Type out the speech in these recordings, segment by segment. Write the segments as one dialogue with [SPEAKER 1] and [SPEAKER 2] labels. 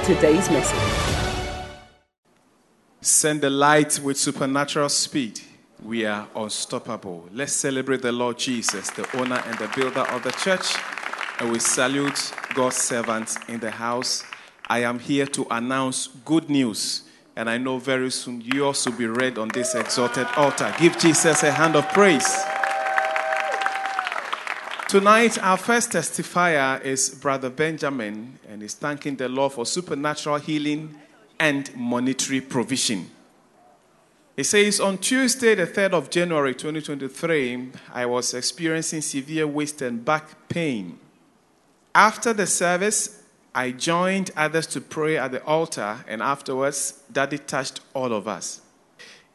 [SPEAKER 1] to today's message.
[SPEAKER 2] Send the light with supernatural speed. We are unstoppable. Let's celebrate the Lord Jesus, the owner and the builder of the church. And we salute God's servants in the house. I am here to announce good news. And I know very soon you also be read on this exalted altar. Give Jesus a hand of praise. Tonight, our first testifier is Brother Benjamin, and he's thanking the Lord for supernatural healing and monetary provision. He says, On Tuesday, the 3rd of January 2023, I was experiencing severe waist and back pain. After the service, I joined others to pray at the altar, and afterwards, Daddy touched all of us.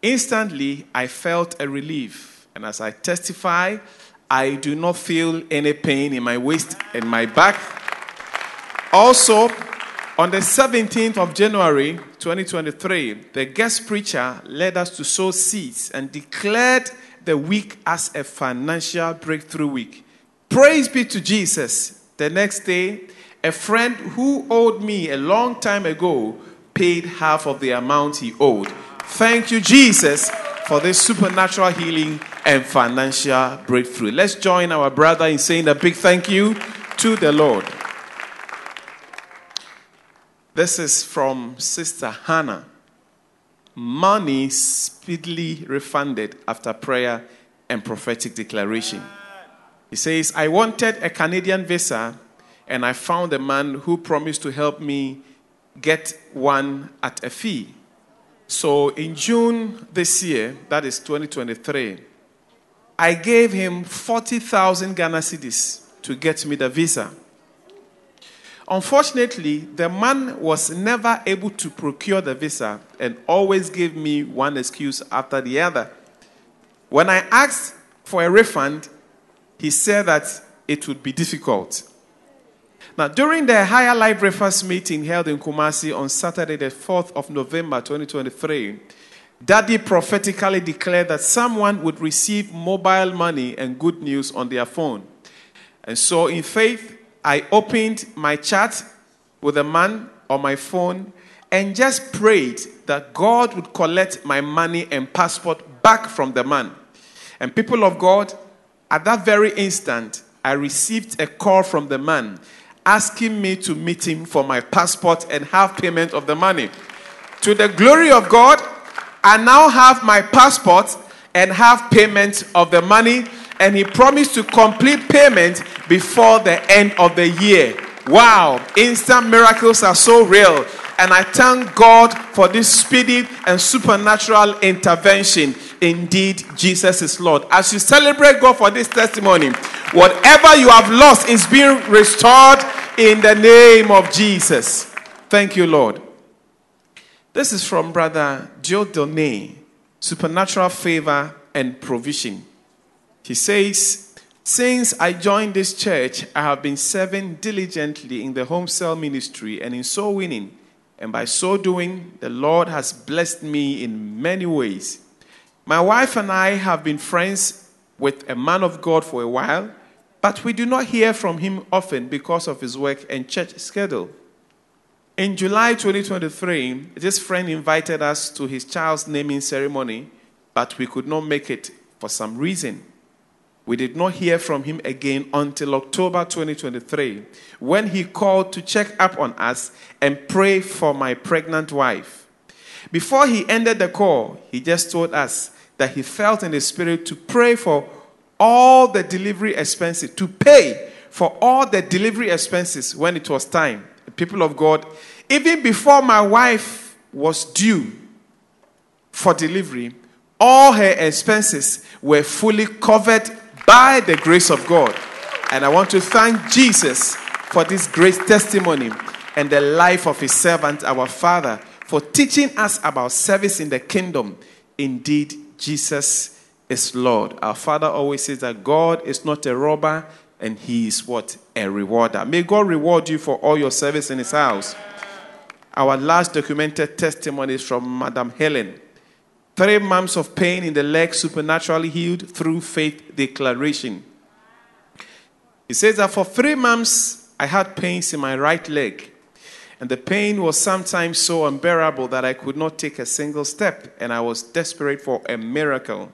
[SPEAKER 2] Instantly, I felt a relief, and as I testify, I do not feel any pain in my waist and my back. Also, on the 17th of January 2023, the guest preacher led us to sow seeds and declared the week as a financial breakthrough week. Praise be to Jesus. The next day, a friend who owed me a long time ago paid half of the amount he owed. Thank you, Jesus, for this supernatural healing and financial breakthrough. Let's join our brother in saying a big thank you to the Lord. This is from Sister Hannah. Money speedily refunded after prayer and prophetic declaration. He says, I wanted a Canadian visa and I found a man who promised to help me get one at a fee. So in June this year, that is 2023, I gave him 40,000 Ghana cedis to get me the visa. Unfortunately, the man was never able to procure the visa and always gave me one excuse after the other. When I asked for a refund, he said that it would be difficult. Now, during the Higher Life Breakfast meeting held in Kumasi on Saturday, the 4th of November 2023, Daddy prophetically declared that someone would receive mobile money and good news on their phone. And so, in faith, I opened my chat with a man on my phone and just prayed that God would collect my money and passport back from the man. And people of God, at that very instant, I received a call from the man asking me to meet him for my passport and have payment of the money. To the glory of God, I now have my passport and have payment of the money. And he promised to complete payment before the end of the year. Wow, instant miracles are so real. And I thank God for this speedy and supernatural intervention. Indeed, Jesus is Lord. As you celebrate God for this testimony, whatever you have lost is being restored in the name of Jesus. Thank you, Lord. This is from Brother Joe Donay, Supernatural Favor and Provision. He says, Since I joined this church, I have been serving diligently in the home cell ministry and in soul winning. And by so doing, the Lord has blessed me in many ways. My wife and I have been friends with a man of God for a while, but we do not hear from him often because of his work and church schedule. In July 2023, this friend invited us to his child's naming ceremony, but we could not make it for some reason. We did not hear from him again until October 2023, when he called to check up on us and pray for my pregnant wife. Before he ended the call, he just told us that he felt in the spirit to pray for all the delivery expenses, to pay for all the delivery expenses when it was time people of God, even before my wife was due for delivery, all her expenses were fully covered by the grace of God. And I want to thank Jesus for this great testimony. and the life of his servant, our Father, for teaching us about service in the kingdom. Indeed, Jesus is Lord. Our Father always says that God is not a robber and he is what? A rewarder. May God reward you for all your service in his house. Our last documented testimony is from Madam Helen. Three months of pain in the leg supernaturally healed through faith declaration. He says that for three months I had pains in my right leg, and the pain was sometimes so unbearable that I could not take a single step, and I was desperate for a miracle.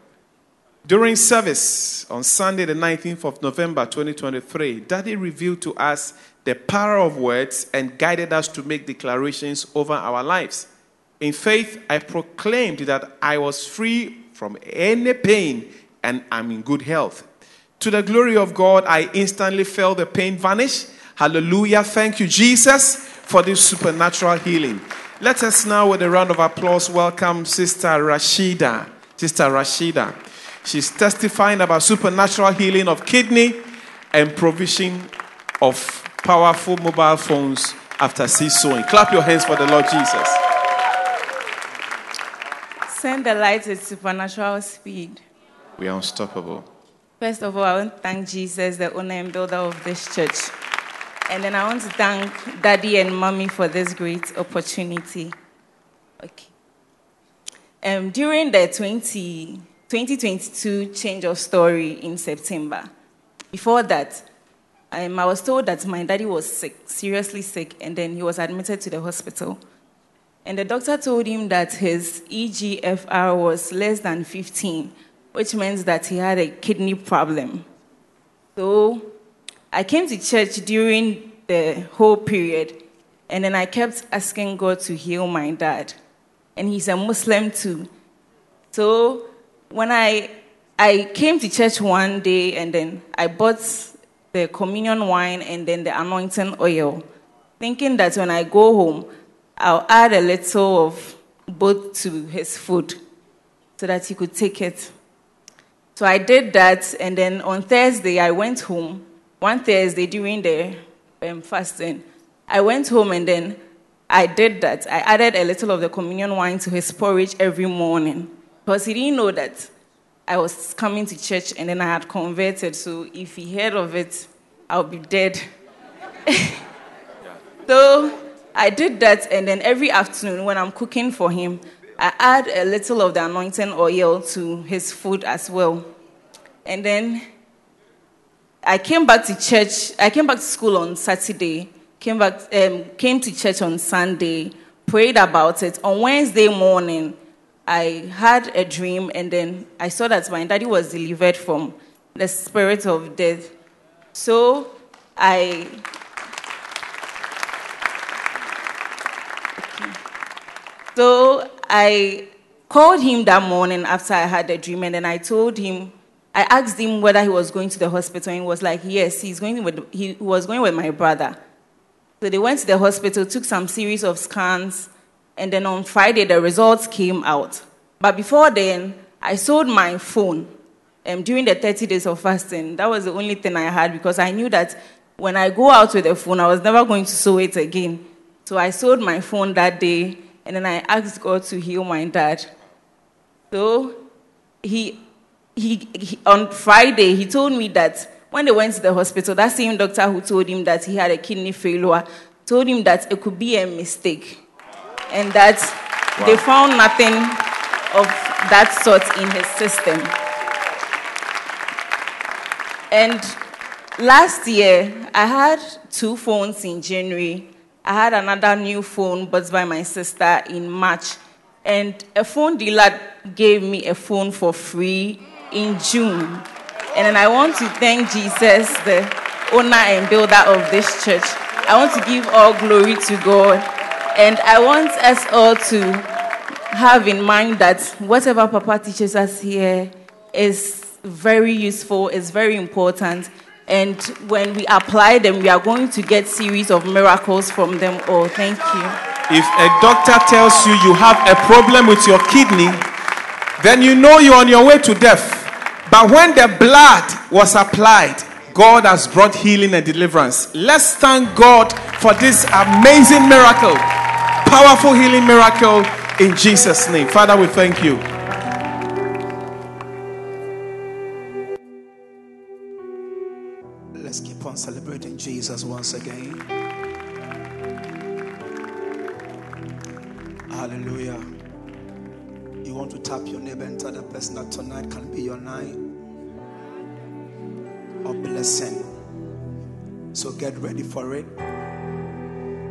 [SPEAKER 2] During service on Sunday, the 19th of November 2023, Daddy revealed to us the power of words and guided us to make declarations over our lives. In faith, I proclaimed that I was free from any pain and I'm in good health. To the glory of God, I instantly felt the pain vanish. Hallelujah. Thank you, Jesus, for this supernatural healing. Let us now, with a round of applause, welcome Sister Rashida. Sister Rashida. She's testifying about supernatural healing of kidney and provision of powerful mobile phones after seed sowing. Clap your hands for the Lord Jesus.
[SPEAKER 3] Send the light at supernatural speed.
[SPEAKER 2] We are unstoppable.
[SPEAKER 3] First of all, I want to thank Jesus, the owner and builder of this church. And then I want to thank Daddy and Mommy for this great opportunity. Okay. Um, during the 20, 2022 change of story in September, before that, um, I was told that my daddy was sick, seriously sick, and then he was admitted to the hospital. And the doctor told him that his EGFR was less than 15, which means that he had a kidney problem. So I came to church during the whole period, and then I kept asking God to heal my dad. And he's a Muslim too. So when I I came to church one day and then I bought the communion wine and then the anointing oil, thinking that when I go home, I'll add a little of both to his food so that he could take it. So I did that, and then on Thursday, I went home. One Thursday during the um, fasting, I went home and then I did that. I added a little of the communion wine to his porridge every morning because he didn't know that I was coming to church and then I had converted. So if he heard of it, I'll be dead. so I did that, and then every afternoon when I'm cooking for him, I add a little of the anointing oil to his food as well. And then I came back to church. I came back to school on Saturday. Came back, um, came to church on Sunday. Prayed about it. On Wednesday morning, I had a dream, and then I saw that my daddy was delivered from the spirit of death. So I So I called him that morning after I had the dream, and then I told him, I asked him whether he was going to the hospital, and he was like, Yes, he's going with, he was going with my brother. So they went to the hospital, took some series of scans, and then on Friday the results came out. But before then, I sold my phone um, during the 30 days of fasting. That was the only thing I had because I knew that when I go out with the phone, I was never going to sew it again. So I sold my phone that day and then I asked God to heal my dad. So he, he, he, on Friday, he told me that when they went to the hospital, that same doctor who told him that he had a kidney failure told him that it could be a mistake and that wow. they found nothing of that sort in his system. And last year, I had two phones in January I had another new phone bought by my sister in March, and a phone dealer gave me a phone for free in June. And then I want to thank Jesus, the owner and builder of this church. I want to give all glory to God. And I want us all to have in mind that whatever Papa teaches us here is very useful, is very important, and when we apply them, we are going to get series of miracles from them all. Thank you.
[SPEAKER 2] If a doctor tells you you have a problem with your kidney, then you know you're on your way to death. But when the blood was applied, God has brought healing and deliverance. Let's thank God for this amazing miracle, powerful healing miracle in Jesus' name. Father, we thank you.
[SPEAKER 4] Let's keep on celebrating Jesus once again. Hallelujah. You want to tap your neighbor and tell the person that tonight can be your night of blessing. So get ready for it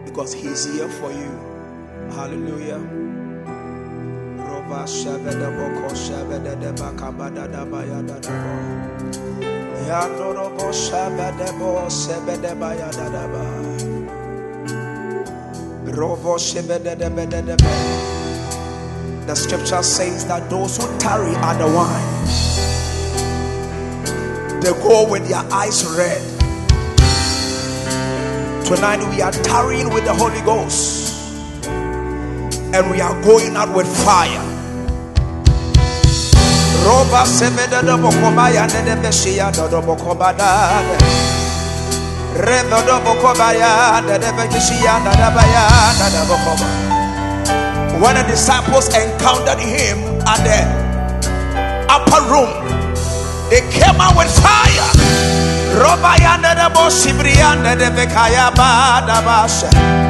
[SPEAKER 4] because He's here for you. Hallelujah. The scripture says that those who tarry are the wine. They go with their eyes red. Tonight we are tarrying with the Holy Ghost. And we are going out with fire. Roba do bokobaya ne de do do do bokobaya ne de da da baya da da. When the disciples encountered him at the upper room, they came out with fire. Roba boshibrianda de bekaya ba da.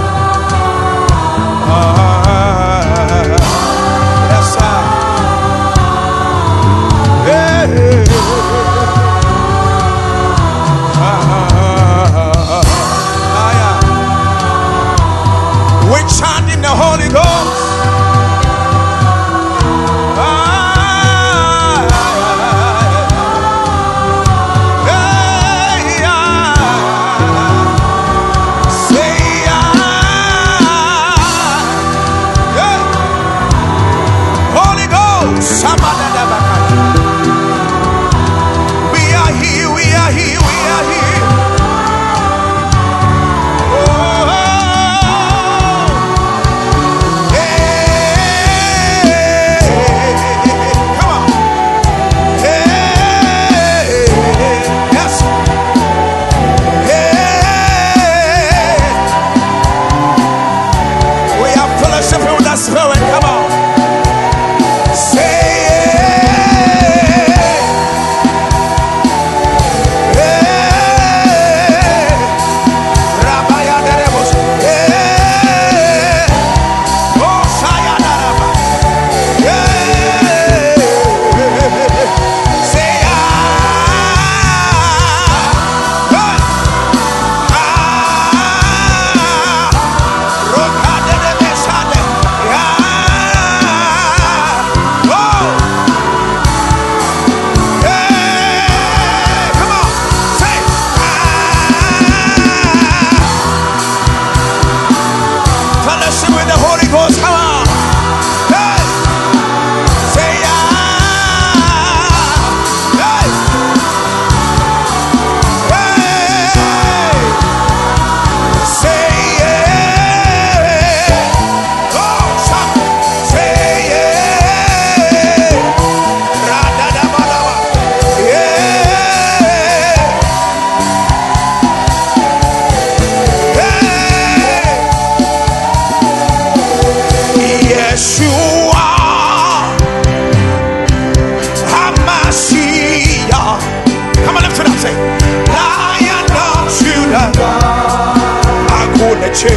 [SPEAKER 4] 却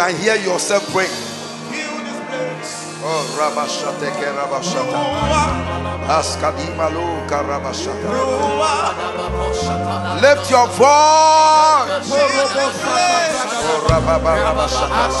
[SPEAKER 4] can hear yourself praying. Oh, Rabashate, Rabashata. Askadimalo,
[SPEAKER 5] Rabashata.
[SPEAKER 4] Lift your voice. Oh, Rababashata.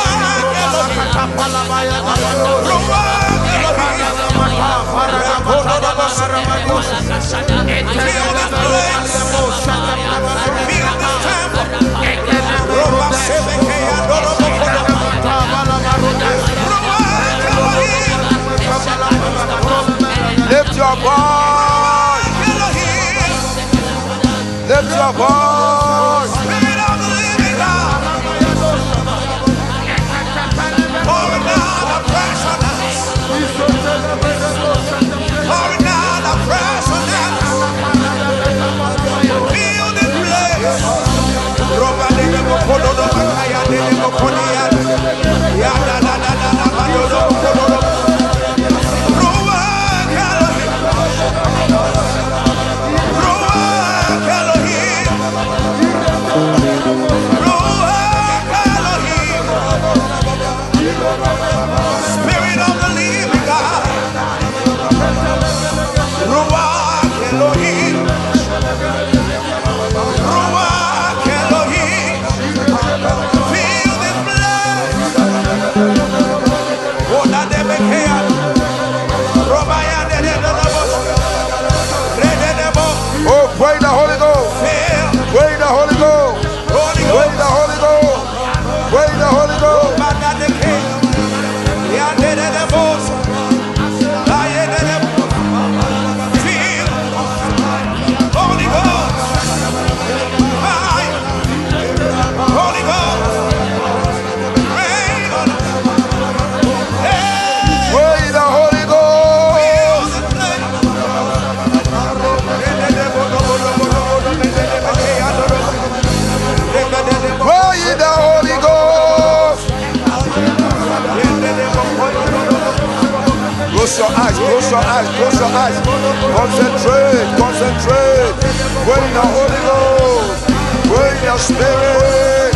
[SPEAKER 4] Lift your voice. Lift your voice. eyes. Concentrate, concentrate. Pray in the Holy Ghost. Pray in the Spirit.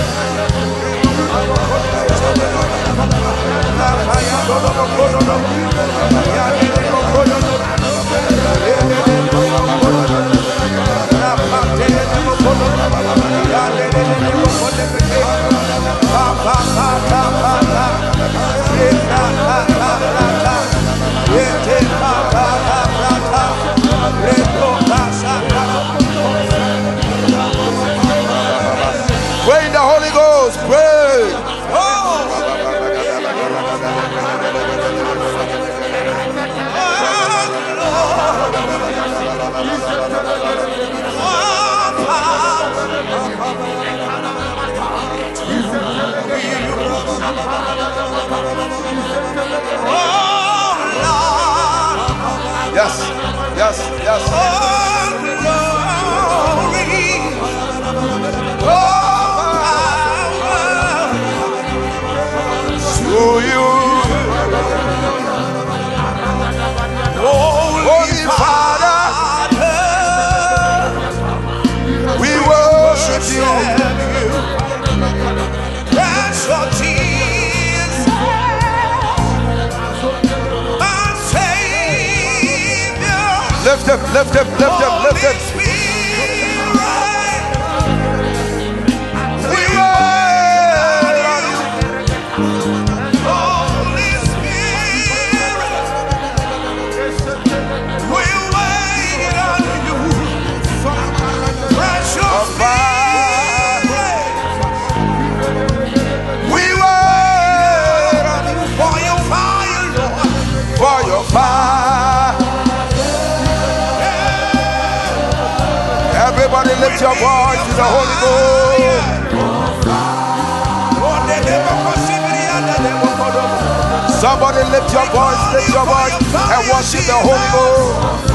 [SPEAKER 4] Ba. 네. Yes, yes. All glory. Oh, to you. lift up, lift up, lift up, lift up. lift your voice to
[SPEAKER 5] the Holy Ghost. Somebody lift your voice, lift your voice, and worship the Holy Ghost.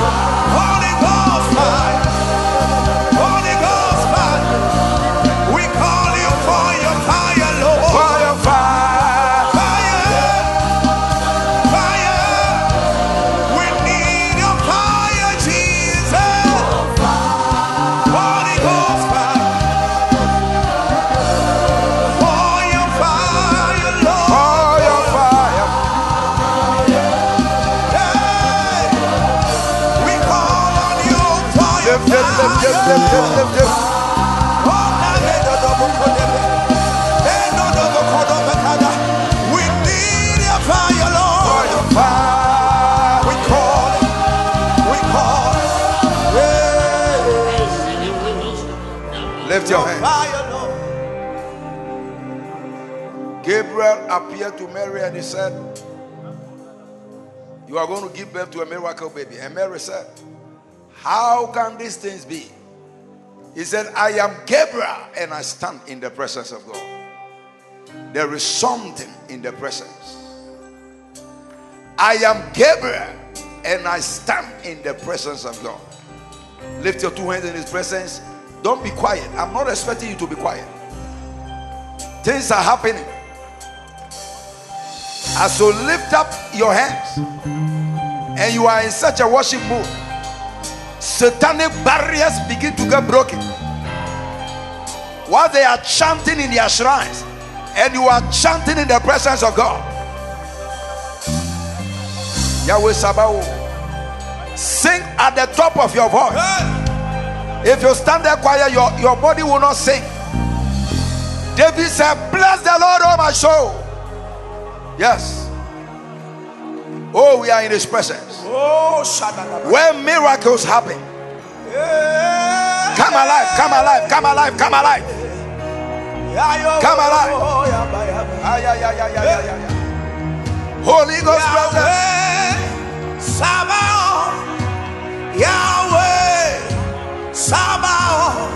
[SPEAKER 5] And he said, You are going to give birth to a miracle baby. And Mary said, How can these things be? He said, I am Gabriel and I stand in the presence of God. There is something in the presence. I am Gabriel and I stand in the presence of God. Lift your two hands in his presence. Don't be quiet. I'm not expecting you to be quiet. Things are happening. As you lift up your hands and you are in such a worship mood, satanic barriers begin to get broken. While they are chanting in their shrines and you are chanting in the presence of God. Yahweh Sabaoth, sing at the top of your voice. If you stand there quiet, your, your body will not sing. David said, Bless the Lord, oh my soul. Yes. Oh, we are in his presence.
[SPEAKER 4] Oh,
[SPEAKER 5] Where miracles happen. Come alive, come alive, come alive, come alive. Come alive. Holy Ghost presence.
[SPEAKER 4] Yahweh, Sabaoth, Yahweh, Sabaoth,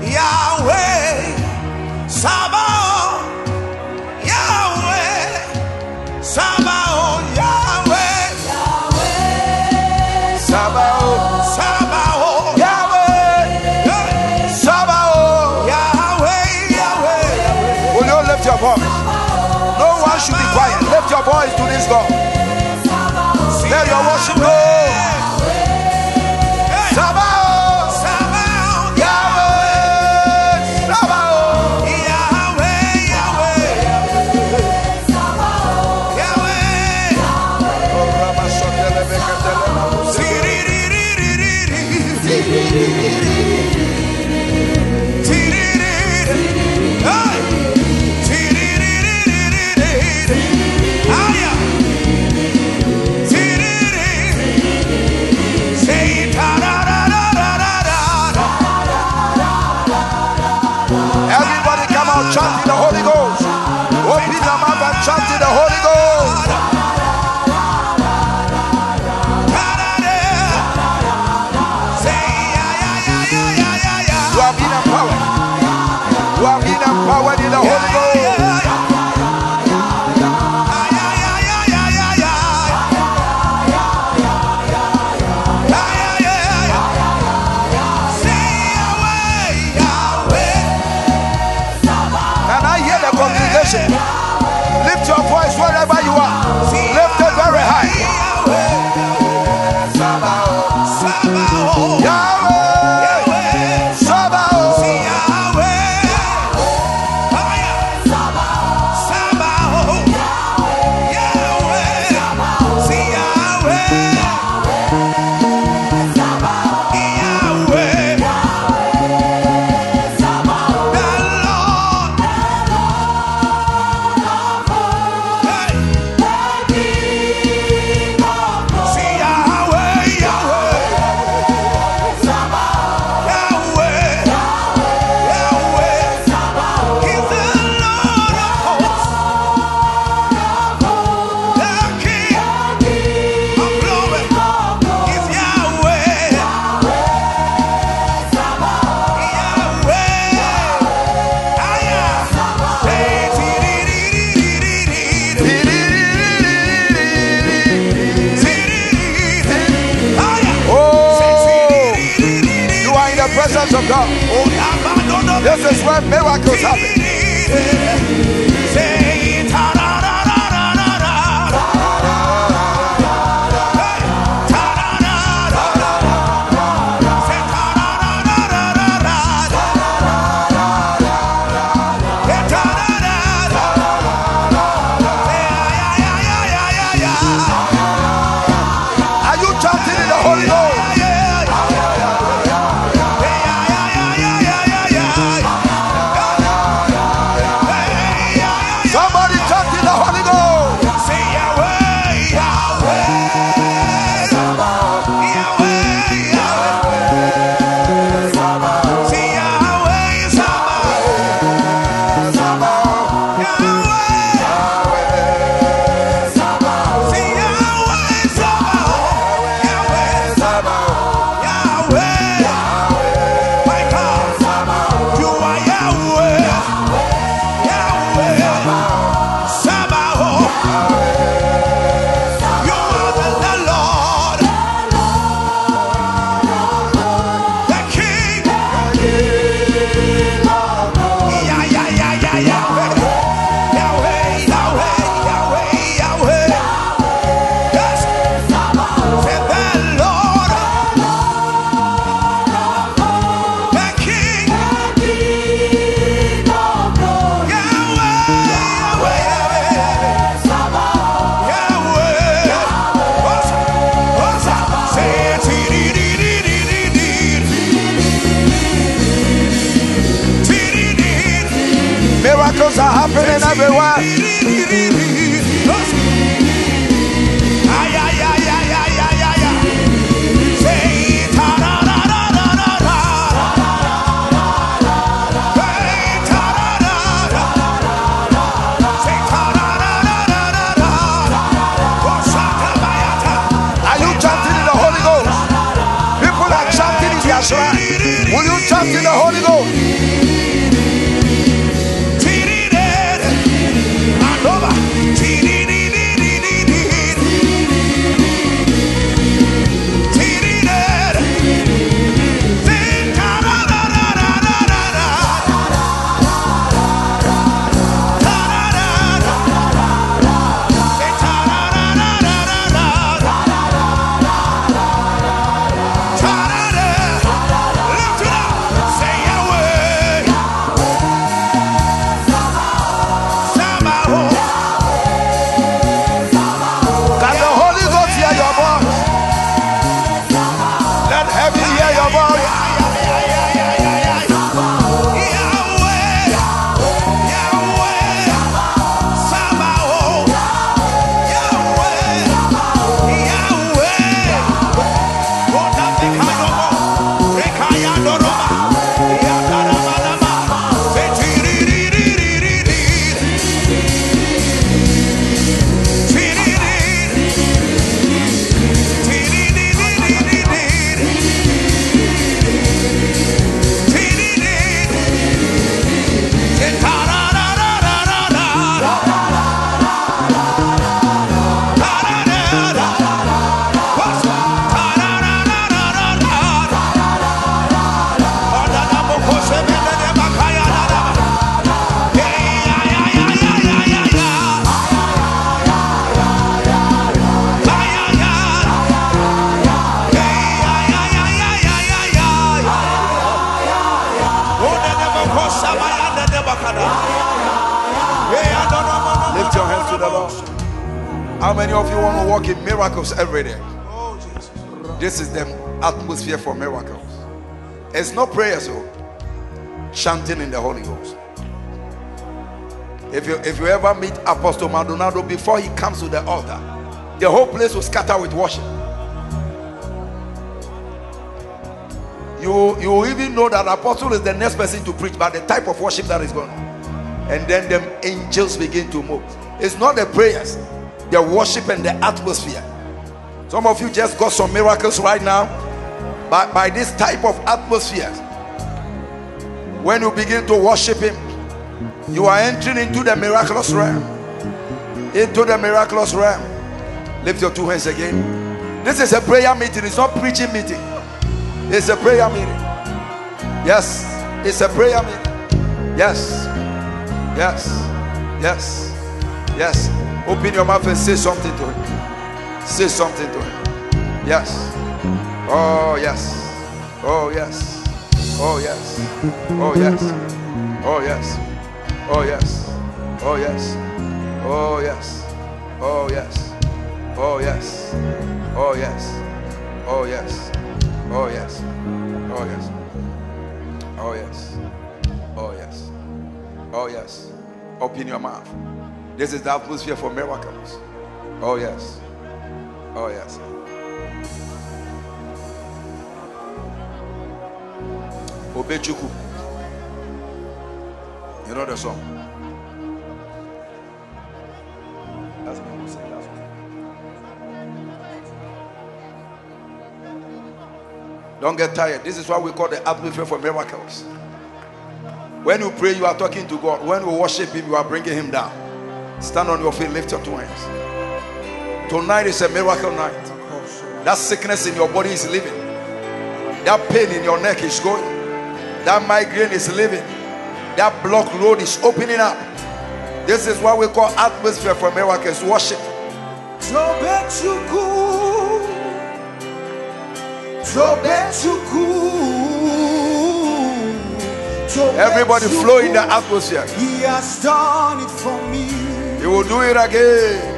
[SPEAKER 4] Yahweh, Sabaoth, Yahweh,
[SPEAKER 5] your voice to this God. Let your worship go. Miracles every day? This is the atmosphere for miracles. It's not prayer, so oh. chanting in the Holy Ghost. If you if you ever meet Apostle Maldonado before he comes to the altar, the whole place will scatter with worship. You you even know that apostle is the next person to preach, but the type of worship that is going on. And then the angels begin to move. It's not the prayers, the worship and the atmosphere. Some of you just got some miracles right now by, by this type of atmosphere. When you begin to worship Him, you are entering into the miraculous realm. Into the miraculous realm. Lift your two hands again. This is a prayer meeting, it's not preaching meeting. It's a prayer meeting.
[SPEAKER 6] Yes, it's a prayer meeting. Yes, yes, yes, yes. Open your mouth and say something to him. Say something to him. Yes. Oh, yes. Oh, yes. Oh, yes. Oh, yes. Oh, yes. Oh, yes. Oh, yes. Oh, yes. Oh, yes. Oh, yes. Oh, yes. Oh, yes. Oh, yes. Oh, yes. Oh, yes. Oh, yes. Oh, yes. Open your mouth. This is the atmosphere for miracles. Oh, yes. Oh, yes. Obechuku. You know the song. Don't get tired. This is what we call the atmosphere for miracles. When you pray, you are talking to God. When you worship Him, you are bringing Him down. Stand on your feet, lift your two hands. Tonight is a miracle night. That sickness in your body is leaving. That pain in your neck is going. That migraine is leaving. That block road is opening up. This is what we call atmosphere for miracles. Worship. Everybody flow in the atmosphere.
[SPEAKER 5] He has done it for me.
[SPEAKER 6] He will do it again.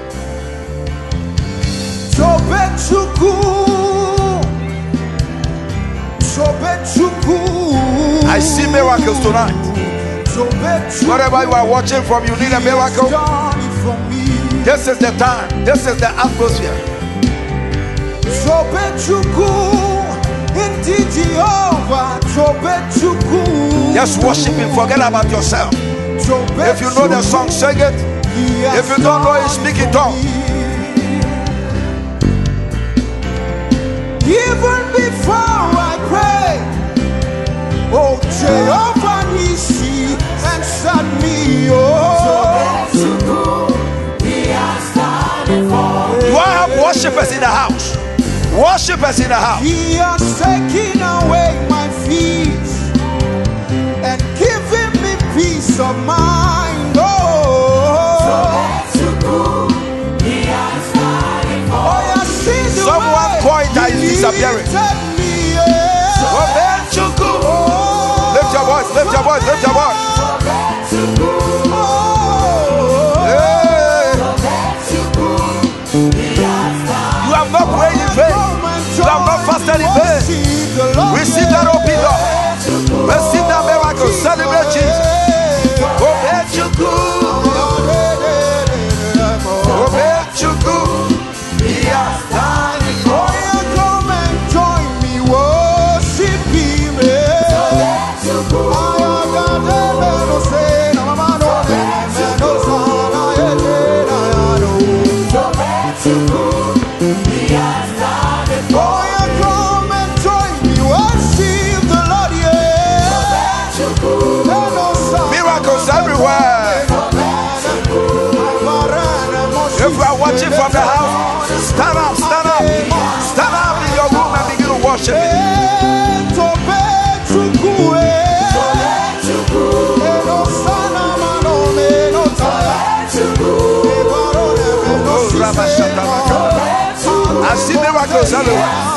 [SPEAKER 6] I see miracles tonight. Wherever you are watching from, you need a miracle.
[SPEAKER 5] done it for me.
[SPEAKER 6] This is the time. This is the atmosphere.
[SPEAKER 5] Tobechukwu. Indeed, Jehovah. Tobechukwu.
[SPEAKER 6] Just worship Him. Forget about yourself. If you know the song, sing it. If you don't know it, speak in tongues.
[SPEAKER 5] Even before I pray, oh Jehovah Nissi, answer me, oh.
[SPEAKER 6] Do I have worshippers in the house? Worshippers in the house.
[SPEAKER 5] He has taken away my fears he
[SPEAKER 6] disappearing.
[SPEAKER 5] lifted me.
[SPEAKER 6] Lift your voice, lift your voice, lift your voice. Otherwise.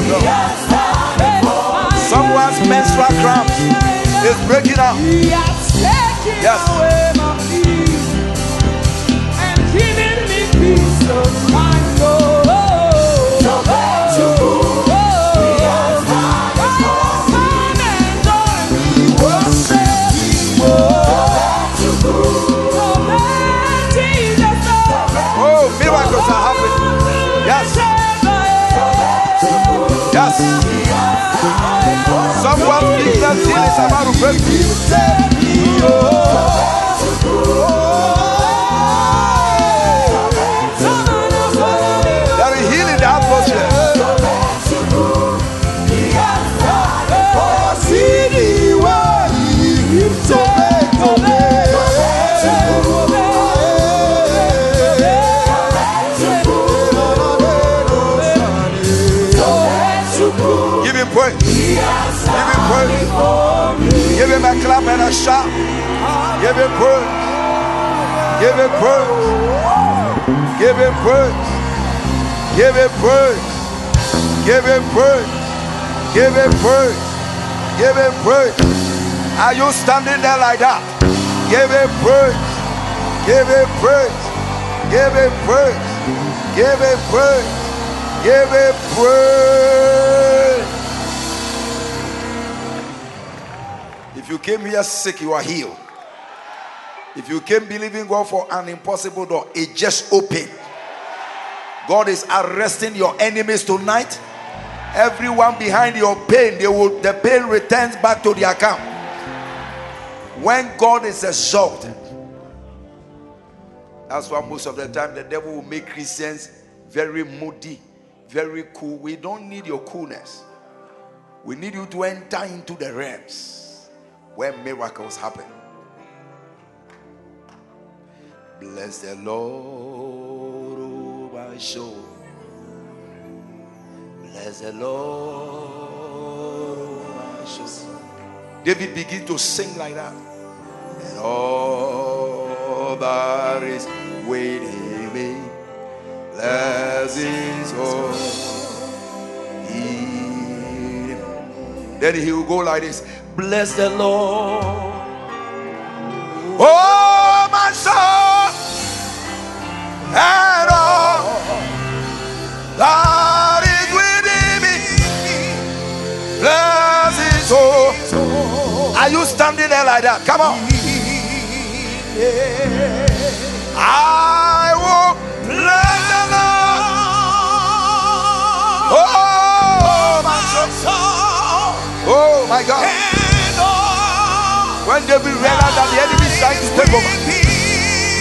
[SPEAKER 6] yourself, Someone's menstrual cramp is breaking
[SPEAKER 7] up.
[SPEAKER 6] Yes.
[SPEAKER 7] Someone please
[SPEAKER 5] tell Tilly Samaru, break. Me. Oh. A shout. Give him praise. Give him praise. Give him praise. Give him praise. Give him praise. Give him praise. Give him praise. Are you standing there like that? Give him praise. Give him praise. Give him praise. Give him praise. Give him praise. If you came here sick, you are healed. If you came believing God for an impossible door, it just opened. God is arresting your enemies tonight. Everyone behind your pain, they will the pain returns back to the account. When God is exalted, that's why most of the time the devil will make Christians very moody, very cool. We don't need your coolness. We need you to enter into the realms where miracles happen. Bless the Lord, oh my soul. Bless the Lord, oh my soul. David begin to sing like that. And all that is waiting me, blessings. Then he will go like this Bless the Lord. Oh, my soul, and all that is within me. Bless his soul. Are you standing there like that? Come on. I will bless the Lord. Oh, that the enemy is trying to take over,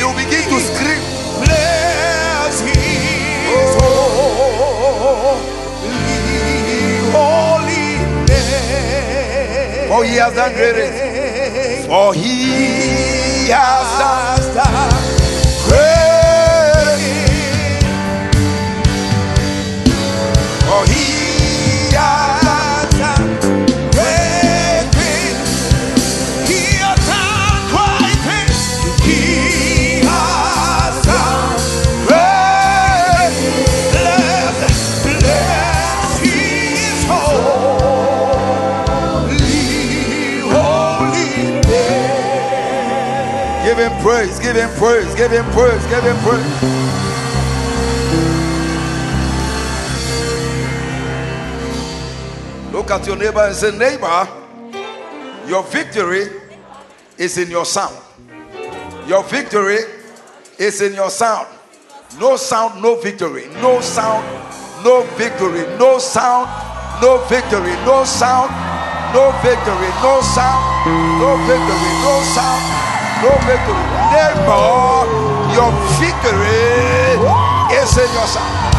[SPEAKER 5] will begin to scream.
[SPEAKER 8] Bless his oh, holy name.
[SPEAKER 5] For he has done great things. For he has done great praise, give him praise, give him praise, give him praise. Look at your neighbor and say, Neighbor, your victory is in your sound. Your victory is in your sound. No sound, no victory. No sound, no victory. No sound, no victory. No sound, no victory. No sound, no victory. No sound, no victory. Neighbor, your victory is in your sound.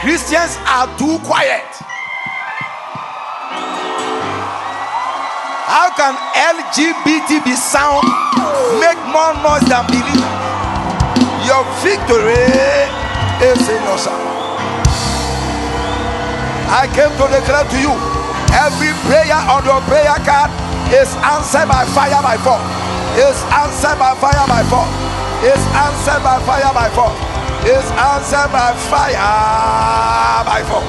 [SPEAKER 5] Christians are too quiet. How can LGBT be sound, make more noise than believe? Your victory is in your sound. I came to declare to you every prayer on your prayer card is answered by fire by force. Is answered by fire by force. Is answered by fire by force. Is answered by fire by force.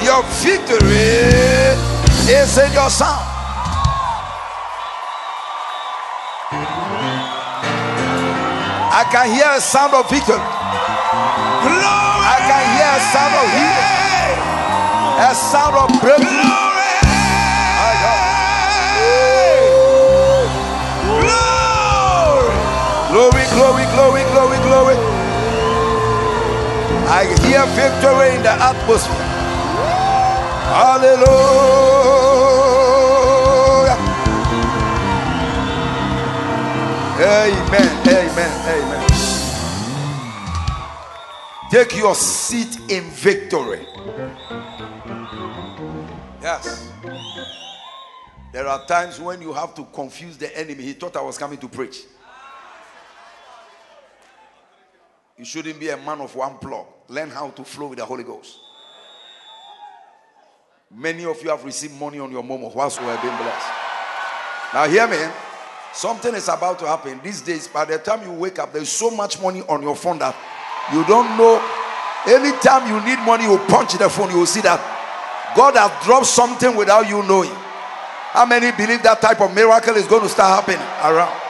[SPEAKER 5] Your victory is in your sound. I can hear a sound of victory. I can hear a sound of healing. A sound of breakthrough. Glory, glory, glory, glory, glory. I hear victory in the atmosphere. Hallelujah. Amen. Amen. Amen. Take your seat in victory. Yes. There are times when you have to confuse the enemy. He thought I was coming to preach. You shouldn't be a man of one plug. Learn how to flow with the Holy Ghost. Many of you have received money on your momo whilst we have been blessed. Now, hear me. Something is about to happen these days. By the time you wake up, there's so much money on your phone that you don't know. Anytime you need money, you punch the phone, you will see that God has dropped something without you knowing. How many believe that type of miracle is going to start happening around?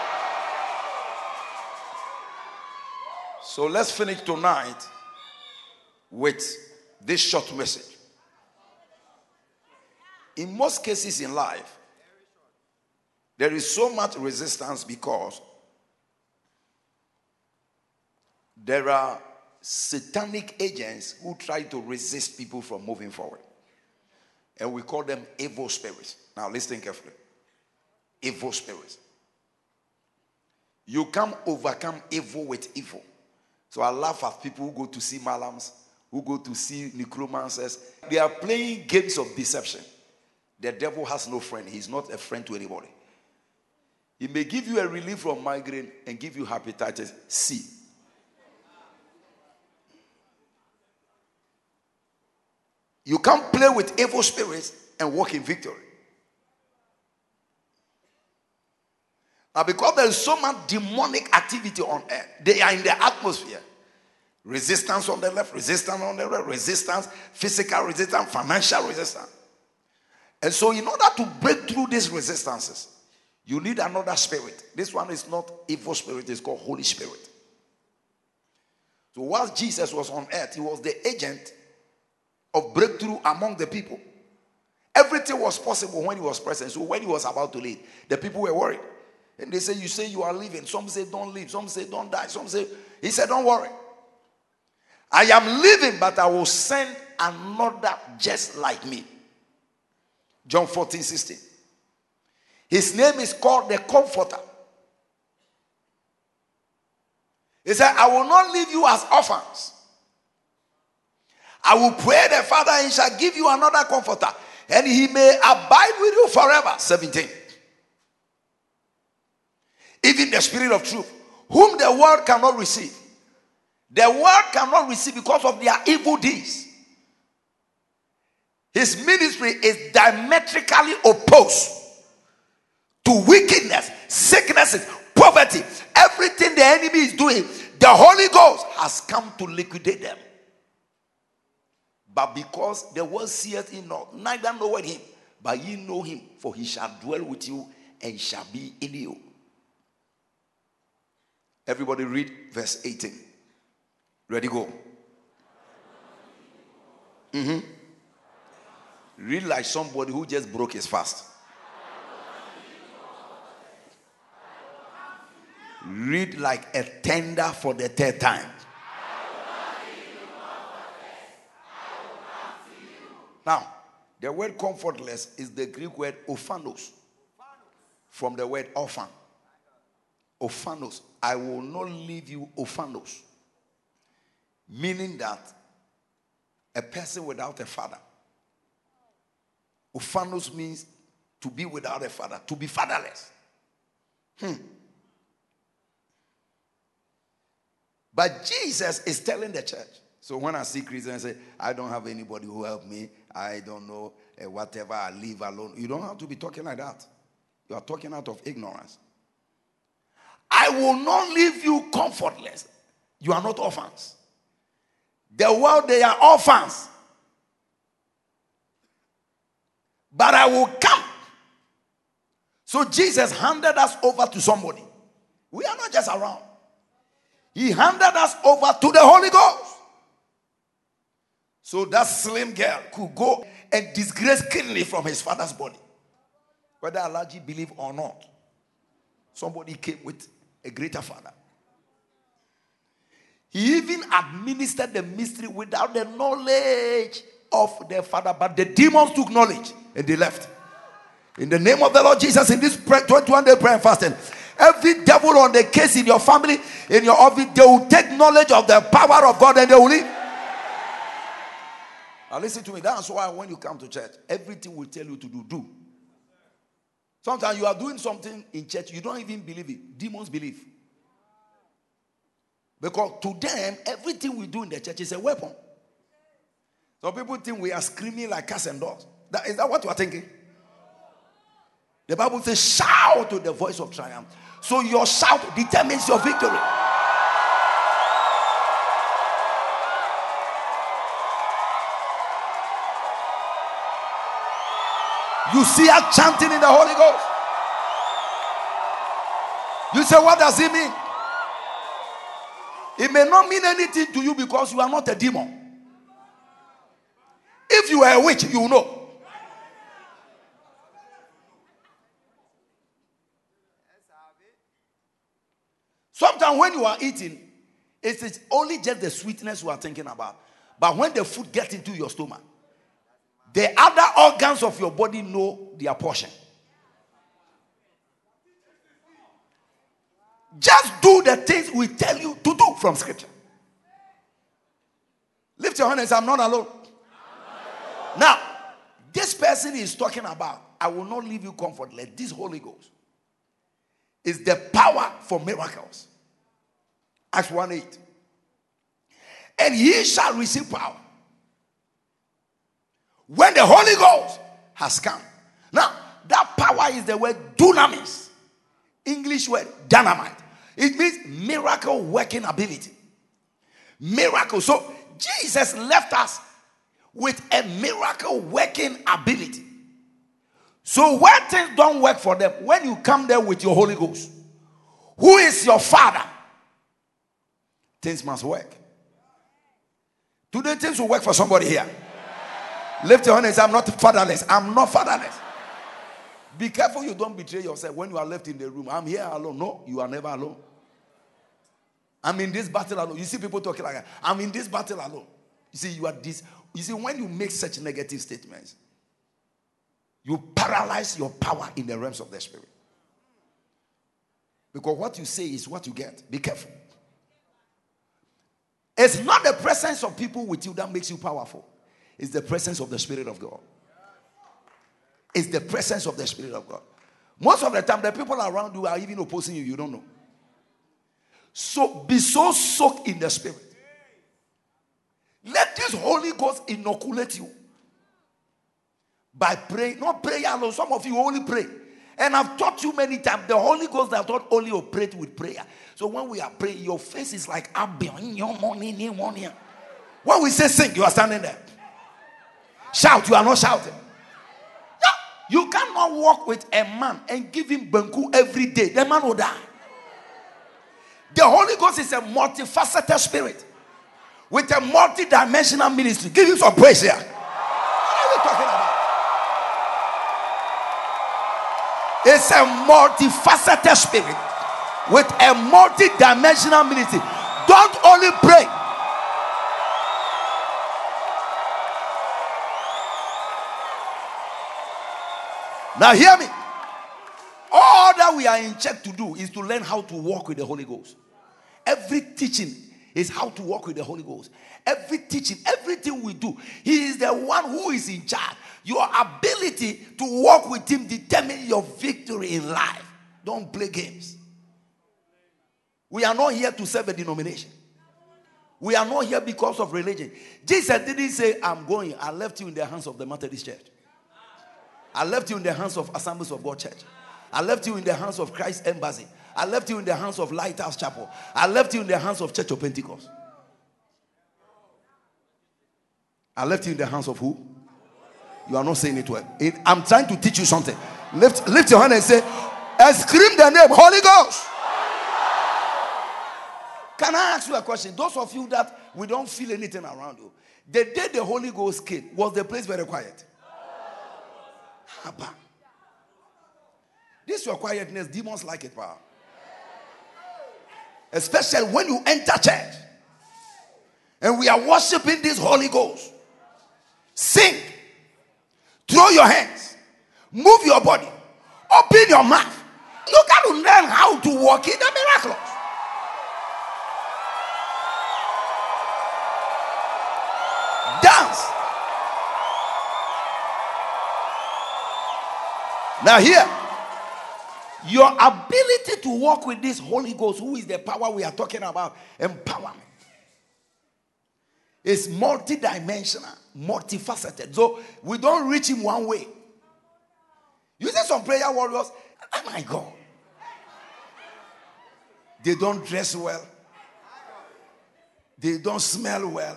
[SPEAKER 5] So let's finish tonight with this short message. In most cases in life, there is so much resistance because there are satanic agents who try to resist people from moving forward. And we call them evil spirits. Now, listen carefully. Evil spirits. You can't overcome evil with evil. So I laugh at people who go to see malams, who go to see necromancers. They are playing games of deception. The devil has no friend. He's not a friend to anybody. He may give you a relief from migraine and give you hepatitis C. You can't play with evil spirits and walk in victory. Now, because there is so much demonic activity on earth, they are in the atmosphere. Resistance on the left, resistance on the right, resistance, physical resistance, financial resistance. And so, in order to break through these resistances, you need another spirit. This one is not evil spirit, it's called Holy Spirit. So, while Jesus was on earth, he was the agent of breakthrough among the people. Everything was possible when he was present. So, when he was about to leave, the people were worried. And they say, You say you are leaving. Some say, Don't leave. Some say, Don't die. Some say, He said, Don't worry. I am leaving, but I will send another just like me. John 14, 16. His name is called the Comforter. He said, I will not leave you as orphans. I will pray the Father, and he shall give you another comforter, and he may abide with you forever. 17 even the Spirit of truth, whom the world cannot receive. The world cannot receive because of their evil deeds. His ministry is diametrically opposed to wickedness, sicknesses, poverty, everything the enemy is doing. The Holy Ghost has come to liquidate them. But because the world seeth him not, neither knoweth him, but ye know him, for he shall dwell with you and shall be in you. Everybody read verse 18. Ready, go. Mm-hmm. Read like somebody who just broke his fast. Read like a tender for the third time. Now, the word comfortless is the Greek word orphanos, from the word orphan. Orphanos. I will not leave you orphanos. Meaning that a person without a father. Orphanos means to be without a father, to be fatherless. Hmm. But Jesus is telling the church. So when I see Christians say, I don't have anybody who help me, I don't know, uh, whatever, I live alone. You don't have to be talking like that. You are talking out of ignorance. I will not leave you comfortless. You are not orphans. The world, they are orphans. But I will come. So Jesus handed us over to somebody. We are not just around. He handed us over to the Holy Ghost. So that slim girl could go and disgrace kidney from his father's body. Whether Alaji believe or not. Somebody came with a greater father. He even administered the mystery without the knowledge of their father, but the demons took knowledge and they left. In the name of the Lord Jesus, in this 21 day prayer and fasting, every devil on the case in your family, in your office, they will take knowledge of the power of God and they will leave. Now, listen to me. That's why when you come to church, everything will tell you to do, do. Sometimes you are doing something in church, you don't even believe it. Demons believe. Because to them, everything we do in the church is a weapon. Some people think we are screaming like cats and dogs. That, is that what you are thinking? The Bible says, shout to the voice of triumph. So your shout determines your victory. See us chanting in the Holy Ghost. You say, What does it mean? It may not mean anything to you because you are not a demon. If you are a witch, you know. Sometimes when you are eating, it is only just the sweetness you are thinking about. But when the food gets into your stomach, the other organs of your body know their portion. Just do the things we tell you to do from scripture. Lift your hand and say, I'm not alone. Now, this person is talking about, I will not leave you comfortless. This Holy Ghost is the power for miracles. Acts 1 8. And he shall receive power when the Holy Ghost has come. Now, that power is the word dunamis, English word dynamite. It means miracle working ability. Miracle. So Jesus left us with a miracle working ability. So when things don't work for them, when you come there with your Holy Ghost, who is your father? Things must work. Today, things will work for somebody here. Lift your hand and say, I'm not fatherless. I'm not fatherless. Be careful you don't betray yourself when you are left in the room. I'm here alone. No, you are never alone. I'm in this battle alone. You see people talking like that. I'm in this battle alone. You see, you are this. You see, when you make such negative statements, you paralyze your power in the realms of the spirit. Because what you say is what you get. Be careful. It's not the presence of people with you that makes you powerful. It's the presence of the Spirit of God. It's the presence of the Spirit of God. Most of the time, the people around you are even opposing you, you don't know. So be so soaked in the Spirit. Let this Holy Ghost inoculate you by praying, not prayer alone. Some of you only pray. And I've taught you many times the Holy Ghost does not only operate with prayer. So when we are praying, your face is like Abion, your morning, morning. when we say sing, you are standing there. Shout, you are not shouting. You cannot walk with a man and give him banku every day. The man will die. The Holy Ghost is a multifaceted spirit with a multi-dimensional ministry. Give him some praise here. What are we talking about? It's a multifaceted spirit with a multi-dimensional ministry. Don't only pray. Now, hear me. All that we are in check to do is to learn how to walk with the Holy Ghost. Every teaching is how to walk with the Holy Ghost. Every teaching, everything we do, He is the one who is in charge. Your ability to walk with Him determines your victory in life. Don't play games. We are not here to serve a denomination. We are not here because of religion. Jesus didn't say, I'm going. I left you in the hands of the Methodist Church. I left you in the hands of Assemblies of God Church. I left you in the hands of Christ Embassy. I left you in the hands of Lighthouse Chapel. I left you in the hands of Church of Pentecost. I left you in the hands of who? You are not saying it well. It, I'm trying to teach you something. Lift, lift your hand and say, and scream the name Holy Ghost. Can I ask you a question? Those of you that we don't feel anything around you, the day the Holy Ghost came, was the place very quiet? Abba. This your quietness, demons like it, power. Especially when you enter church. and we are worshiping this Holy Ghost. Sing, throw your hands, move your body, open your mouth. You got to learn how to walk in the miraculous. Dance. Now, here, your ability to walk with this Holy Ghost, who is the power we are talking about, empowerment, is multidimensional, multifaceted. So we don't reach him one way. You see some prayer warriors, oh my God. They don't dress well. They don't smell well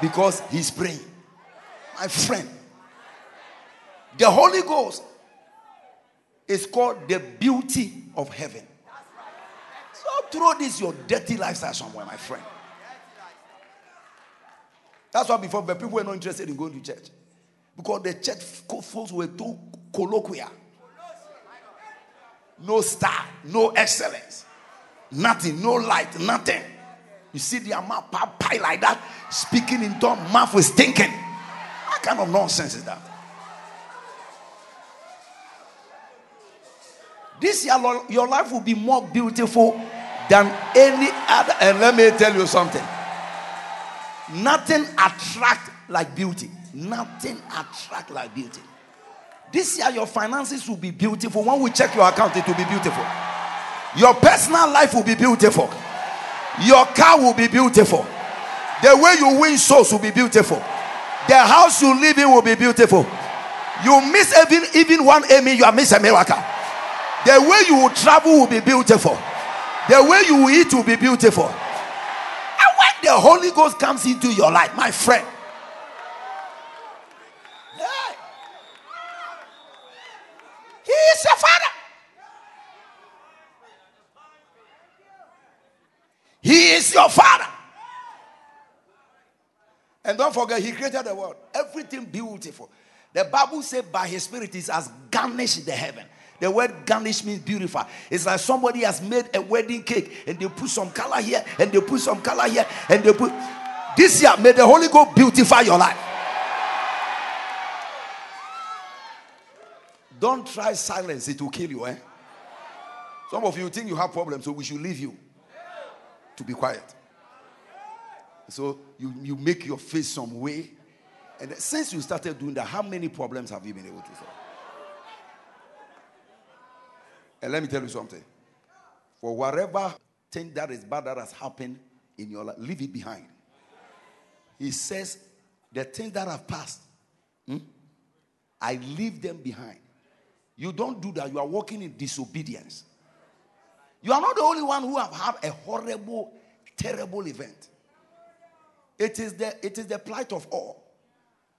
[SPEAKER 5] because he's praying. My friend, the Holy Ghost is called the beauty of heaven. So throw this your dirty lifestyle somewhere, my friend. That's why before people were not interested in going to church. Because the church folks were too colloquial. No star, no excellence, nothing, no light, nothing. You see the amount pie like that, speaking in tongue, mouth was stinking. What kind of nonsense is that? This year, your life will be more beautiful than any other. And let me tell you something. Nothing attract like beauty. Nothing attract like beauty. This year, your finances will be beautiful. When we check your account, it will be beautiful. Your personal life will be beautiful. Your car will be beautiful. The way you win souls will be beautiful. The house you live in will be beautiful. You miss even, even one Emmy, you are miss a miracle. The way you will travel will be beautiful. The way you will eat will be beautiful. And when the Holy Ghost comes into your life, my friend, He is your father. He is your father. And don't forget, He created the world. Everything beautiful. The Bible said, by His Spirit, He has garnished the heaven. The word garnish means beautify. It's like somebody has made a wedding cake and they put some color here and they put some color here and they put. This year, may the Holy Ghost beautify your life. Don't try silence, it will kill you. Eh? Some of you think you have problems, so we should leave you to be quiet. So you, you make your face some way. And since you started doing that, how many problems have you been able to solve? And let me tell you something. For whatever thing that is bad that has happened in your life, leave it behind. He says, the things that have passed, hmm, I leave them behind. You don't do that. You are walking in disobedience. You are not the only one who have had a horrible, terrible event. It is the, it is the plight of all.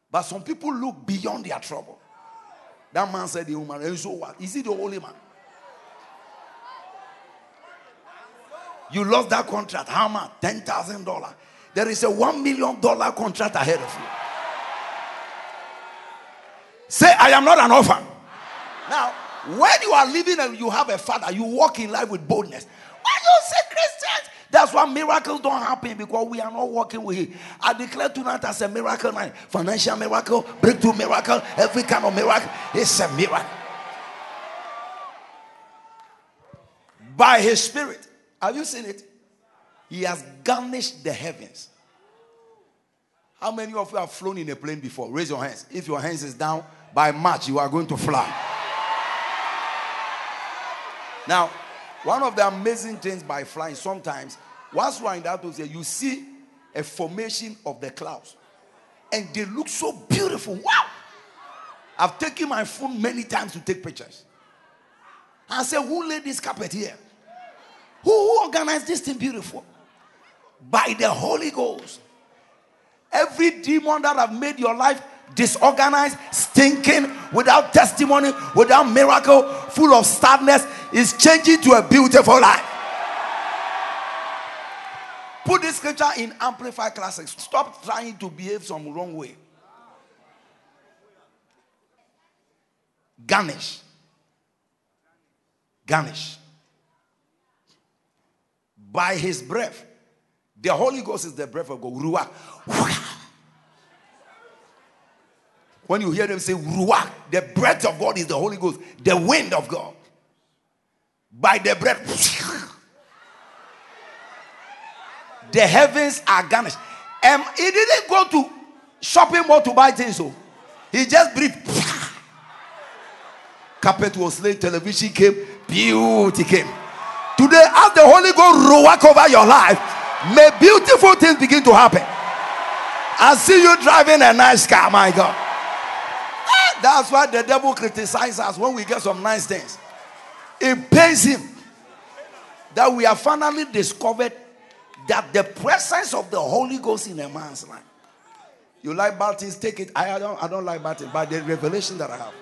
[SPEAKER 5] But some people look beyond their trouble. That man said, the woman, and so what? Is he the only man? You lost that contract. How much? $10,000. There is a $1 million contract ahead of you. Say, I am not an orphan. Now, when you are living and you have a father, you walk in life with boldness. Why you say Christians? That's why miracles don't happen because we are not working with Him. I declare tonight as a miracle night financial miracle, breakthrough miracle, every kind of miracle. It's a miracle. By His Spirit. Have you seen it? He has garnished the heavens. How many of you have flown in a plane before? Raise your hands. If your hands is down, by March you are going to fly. Now, one of the amazing things by flying, sometimes, once you are in that atmosphere, you see a formation of the clouds. And they look so beautiful. Wow! I've taken my phone many times to take pictures. I said, Who laid this carpet here? Who, who organized this thing beautiful? By the Holy Ghost. Every demon that have made your life disorganized, stinking, without testimony, without miracle, full of sadness, is changing to a beautiful life. Put this scripture in Amplified Classics. Stop trying to behave some wrong way. Garnish. Garnish. By his breath, The Holy Ghost is the breath of God. Ruach. When you hear them say Ruach, the breath of God is the Holy Ghost, the wind of God. By the breath, the heavens are garnished. Um, he didn't go to shopping mall to buy things, so he just breathed. Carpet was laid, television came, beauty came. Today, as the Holy Ghost ruach over your life, may beautiful things begin to happen. I see you driving a nice car, my God. Ah, That's why the devil criticizes us when we get some nice things. It pains him that we have finally discovered that the presence of the Holy Ghost in a man's life. You like bad things, take it. I, I don't, I don't like bad things, but the revelation that I have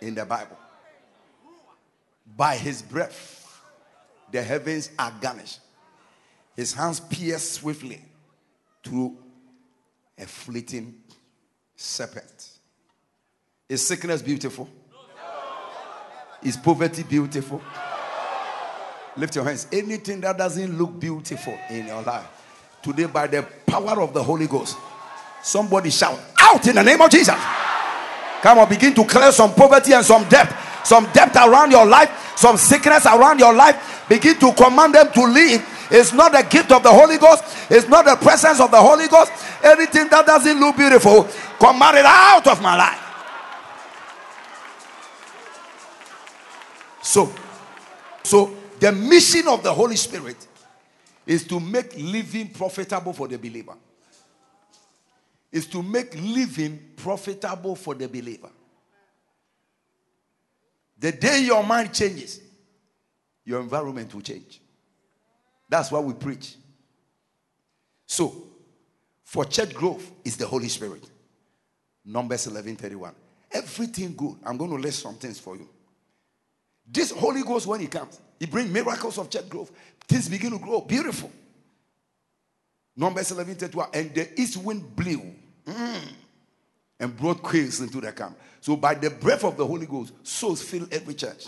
[SPEAKER 5] in the Bible, by his breath, the heavens are garnished. His hands pierce swiftly through a fleeting serpent. Is sickness beautiful? Is poverty beautiful? Lift your hands. Anything that doesn't look beautiful in your life, today, by the power of the Holy Ghost, somebody shout out in the name of Jesus. Come on, begin to clear some poverty and some debt, some debt around your life, some sickness around your life. Begin to command them to leave. It's not the gift of the Holy Ghost, it's not the presence of the Holy Ghost. Anything that doesn't look beautiful, command it out of my life. So, so the mission of the Holy Spirit is to make living profitable for the believer. Is to make living profitable for the believer. The day your mind changes, your environment will change. That's why we preach. So, for church growth is the Holy Spirit. Numbers 11 31. Everything good. I'm going to list some things for you. This Holy Ghost, when He comes, He brings miracles of church growth. Things begin to grow. Beautiful. Numbers 11 31. And the east wind blew mm, and brought quails into the camp. So, by the breath of the Holy Ghost, souls fill every church.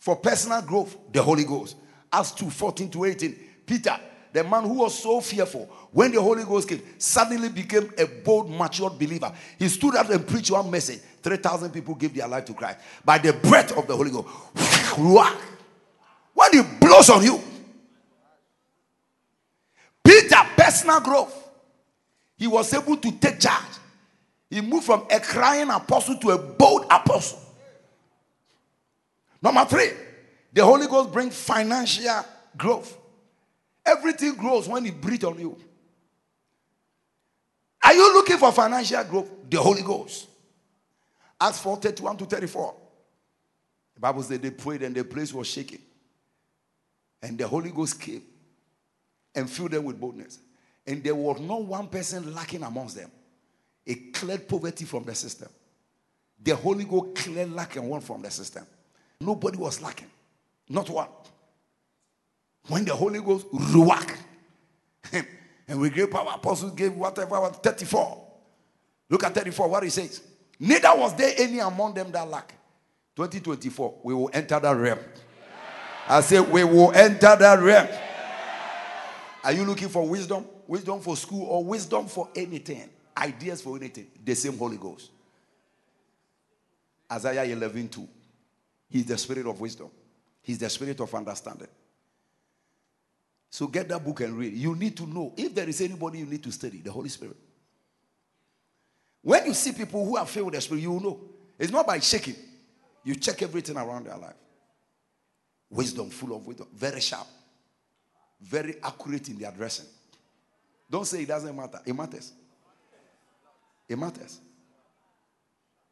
[SPEAKER 5] For personal growth, the Holy Ghost. Acts 2 14 to 18. Peter, the man who was so fearful, when the Holy Ghost came, suddenly became a bold, matured believer. He stood up and preached one message. 3,000 people gave their life to Christ by the breath of the Holy Ghost. When he blows on you, Peter, personal growth, he was able to take charge. He moved from a crying apostle to a bold apostle. Number three, the Holy Ghost brings financial growth. Everything grows when He breathes on you. Are you looking for financial growth? The Holy Ghost. Acts 4 31 to 34. The Bible said they prayed and the place was shaking. And the Holy Ghost came and filled them with boldness. And there was not one person lacking amongst them. It cleared poverty from the system. The Holy Ghost cleared lack and want from the system. Nobody was lacking. Not one. When the Holy Ghost ruach, and we gave power, apostles gave whatever, 34. Look at 34, what he says. Neither was there any among them that lack. 2024, we will enter that realm. I say, we will enter that realm. Are you looking for wisdom? Wisdom for school or wisdom for anything? Ideas for anything? The same Holy Ghost. Isaiah 11 2. He's the spirit of wisdom, He's the spirit of understanding. So get that book and read. You need to know if there is anybody you need to study, the Holy Spirit. When you see people who are filled with the Spirit, you will know. It's not by shaking. You check everything around their life. Wisdom, full of wisdom, very sharp, very accurate in their dressing. Don't say it doesn't matter. It matters. It matters.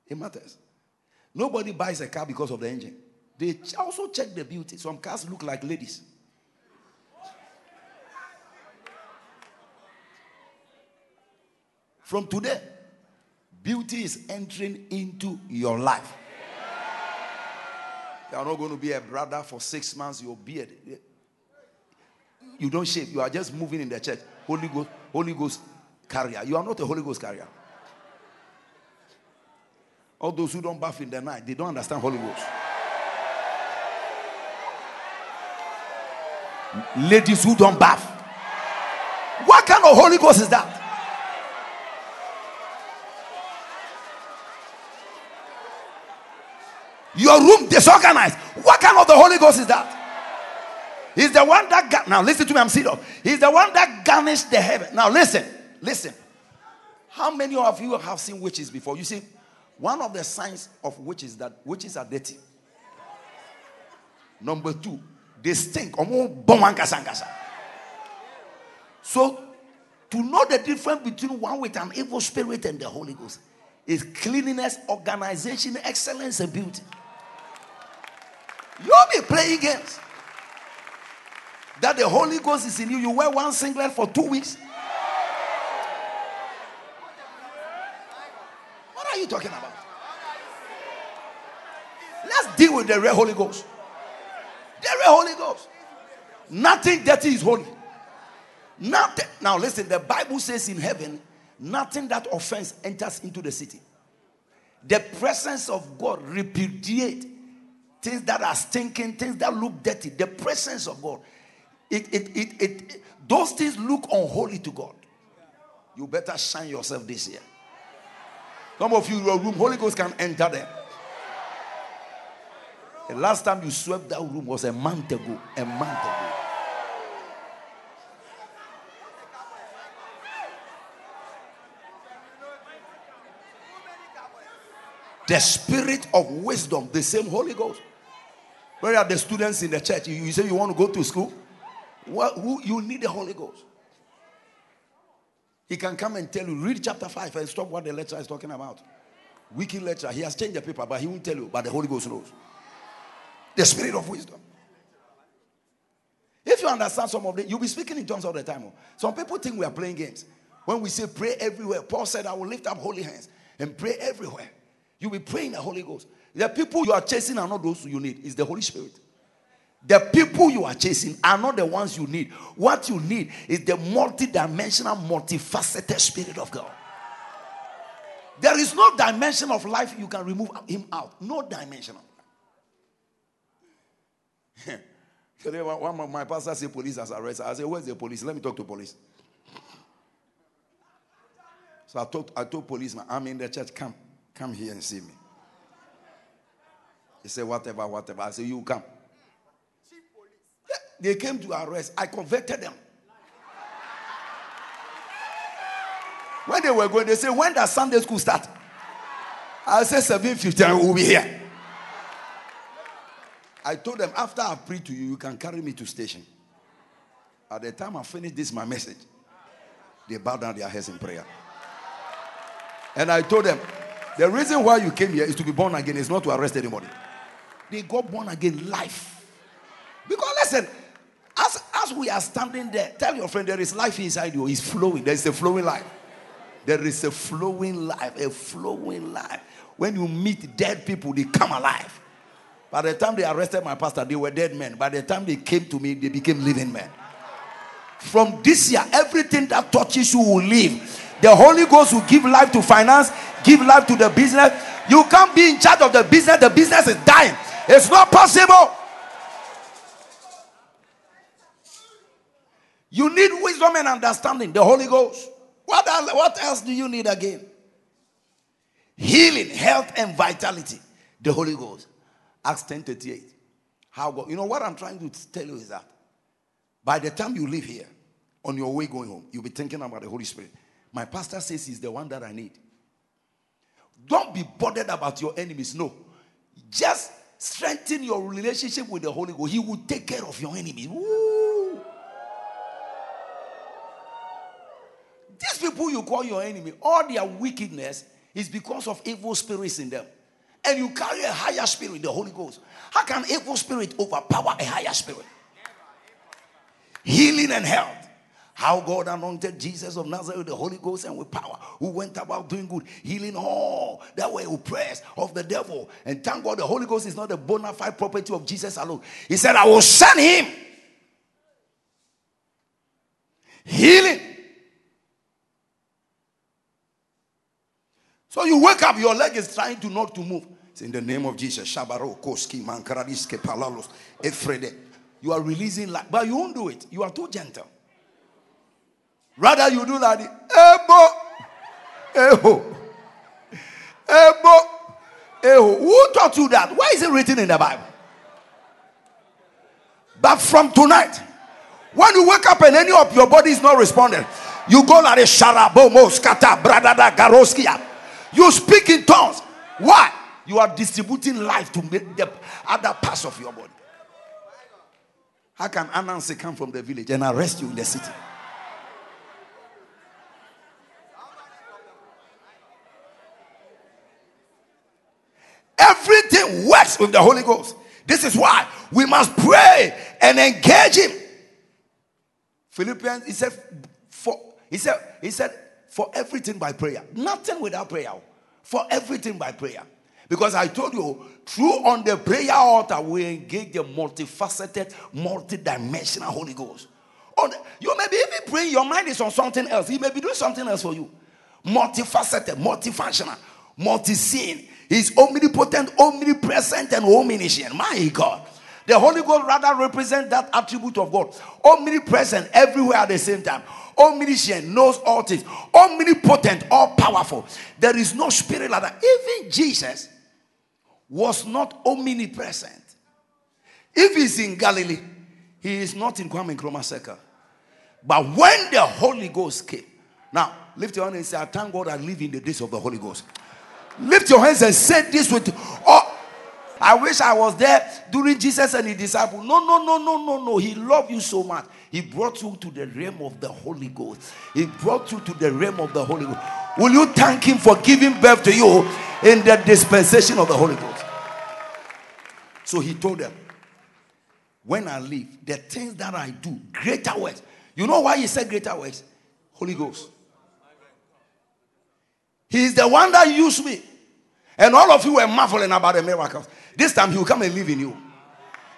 [SPEAKER 5] It matters. Nobody buys a car because of the engine. They also check the beauty. Some cars look like ladies. From today, beauty is entering into your life. You are not going to be a brother for six months, your beard. You don't shave, you are just moving in the church. Holy Ghost, Holy Ghost carrier. You are not a Holy Ghost carrier. All those who don't bath in the night, they don't understand Holy Ghost. Ladies who don't bath, What kind of Holy Ghost is that? Your room disorganized. What kind of the Holy Ghost is that? He's the one that ga- now listen to me. I'm serious. He's the one that garnished the heaven. Now listen, listen. How many of you have seen witches before? You see, one of the signs of witches that witches are dirty. Number two, they stink. So, to know the difference between one with an evil spirit and the Holy Ghost is cleanliness, organization, excellence, and beauty. You'll be playing games. That the Holy Ghost is in you. You wear one singlet for two weeks. What are you talking about? Let's deal with the real Holy Ghost. The real Holy Ghost. Nothing dirty is holy. Nothing. Now listen, the Bible says in heaven, nothing that offense enters into the city. The presence of God repudiate things that are stinking, things that look dirty. The presence of God. It, it, it, it, those things look unholy to God. You better shine yourself this year. Some of you, your room, Holy Ghost can enter there. The last time you swept that room was a month ago. A month ago. The spirit of wisdom, the same Holy Ghost. Where are the students in the church? You, say you want to go to school? What, who, you need the Holy Ghost. He can come and tell you, read chapter 5 and stop what the lecturer is talking about. Wicked lecturer. He has changed the paper, but he won't tell you, but the Holy Ghost knows. The spirit of wisdom. If you understand some of it, you'll be speaking in tongues all the time. oh. Some people think we are playing games. When we say pray everywhere, Paul said, I will lift up holy hands and pray everywhere. You'll be praying the Holy Ghost. The people you are chasing are not those you need, it's the Holy Spirit. The people you are chasing are not the ones you need. What you need is the multi-dimensional, multifaceted Spirit of God. There is no dimension of life you can remove him out. No dimension. Today, one of my pastors say police has arrested. I said, Where's the police? Let me talk to police. So I told, I told policeman, I'm in the church. Come, come here and see me. He said, Whatever, whatever. I said, You come. They came to arrest. I converted them. When they were going, they said, When does Sunday school start? I said, 7.15, we'll be here. I told them, after I pray to you, you can carry me to station. At the time I finished this, my message, they bowed down their heads in prayer. And I told them, the reason why you came here is to be born again, is not to arrest anybody. They got born again life. Because listen, as, as we are standing there, tell your friend there is life inside you. It's flowing. There is a flowing life. There is a flowing life, a flowing life. When you meet dead people, they come alive. By the time they arrested my pastor, they were dead men. By the time they came to me, they became living men. From this year, everything that touches you will live. The Holy Ghost will give life to finance, give life to the business. You can't be in charge of the business, the business is dying. It's not possible. You need wisdom and understanding, the Holy Ghost. What, what else do you need again? Healing, health, and vitality, the Holy Ghost. Acts 10 38. How God, you know what I'm trying to tell you is that by the time you leave here, on your way going home, you'll be thinking about the Holy Spirit. My pastor says he's the one that I need. Don't be bothered about your enemies. No. Just strengthen your relationship with the Holy Ghost. He will take care of your enemies. Woo. People you call your enemy, all their wickedness is because of evil spirits in them. And you carry a higher spirit, the Holy Ghost. How can evil spirit overpower a higher spirit? Healing and health. How God anointed Jesus of Nazareth with the Holy Ghost and with power, who went about doing good, healing all that were oppressed of the devil. And thank God the Holy Ghost is not a bona fide property of Jesus alone. He said, I will send him. Healing. So you wake up, your leg is trying to not to move. It's in the name of Jesus. Koski, Mankaradiske, Palalos, Efrede. You are releasing life, but you won't do it. You are too gentle. Rather, you do that. Ebo. Eho. Ebo. Eho. Who taught you that? Why is it written in the Bible? But from tonight, when you wake up and any of your body is not responding, you go like a sharabomo skata bradada. You speak in tongues. Why? You are distributing life to make the other parts of your body. How can Anansi come from the village and arrest you in the city? Everything works with the Holy Ghost. This is why we must pray and engage Him. Philippians, he said, for he said, he said, for everything by prayer. Nothing without prayer. For everything by prayer. Because I told you, through on the prayer altar, we engage the multifaceted, multidimensional Holy Ghost. The, you may be even praying, your mind is on something else. He may be doing something else for you. Multifaceted, multifunctional, multi-seeing. He's omnipotent, omnipresent, and omniscient. My God. The Holy Ghost rather represents that attribute of God. Omnipresent everywhere at the same time. Omniscient knows all things. Omnipotent, all powerful. There is no spirit like that. Even Jesus was not omnipresent. If he's in Galilee, he is not in Kwame Nkrumah Circle. But when the Holy Ghost came, now lift your hand and say, I thank God I live in the days of the Holy Ghost. Lift your hands and say this with oh I wish I was there during Jesus and his disciples. No, no, no, no, no, no. He loved you so much. He brought you to the realm of the Holy Ghost. He brought you to the realm of the Holy Ghost. Will you thank him for giving birth to you in the dispensation of the Holy Ghost? So he told them, When I leave, the things that I do, greater works. You know why he said greater works? Holy Ghost. He's the one that used me. And all of you were marveling about the miracles. This time he will come and live in you.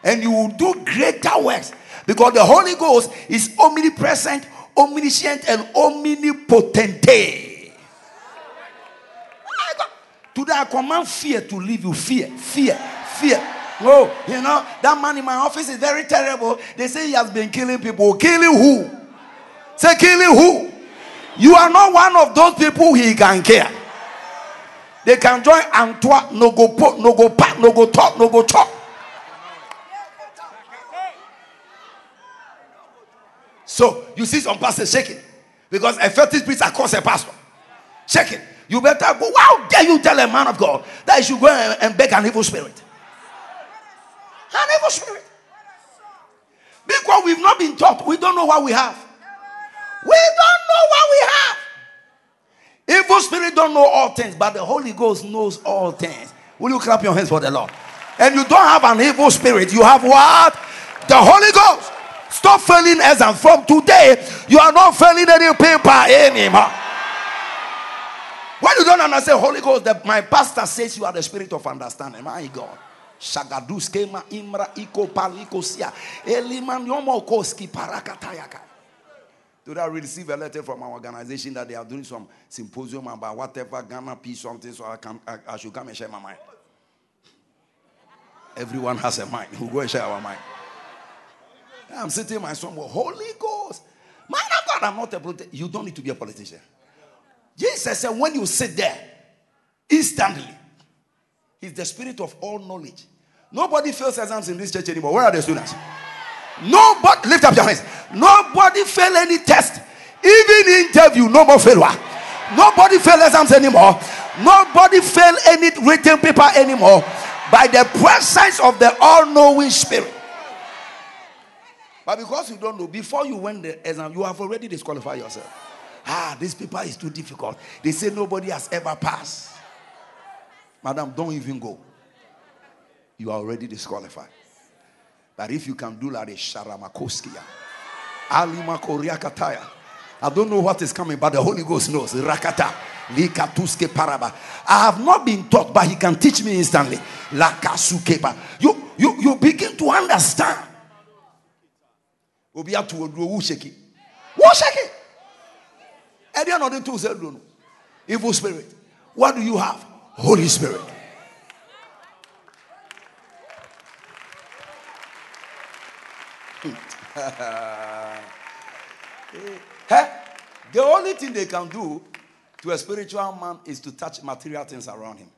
[SPEAKER 5] And you will do greater works. Because the Holy Ghost is omnipresent, omniscient, and omnipotent. Today I command fear to leave you. Fear, fear, fear. Oh, you know, that man in my office is very terrible. They say he has been killing people. Killing who? Say, killing who? You are not one of those people he can care. They can join Antoine, no go put, no go pack, no go talk, no go talk. So you see some pastors shaking because a fetish priest across a pastor. Shaking. You better go. How dare you tell a man of God that he should go and, and beg an evil spirit? An evil spirit. Because we've not been taught. We don't know what we have. We don't know what we have. Evil spirit don't know all things, but the Holy Ghost knows all things. Will you clap your hands for the Lord? And you don't have an evil spirit. You have what? The Holy Ghost. Stop failing exam. From today, you are not failing any paper anymore. When you don't understand Holy Ghost, that my pastor says you are the spirit of understanding. My God. Shagadus kema imra iko paliko sia. Eliman yomo koski parakatayaka. Today I received a letter from our organization that they are doing some symposium about whatever Ghana peace something, so I, can, I, I should come and share my mind. Everyone has a mind. We'll go and share our mind. I'm sitting in my son, Holy Ghost. Man of God, I'm not a politician. You don't need to be a politician. Jesus said, when you sit there, instantly, He's the spirit of all knowledge. Nobody fails exams in this church anymore. Where are the students? Nobody, lift up your hands. Nobody fail any test. Even interview, no more failure. Nobody fail exams anymore. Nobody fail any written paper anymore. By the presence of the all-knowing spirit. But because you don't know, before you went the exam, you have already disqualified yourself. Ah, this paper is too difficult. They say nobody has ever passed. Madam, don't even go. You are already disqualified. But if you can do like a Sharamakoskia, Alima Koriakataya. I don't know what is coming, but the Holy Ghost knows. Rakata. Likatuske paraba. I have not been taught, but he can teach me instantly. Lakasukeba. You, you, you begin to understand. Obi atu odu owu sheki. Wo sheki. Any another two said no. Evil spirit. What do you have? Holy Spirit. The only thing they can do to a spiritual man is to touch material things around him.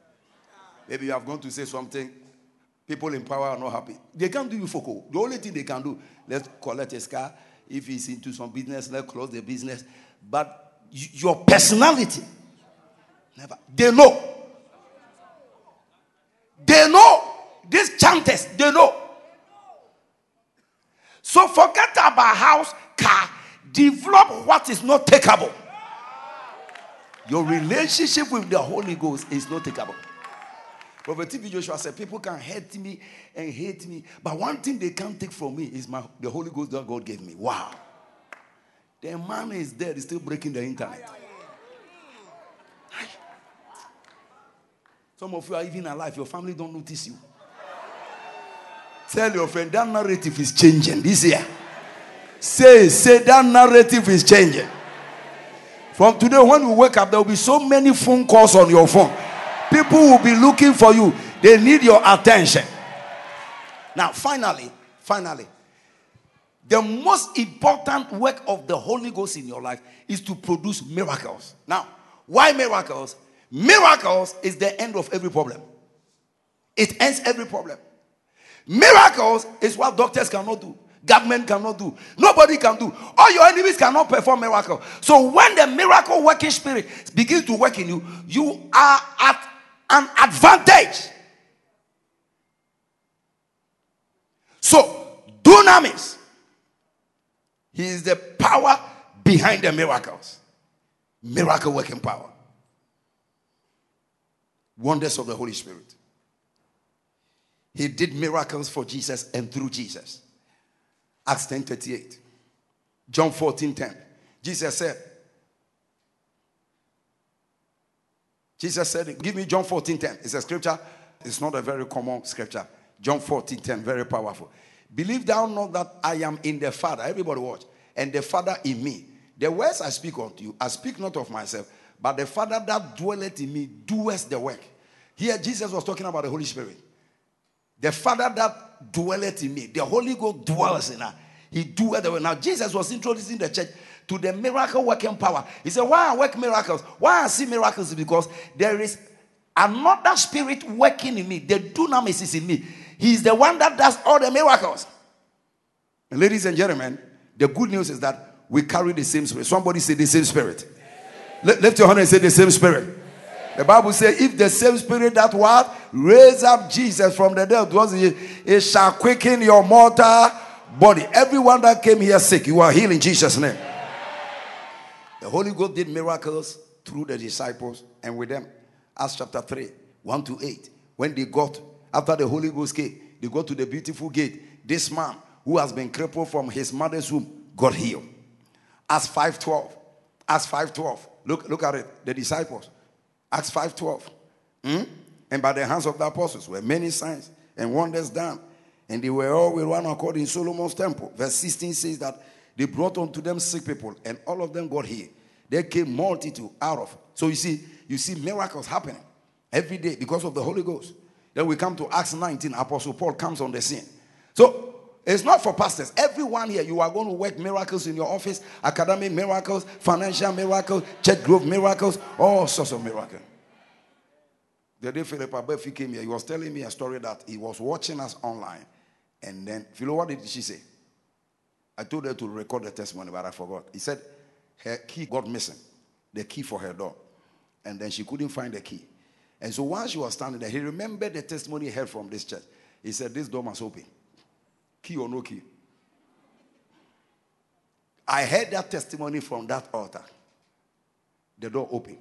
[SPEAKER 5] Maybe you have gone to say something, people in power are not happy. They can't do you focal. The only thing they can do, let's collect his car. If he's into some business, let's close the business. But your personality, never. They know. They know. These chanters, they know. So forget about house, car. Develop what is not takeable. Your relationship with the Holy Ghost is not takeable. Prophet TB Joshua said, People can hate me and hate me, but one thing they can't take from me is my, the Holy Ghost that God gave me. Wow. The man is dead, he's still breaking the internet. Some of you are even alive, your family don't notice you. Tell your friend that narrative is changing this year. Say, say that narrative is changing. From today, when we wake up, there will be so many phone calls on your phone. People will be looking for you. They need your attention. Now, finally, finally, the most important work of the Holy Ghost in your life is to produce miracles. Now, why miracles? Miracles is the end of every problem. It ends every problem. Miracles is what doctors cannot do. Government cannot do. Nobody can do. All your enemies cannot perform miracle. So when the miracle working spirit begins to work in you, you are at an advantage. So dunamis, he is the power behind the miracles. Miracle working power. Wonders of the Holy Spirit. He did miracles for Jesus and through Jesus. Acts 10 38. John 14 10. Jesus said, Jesus said, Give me John 14 10. It's a scripture. It's not a very common scripture. John 14 10, very powerful. Believe thou not that I am in the Father. Everybody watch. And the Father in me. The words I speak unto you, I speak not of myself, but the Father that dwelleth in me doeth the work. Here, Jesus was talking about the Holy Spirit. The Father that dwelleth in me, the Holy Ghost dwells in us. He doeth the work. Now, Jesus was introducing the church to the miracle working power. He said, Why I work miracles? Why I see miracles because there is another spirit working in me. The dunamis is in me. He's the one that does all the miracles. And ladies and gentlemen, the good news is that we carry the same spirit. Somebody say the same spirit. Li- Lift your hand and say the same spirit. The Bible says, if the same spirit that what raised up Jesus from the dead was it, it shall quicken your mortal body. Everyone that came here sick, you are healed in Jesus' name. The Holy Ghost did miracles through the disciples and with them. Acts chapter 3, 1 to 8. When they got, after the Holy Ghost came, they got to the beautiful gate. This man who has been crippled from his mother's womb got healed. Acts 5:12. Acts 5:12. Look, look at it. The disciples. Acts 5:12. Hmm? And by the hands of the apostles were many signs and wonders done. And they were all with one accord in Solomon's temple. Verse 16 says that they brought unto them sick people, and all of them got healed. There came multitude out of. So you see, you see miracles happening every day because of the Holy Ghost. Then we come to Acts 19. Apostle Paul comes on the scene. So it's not for pastors. Everyone here, you are going to work miracles in your office, academic miracles, financial miracles, church growth miracles, all sorts of miracles. The day Philip Abefi came here, he was telling me a story that he was watching us online. And then, Philo, what did she say? I told her to record the testimony, but I forgot. He said her key got missing, the key for her door. And then she couldn't find the key. And so while she was standing there, he remembered the testimony he heard from this church. He said, This door must open. Key or no key. I heard that testimony from that altar. The door opened.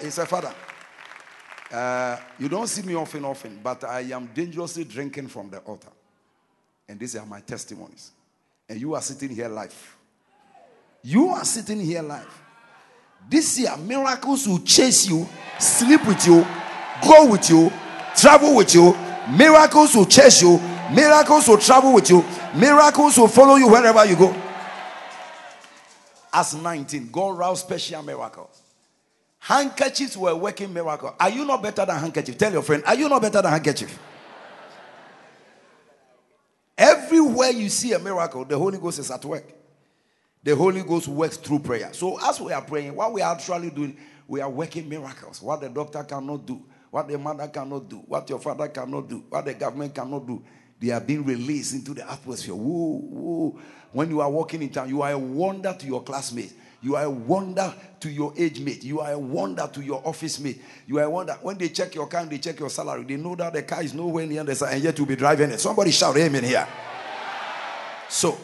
[SPEAKER 5] He said, Father, uh, you don't see me often, often, but I am dangerously drinking from the altar. And these are my testimonies. And you are sitting here live. You are sitting here live. This year, miracles will chase you, sleep with you, go with you, travel with you. Miracles will chase you, miracles will travel with you, miracles will follow you wherever you go. Acts 19, God roused special miracles. Handkerchiefs were working miracle. Are you not better than handkerchief? Tell your friend, are you not better than handkerchief? Everywhere you see a miracle, the Holy Ghost is at work. The Holy Ghost works through prayer. So as we are praying, what we are actually doing, we are working miracles. What the doctor cannot do, what the mother cannot do, what your father cannot do, what the government cannot do. They are being released into the atmosphere. Whoa. When you are walking in town, you are a wonder to your classmates. You are a wonder to your age mate. You are a wonder to your office mate. You are a wonder. When they check your car and they check your salary, they know that the car is nowhere near the side and yet you'll be driving it. Somebody shout amen here. So,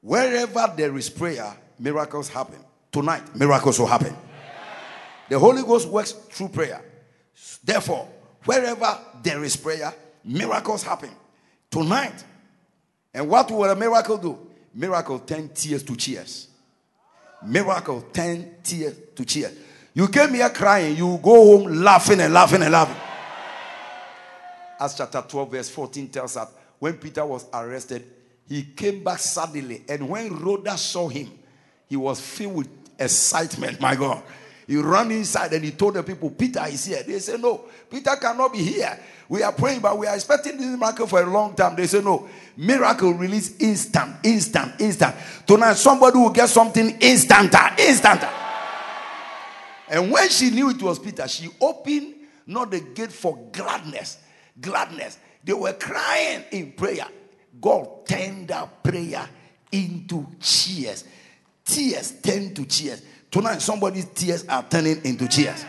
[SPEAKER 5] wherever there is prayer, miracles happen. Tonight, miracles will happen. The Holy Ghost works through prayer. Therefore, wherever there is prayer, miracles happen. Tonight, and what will a miracle do? Miracle turn tears to cheers. Miracle turn tears to cheer. You came here crying, you go home laughing and laughing and laughing. Acts chapter 12, verse 14 tells us, when Peter was arrested, he came back suddenly. And when Rhoda saw him, he was filled with excitement. My God. He ran inside and he told the people, Peter is here. They said, No, Peter cannot be here. We are praying, but we are expecting this miracle for a long time. They say, No, miracle release instant, instant, instant. Tonight, somebody will get something instant, instant. And when she knew it was Peter, she opened not the gate for gladness, gladness. They were crying in prayer. God turned prayer into cheers. Tears turn to cheers. Tonight, somebody's tears are turning into cheers.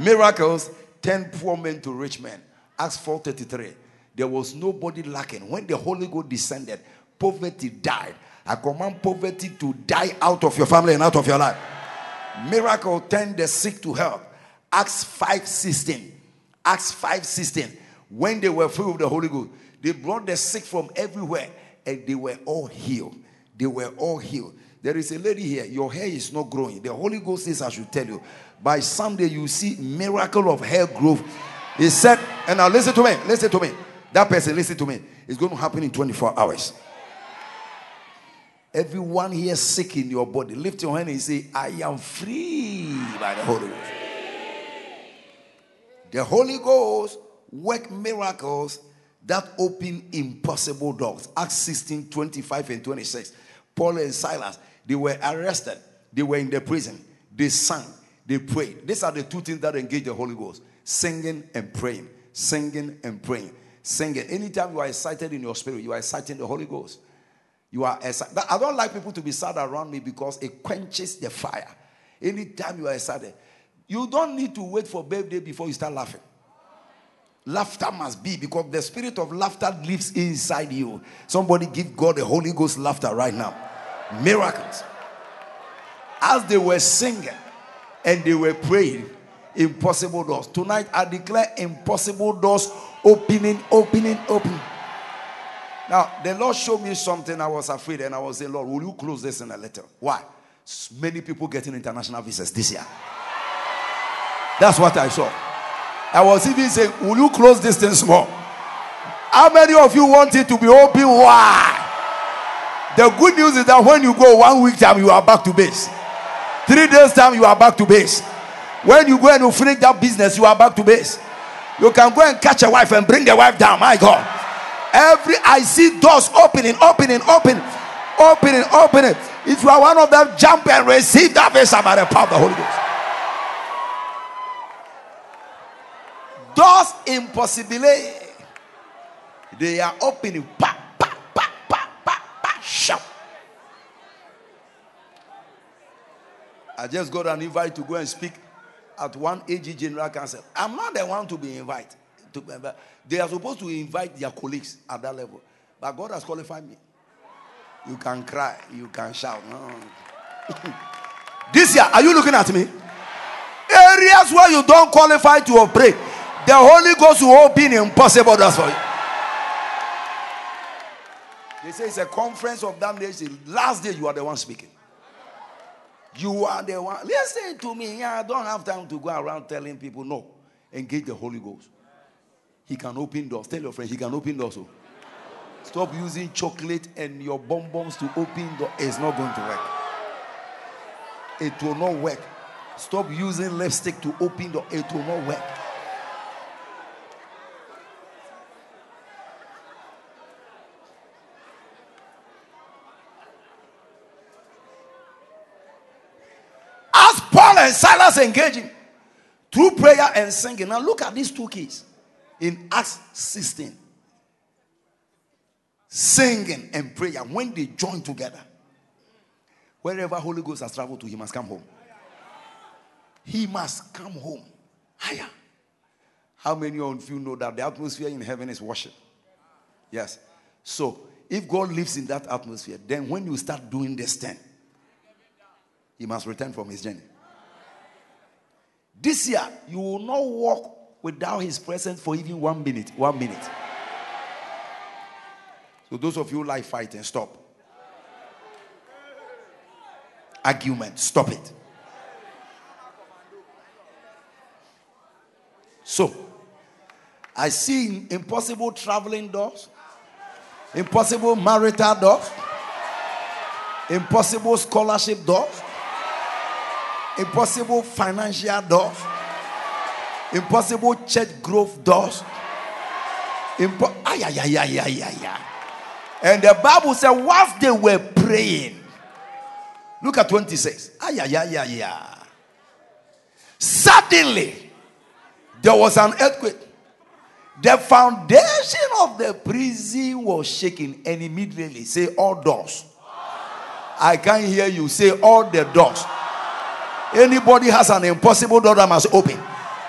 [SPEAKER 5] Miracles turn poor men to rich men. Acts 4:33. There was nobody lacking. When the Holy Ghost descended, poverty died. I command poverty to die out of your family and out of your life. Miracle turned the sick to health. Acts 5:16. Acts 5:16. When they were filled with the Holy Ghost, they brought the sick from everywhere and they were all healed. They were all healed. There is a lady here, your hair is not growing. The Holy Ghost says, I should tell you, by Sunday you see miracle of hair growth. He said, and now listen to me, listen to me. That person, listen to me. It's going to happen in 24 hours. Everyone here sick in your body, lift your hand and say, I am free by the Holy Ghost. The Holy Ghost work miracles that open impossible doors. Acts 16, 25 and 26. Paul and Silas, they were arrested. They were in the prison. They sang. They prayed. These are the two things that engage the Holy Ghost singing and praying. Singing and praying. Singing. Anytime you are excited in your spirit, you are exciting the Holy Ghost. You are excited. I don't like people to be sad around me because it quenches the fire. Anytime you are excited, you don't need to wait for birthday before you start laughing. Laughter must be because the spirit of laughter lives inside you. Somebody give God the Holy Ghost laughter right now. Miracles. As they were singing and they were praying, impossible doors. Tonight I declare impossible doors opening, opening, opening. Now, the Lord showed me something. I was afraid, and I was saying, Lord, will you close this in a little? Why? Many people getting international visas this year. That's what I saw. I was even saying, Will you close this thing small? How many of you want it to be open Why? The good news is that when you go one week time, you are back to base. Three days time, you are back to base. When you go and you finish that business, you are back to base. You can go and catch a wife and bring the wife down. My God. Every I see doors opening, opening, opening, opening, opening. If you are one of them, jump and receive that visa by the power of the Holy Ghost. Doors impossibility. They are opening. Pa, pa, pa, pa, pa, pa, shout. I just got an invite to go and speak at one AG General Council. I'm not the one to be invited. To, they are supposed to invite their colleagues at that level. But God has qualified me. You can cry, you can shout. No. this year, are you looking at me? Areas where you don't qualify to operate, the Holy Ghost will open impossible doors for you. They say it's a conference of damnation. Last day, you are the one speaking. You are the one. Listen to me. Yeah, I don't have time to go around telling people no. Engage the Holy Ghost. He can open doors. Tell your friend he can open doors. So. Stop using chocolate and your bonbons to open doors. It's not going to work. It will not work. Stop using lipstick to open door. It will not work. Silas engaged him through prayer and singing. Now look at these two keys in Acts 16. Singing and prayer when they join together. Wherever Holy Ghost has traveled to, he must come home. He must come home. Higher. How many of you know that the atmosphere in heaven is worship? Yes. So, if God lives in that atmosphere, then when you start doing this thing, he must return from his journey. This year, you will not walk without his presence for even one minute. One minute. So, those of you like fighting, stop. Argument, stop it. So, I see impossible traveling doors, impossible marital doors, impossible scholarship doors, impossible financial doors, impossible church growth doors. Impo- ay, ay, ay, ay, ay, ay, ay. And the Bible said, whilst they were praying, look at 26. Ay, ay, ay, ay, ay. Suddenly, there was an earthquake. The foundation of the prison was shaking, and immediately say, All doors. I can't hear you say, All the doors. Anybody has an impossible door that must open.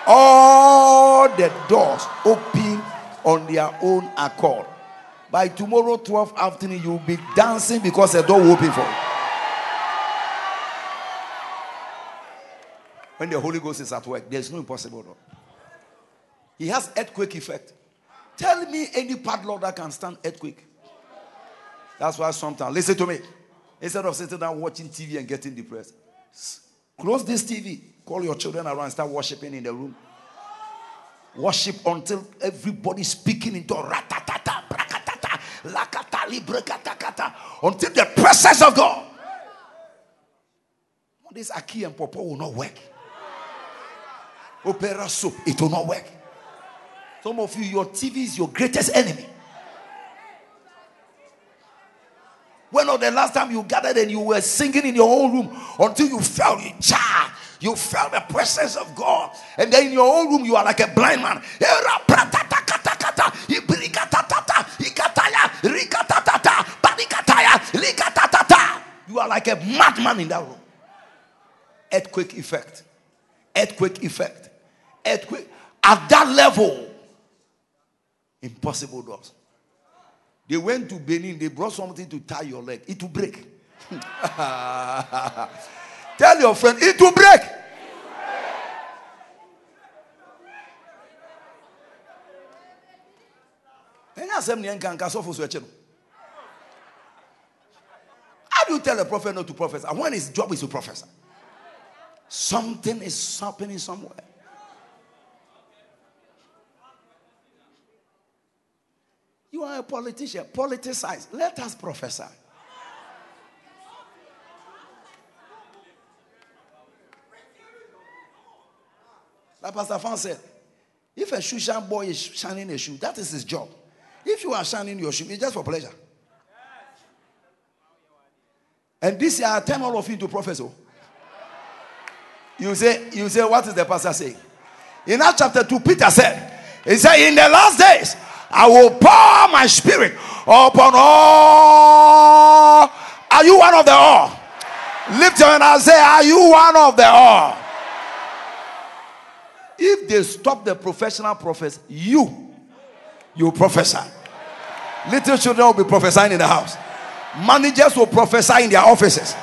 [SPEAKER 5] All the doors open on their own accord. By tomorrow, 12 afternoon, you'll be dancing because the door will open for you. When the Holy Ghost is at work, there's no impossible door. He has earthquake effect. Tell me any padlock that can stand earthquake. That's why sometimes, listen to me. Instead of sitting down watching TV and getting depressed, close this TV. Call your children around, start worshiping in the room. Worship until everybody speaking into ratatata, brakatata, lakata, librekata, until the presence of God. This Aki and Popo will not work. Opera soup, it will not work. Some of you, your TV is your greatest enemy. When was the last time you gathered and you were singing in your own room until you felt it? Cha, you felt the presence of God. And then in your own room, you are like a blind man. You are like a madman in that room. Earthquake effect. Earthquake effect. Earthquake. At that level, impossible doors. They went to Benin, they brought something to tie your leg. It will break. Tell your friend, it will break. How do you tell a prophet not to prophesy when his job is to prophesy? Something is happening somewhere. You are a politician, politicize. Let us prophesy. Like Pastor Fan said, if a shoe shine boy is shining a shoe, that is his job. If you are shining your shoe, it's just for pleasure. And this year, I turn all of you to professor. Oh. You say, you say, what is the pastor saying? In Acts chapter 2, Peter said, He said, In the last days, I will pour my spirit upon all. Are you one of the all? Lift your hand and say, Are you one of the all? If they stop the professional prophets, you, you prophesy. Little children will be prophesying in the house. Managers will prophesy in their offices.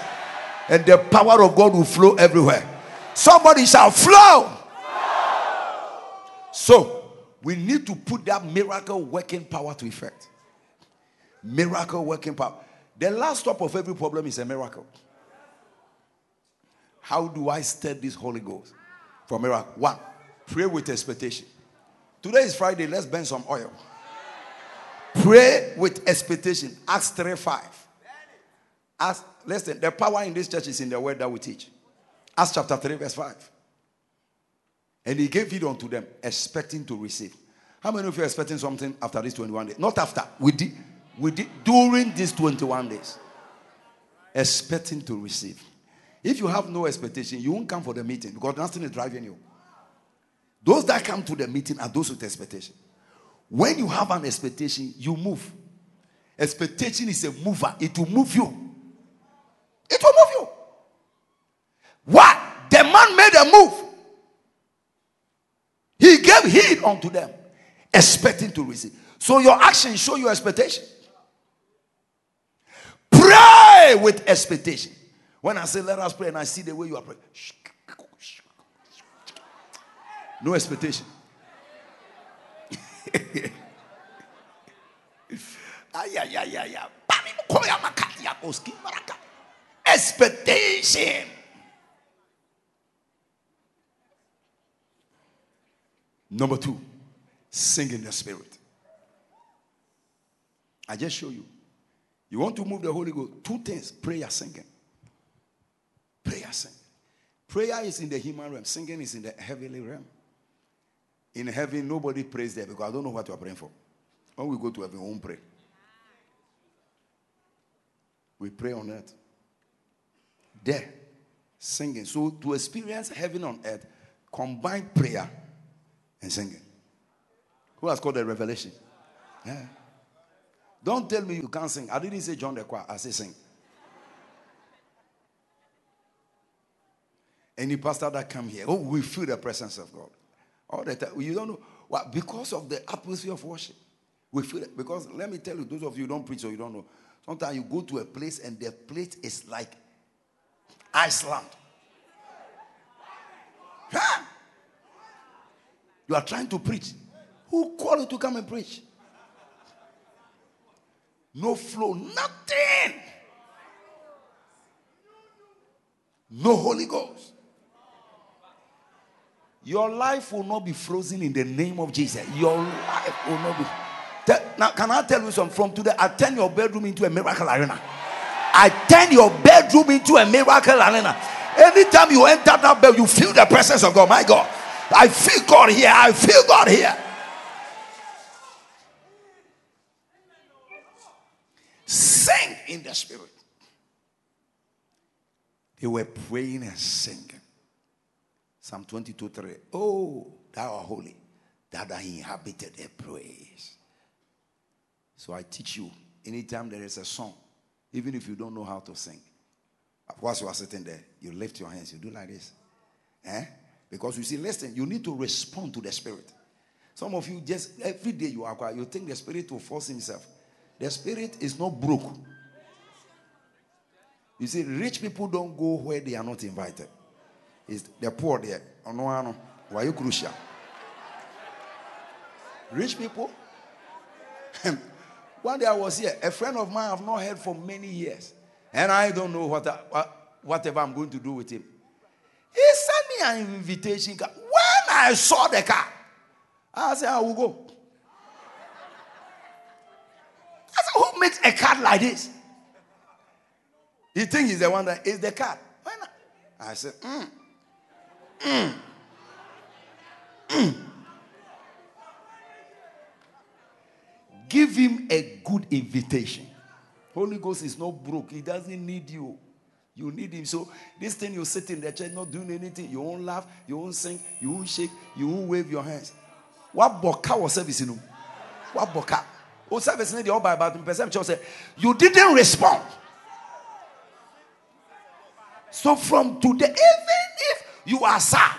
[SPEAKER 5] And the power of God will flow everywhere. Somebody shall flow. So, we need to put that miracle working power to effect. Miracle working power. The last stop of every problem is a miracle. How do I stir this Holy Ghost for miracle? One, pray with expectation. Today is Friday. Let's burn some oil. Pray with expectation. Acts 3 5. Ask, listen, the power in this church is in the word that we teach. Acts chapter 3, verse 5. And he gave it unto them, expecting to receive. How many of you are expecting something after these 21 days? Not after. We did, we did during these 21 days. Expecting to receive. If you have no expectation, you won't come for the meeting because nothing is driving you. Those that come to the meeting are those with expectation. When you have an expectation, you move. Expectation is a mover, it will move you. It will move you. Why? The man made a move. He gave heed unto them, expecting to receive. So your actions show your expectation. Pray with expectation. When I say let us pray and I see the way you are praying, no expectation. Expectation. Number two, sing in the spirit. I just show you. You want to move the Holy Ghost? Two things prayer, singing. Prayer, singing. Prayer is in the human realm, singing is in the heavenly realm. In heaven, nobody prays there because I don't know what you are praying for. When we go to heaven, we won't pray. We pray on earth. There, singing. So to experience heaven on earth, combine prayer and singing. Who has called the revelation? Yeah. Don't tell me you can't sing. I didn't say John the choir. I say sing. Any pastor that come here, oh, we feel the presence of God. All the time. You don't know. Well, because of the atmosphere of worship. We feel it. Because let me tell you, those of you don't preach or you don't know. Sometimes you go to a place and the place is like Iceland. Huh? You are trying to preach. Who called you to come and preach? No flow, nothing. No Holy Ghost. Your life will not be frozen in the name of Jesus. Your life will not be. Now, can I tell you something? From today, I turn your bedroom into a miracle arena. I turn your bedroom into a miracle arena. Anytime you enter that bed, you feel the presence of God. My God, I feel God here. I feel God here. Sing in the spirit. They were praying and singing. Psalm 22 3. Oh, thou art holy, thou that inhabited a praise. So I teach you anytime there is a song, even if you don't know how to sing, whilst you are sitting there, you lift your hands, you do like this. Eh? Because you see, listen, you need to respond to the spirit. Some of you just every day you are quiet, you think the spirit will force himself. The spirit is not broke. You see, rich people don't go where they are not invited. It's the poor there. Why you crucial? Rich people. One day I was here. A friend of mine I've not heard for many years, and I don't know what, I, whatever I'm going to do with him. He me an invitation card. When I saw the car, I said, I will go. I said, Who makes a card like this? He thinks he's the one that is the card. Why not? I said, mm. Mm. Mm. Give him a good invitation. Holy Ghost is not broke. He doesn't need you. You need him. So this thing you sit in the church not doing anything. You won't laugh. You won't sing. You won't shake. You won't wave your hands. What boka was service oh, in What boka? O service in the all by about person say you didn't respond. So from today, even if you are sad,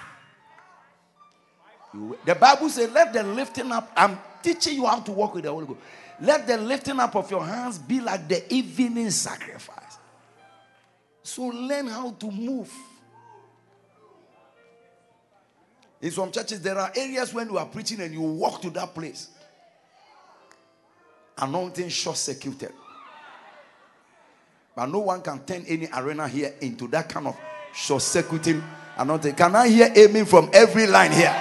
[SPEAKER 5] the Bible says, "Let the lifting up." I'm teaching you how to walk with the Holy Ghost. Let the lifting up of your hands be like the evening sacrifice. So learn how to move. In some churches, there are areas when you are preaching and you walk to that place. Anointing short circuited. But no one can turn any arena here into that kind of short circuiting anointing. Can I hear amen from every line here?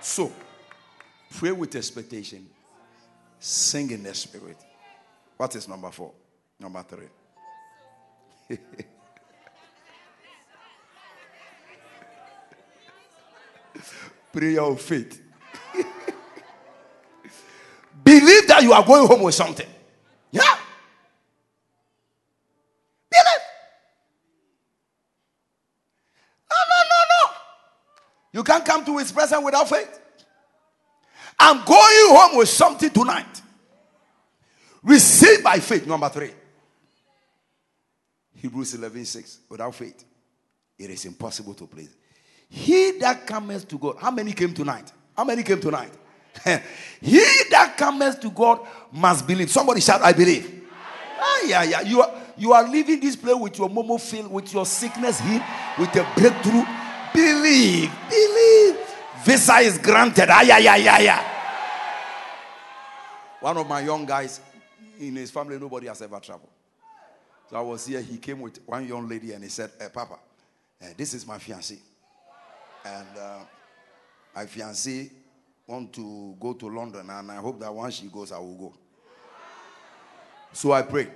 [SPEAKER 5] So, pray with expectation, sing in the spirit. What is number four? Number three. Prayer of faith. Believe that you are going home with something. Yeah. Believe. No, no, no, no. You can't come to his presence without faith. I'm going home with something tonight. Receive by faith. Number three. Hebrews 11 6. Without faith, it is impossible to please. He that cometh to God. How many came tonight? How many came tonight? he that cometh to God must believe. Somebody shout, I believe. Ah, yeah, yeah. You are, you are leaving this place with your momo filled, with your sickness healed, with a breakthrough. Believe, believe. Visa is granted. Ah, yeah, yeah, yeah, yeah. One of my young guys in his family, nobody has ever traveled. So I was here. He came with one young lady and he said, hey, Papa, uh, this is my fiancée. And uh, my fiancée want to go to London, and I hope that once she goes, I will go. So I prayed.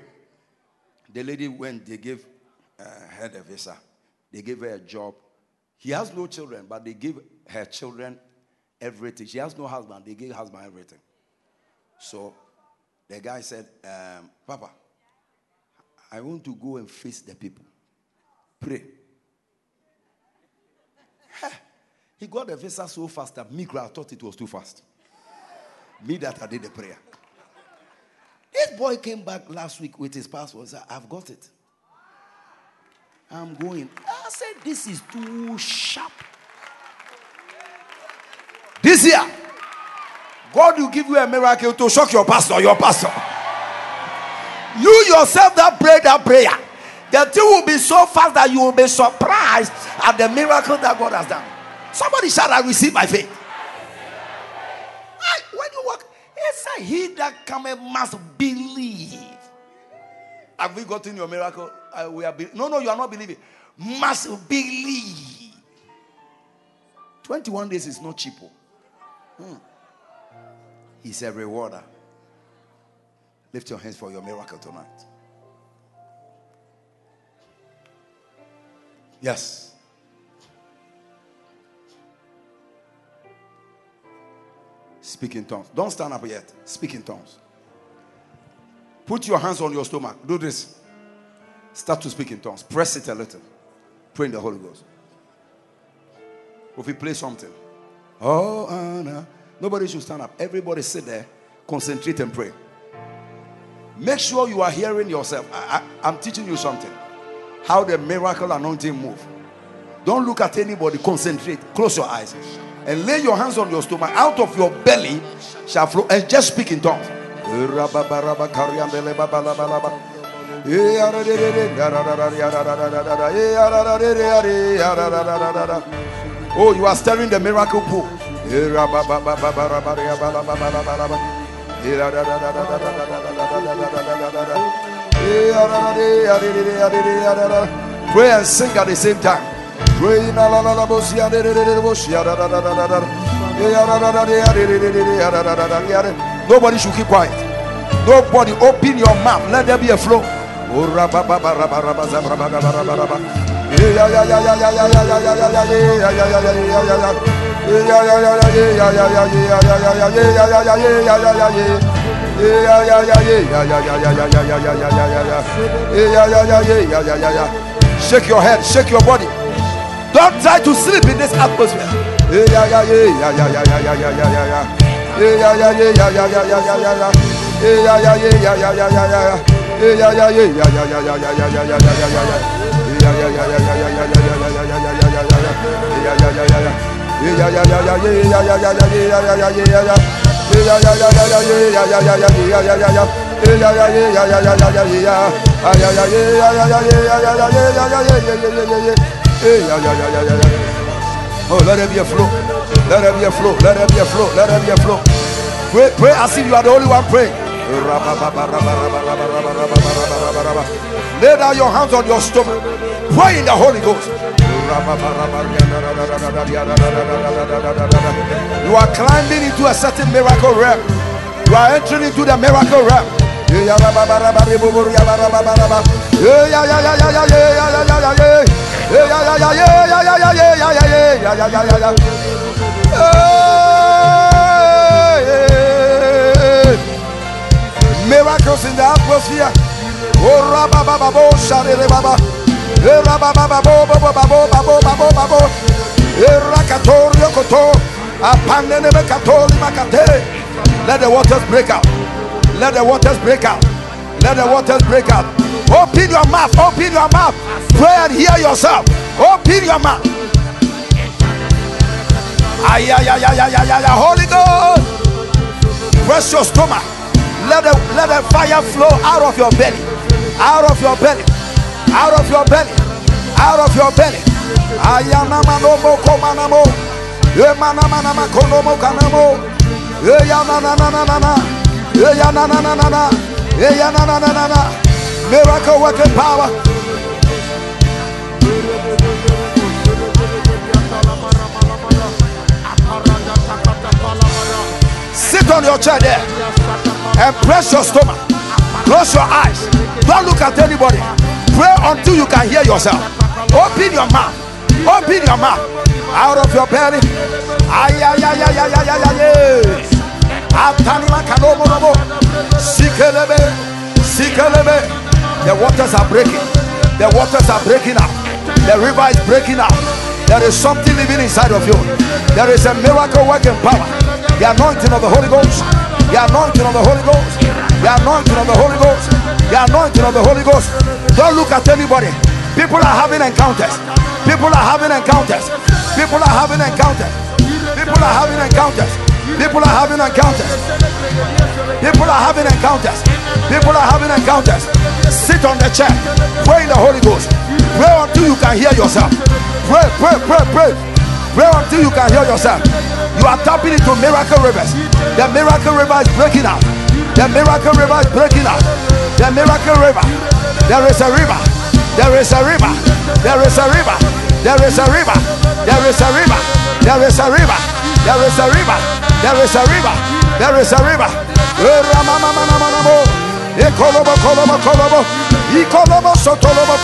[SPEAKER 5] The lady went, they gave uh, her the visa, they gave her a job. He has no children, but they give her children everything. She has no husband, they gave husband everything. So the guy said, um, Papa, I want to go and face the people. Pray. He got the visa so fast that me, I thought it was too fast. Me that I did the prayer. This boy came back last week with his passport. Said, I've got it. I'm going. I said, This is too sharp. This year, God will give you a miracle to shock your pastor, your pastor. You yourself that pray that prayer, the thing will be so fast that you will be surprised at the miracle that God has done. Somebody shall I receive my faith. I, when you walk, it's a he that cometh must believe. Have we gotten your miracle? Uh, we are be- no, no, you are not believing. Must believe. 21 days is not cheap. oh. Hmm. He's a rewarder. Lift your hands for your miracle tonight. Yes. Speak in tongues. Don't stand up yet. Speak in tongues. Put your hands on your stomach. Do this. Start to speak in tongues. Press it a little. Pray in the Holy Ghost. If we play something. Oh, Anna. Nobody should stand up. Everybody sit there, concentrate and pray. Make sure you are hearing yourself. I, I, I'm teaching you something. How the miracle anointing move. Don't look at anybody. Concentrate. Close your eyes and lay your hands on your stomach. Out of your belly shall flow and just speak in tongues. Oh, you are stirring the miracle pool. Pray and sing at the same time. Pray. Eh. Nobody should keep quiet. Nobody open your mouth. Let there be a flow. Oh. Eh. Eh. Eh. Eh. Eh. Eh. Eh. Eh. Eh. Eh. Eh. Eh, ya, ya, ya, Shake your head, shake your body. Don't try to sleep in this atmosphere. Oh, let there be a flow. Let there be a flow. Let there be a flow. Let there be a flow. Pray, pray as if you are the only one praying. Lay down your hands on your stomach. Pray in the Holy Ghost. You are climbing into a certain miracle realm. You are entering into the miracle realm. Miracles in the atmosphere. Oh, sharere baba. Eh, rabababo, babo, Let the waters break out. Let the waters break out. Let the waters break out. Open your mouth. Open your mouth. Pray and hear yourself. Open your mouth. Ay, ay, ay, ay, ay, ay, ay. Holy Ghost. Press your stomach. Let the let the fire flow out of your belly. Out of your belly out of your belly, out of your belly. Ayanama no mo komanamo, emanama nama konomo kanamo, eyananananana, eyanananana, eyanananana. Miracle working power. Sit on your chair there and press your stomach. Close your eyes. Don't look at anybody. Pray until you can hear yourself. Open your mouth. Open your mouth. Out of your belly. Ay, ay, ay, ay, ay, ay, ay, ay. Atanima kanomo nomo. Sikelebe. Sikelebe. The waters are breaking. The waters are breaking up. The river is breaking up. There is something living inside of you. There is a miracle working power. The anointing of the Holy Ghost. The anointing of the Holy Ghost. The anointing of the Holy Ghost. The anointing of the Holy Ghost. Don't look at anybody. People are having encounters. People are having encounters. People are having encounters. People are having encounters. People are having encounters. People are having encounters. People are having encounters. Sit on the chair. Pray in the Holy Ghost. Pray until you can hear yourself. Pray, pray, pray, pray. Pray until you can hear yourself. You are tapping into miracle rivers. The miracle river is breaking out. The miracle river is breaking out. The miracle river. There is a river. There is a river. There is a river. There is a river. There is a river. There is a river. There is a river. There is a river. There is a river. Eh. Ekolobo, kolobo, kolobo. Ikolobo, sotolobo.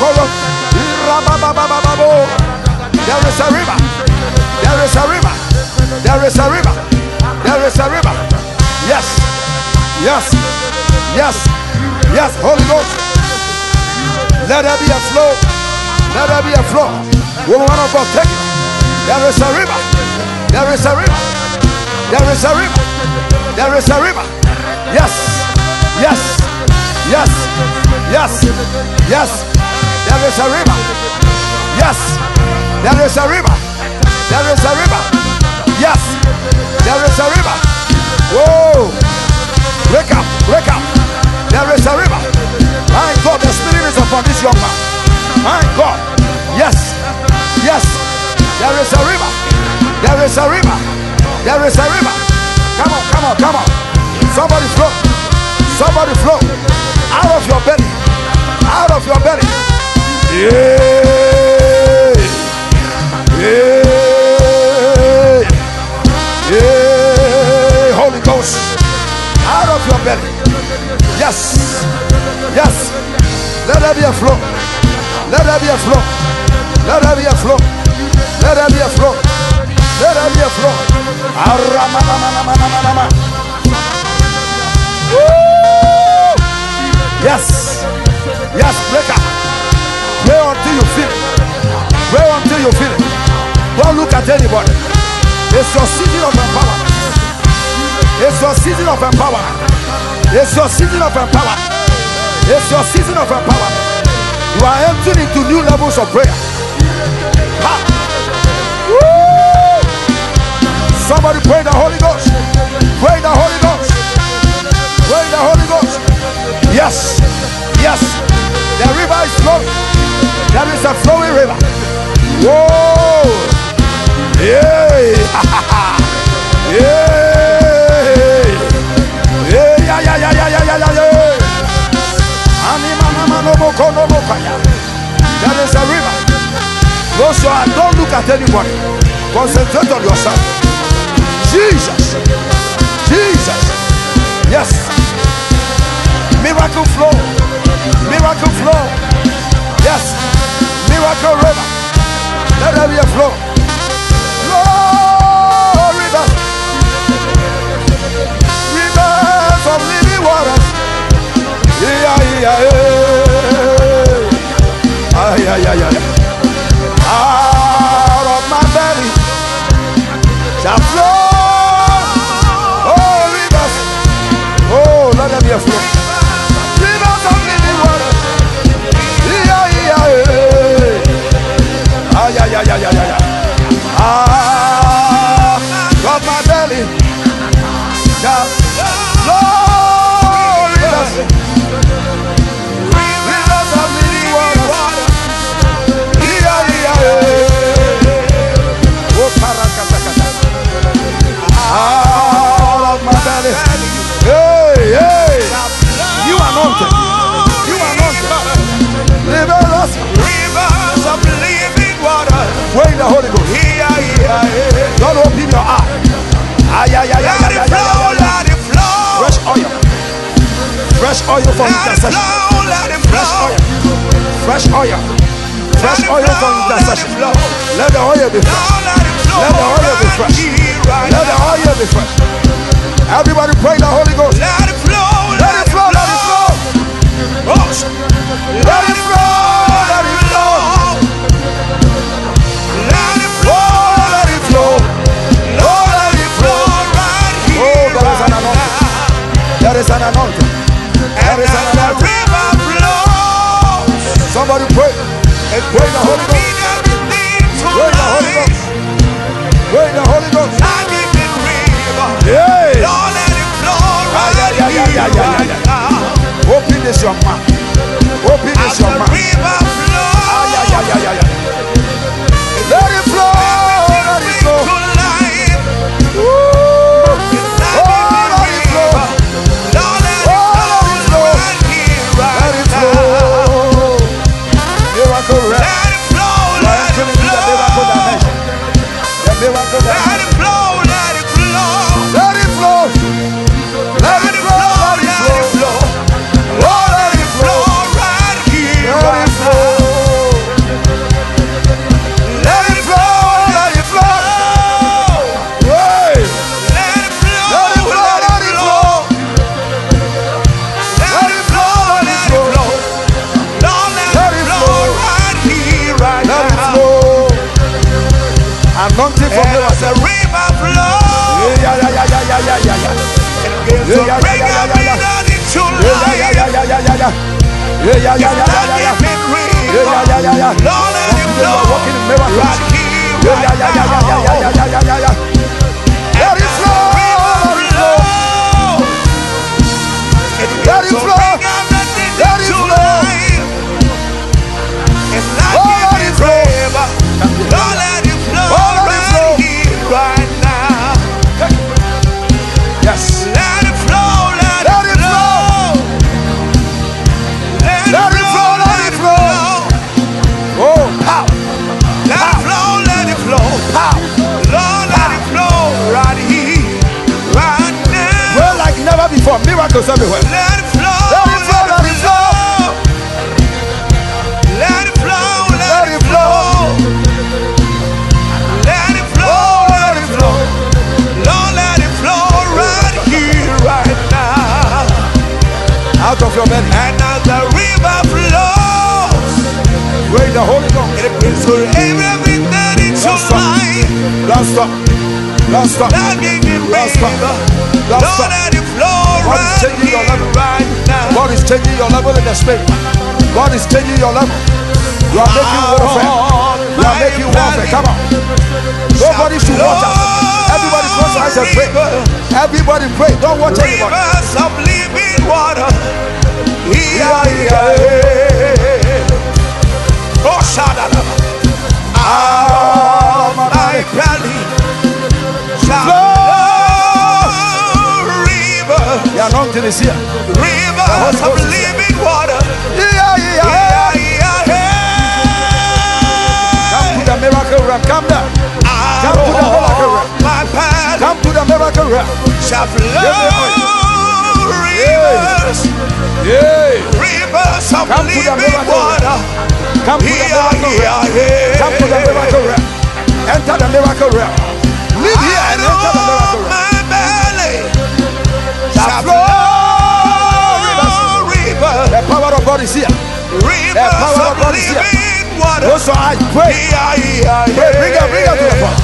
[SPEAKER 5] There is a river. There is a river. There is a river. There is a river. Yes. Yes. Yes. Yes. Holy Ghost. Let there be a flow. Let there be a flow. Woman of God, take it. There is a river. There is a river. There is a river. There is a river. Yes. Yes. Yes. Yes. Yes. There is a river. Yes. There is a river. There is a river. Yes. There is a river. Whoa. Break up. Break up. There is a river. My God, the Spirit is upon this young man. My God. Yes. Yes. There is a river. There is a river. There is a river. Come on, come on, come on. Somebody flow. Somebody flow. Out of your belly. Out of your belly. Yeah. Yeah. Yeah. Holy Ghost. Your belly. Yes. Yes. Let there be a flow. Let there be a flow. Let there be a flow. Let there be a flow. Let there be a flow. Yes. Yes, break up. Pray until you feel it. Pray until you feel it. Don't look at anybody. It's your season of empowerment. It's your season of empowerment. It's your season of empowerment. It's your season of empowerment. You are entering into new levels of prayer. Ha. Woo! Somebody pray the Holy Ghost. Pray the Holy Ghost. Pray the Holy Ghost. Yes. Yes. The river is flowing. There is a flowing river. Whoa. Yeah. yeah. There is a river. Close your eyes. Don't look at anybody. Concentrate on yourself. Jesus. Jesus. Yes. Miracle flow. Miracle flow. Yes. Miracle river. Let there be a flow. Flow river. Rivers of living waters. Yeah, yeah, yeah yeah, yeah, yeah, yeah. Out of my belly shall flow. fresh oil for intercession. Fresh oil. Fresh oil. Fresh oil for intercession. Let the oil be fresh.
[SPEAKER 4] Let
[SPEAKER 5] the oil be fresh. Let the oil be fresh. Everybody pray the Holy Ghost.
[SPEAKER 4] Let it flow.
[SPEAKER 5] Let it flow. Let it flow. Let it flow. bless your mouth.
[SPEAKER 4] Rasta. Lord, give me Rasta. Lord, let it flow God right is
[SPEAKER 5] changing your level.
[SPEAKER 4] Right now.
[SPEAKER 5] God is changing your level in the spirit. God is changing your level. You are making warfare. You are making warfare. Come on. Nobody should watch us. Everybody close your eyes and pray. Everybody pray. Don't watch anybody.
[SPEAKER 4] Rivers of living water.
[SPEAKER 5] Yeah,
[SPEAKER 4] yeah. Oh, shout out.
[SPEAKER 5] Ah, my belly. Flow,
[SPEAKER 4] river.
[SPEAKER 5] The anointing is here.
[SPEAKER 4] Rivers of living water.
[SPEAKER 5] Yeah, yeah, yeah.
[SPEAKER 4] yeah, yeah.
[SPEAKER 5] Come to the miracle realm. Come down. Come to the miracle realm.
[SPEAKER 4] My path
[SPEAKER 5] Come to the miracle realm.
[SPEAKER 4] Shall flow. Rivers.
[SPEAKER 5] Yeah.
[SPEAKER 4] Rivers of
[SPEAKER 5] Come
[SPEAKER 4] living
[SPEAKER 5] to the miracle realm. Come to the miracle realm. Enter the miracle realm. Leave here and enter the miracle.
[SPEAKER 4] My belly
[SPEAKER 5] shall flow
[SPEAKER 4] rivers.
[SPEAKER 5] The power of God is here.
[SPEAKER 4] Rivers the
[SPEAKER 5] power
[SPEAKER 4] of
[SPEAKER 5] God is here.
[SPEAKER 4] Water.
[SPEAKER 5] Those who are pray. Pray. Bring up, bring up to the front.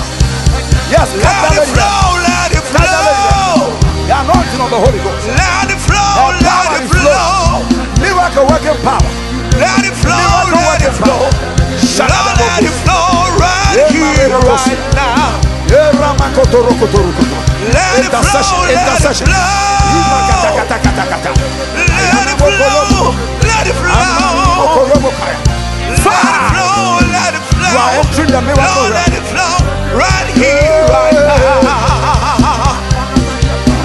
[SPEAKER 5] Yes,
[SPEAKER 4] let, it flow, let it flow.
[SPEAKER 5] The anointing of the Holy Ghost.
[SPEAKER 4] Let it flow, let it flow.
[SPEAKER 5] Miracle working power.
[SPEAKER 4] Let it flow, let it flow. Let it flow right here, right now. Let it flow,
[SPEAKER 5] intercession.
[SPEAKER 4] Let it flow, let it flow. Let it flow, let it flow.
[SPEAKER 5] You are entering the miracle
[SPEAKER 4] let it flow right here, right now.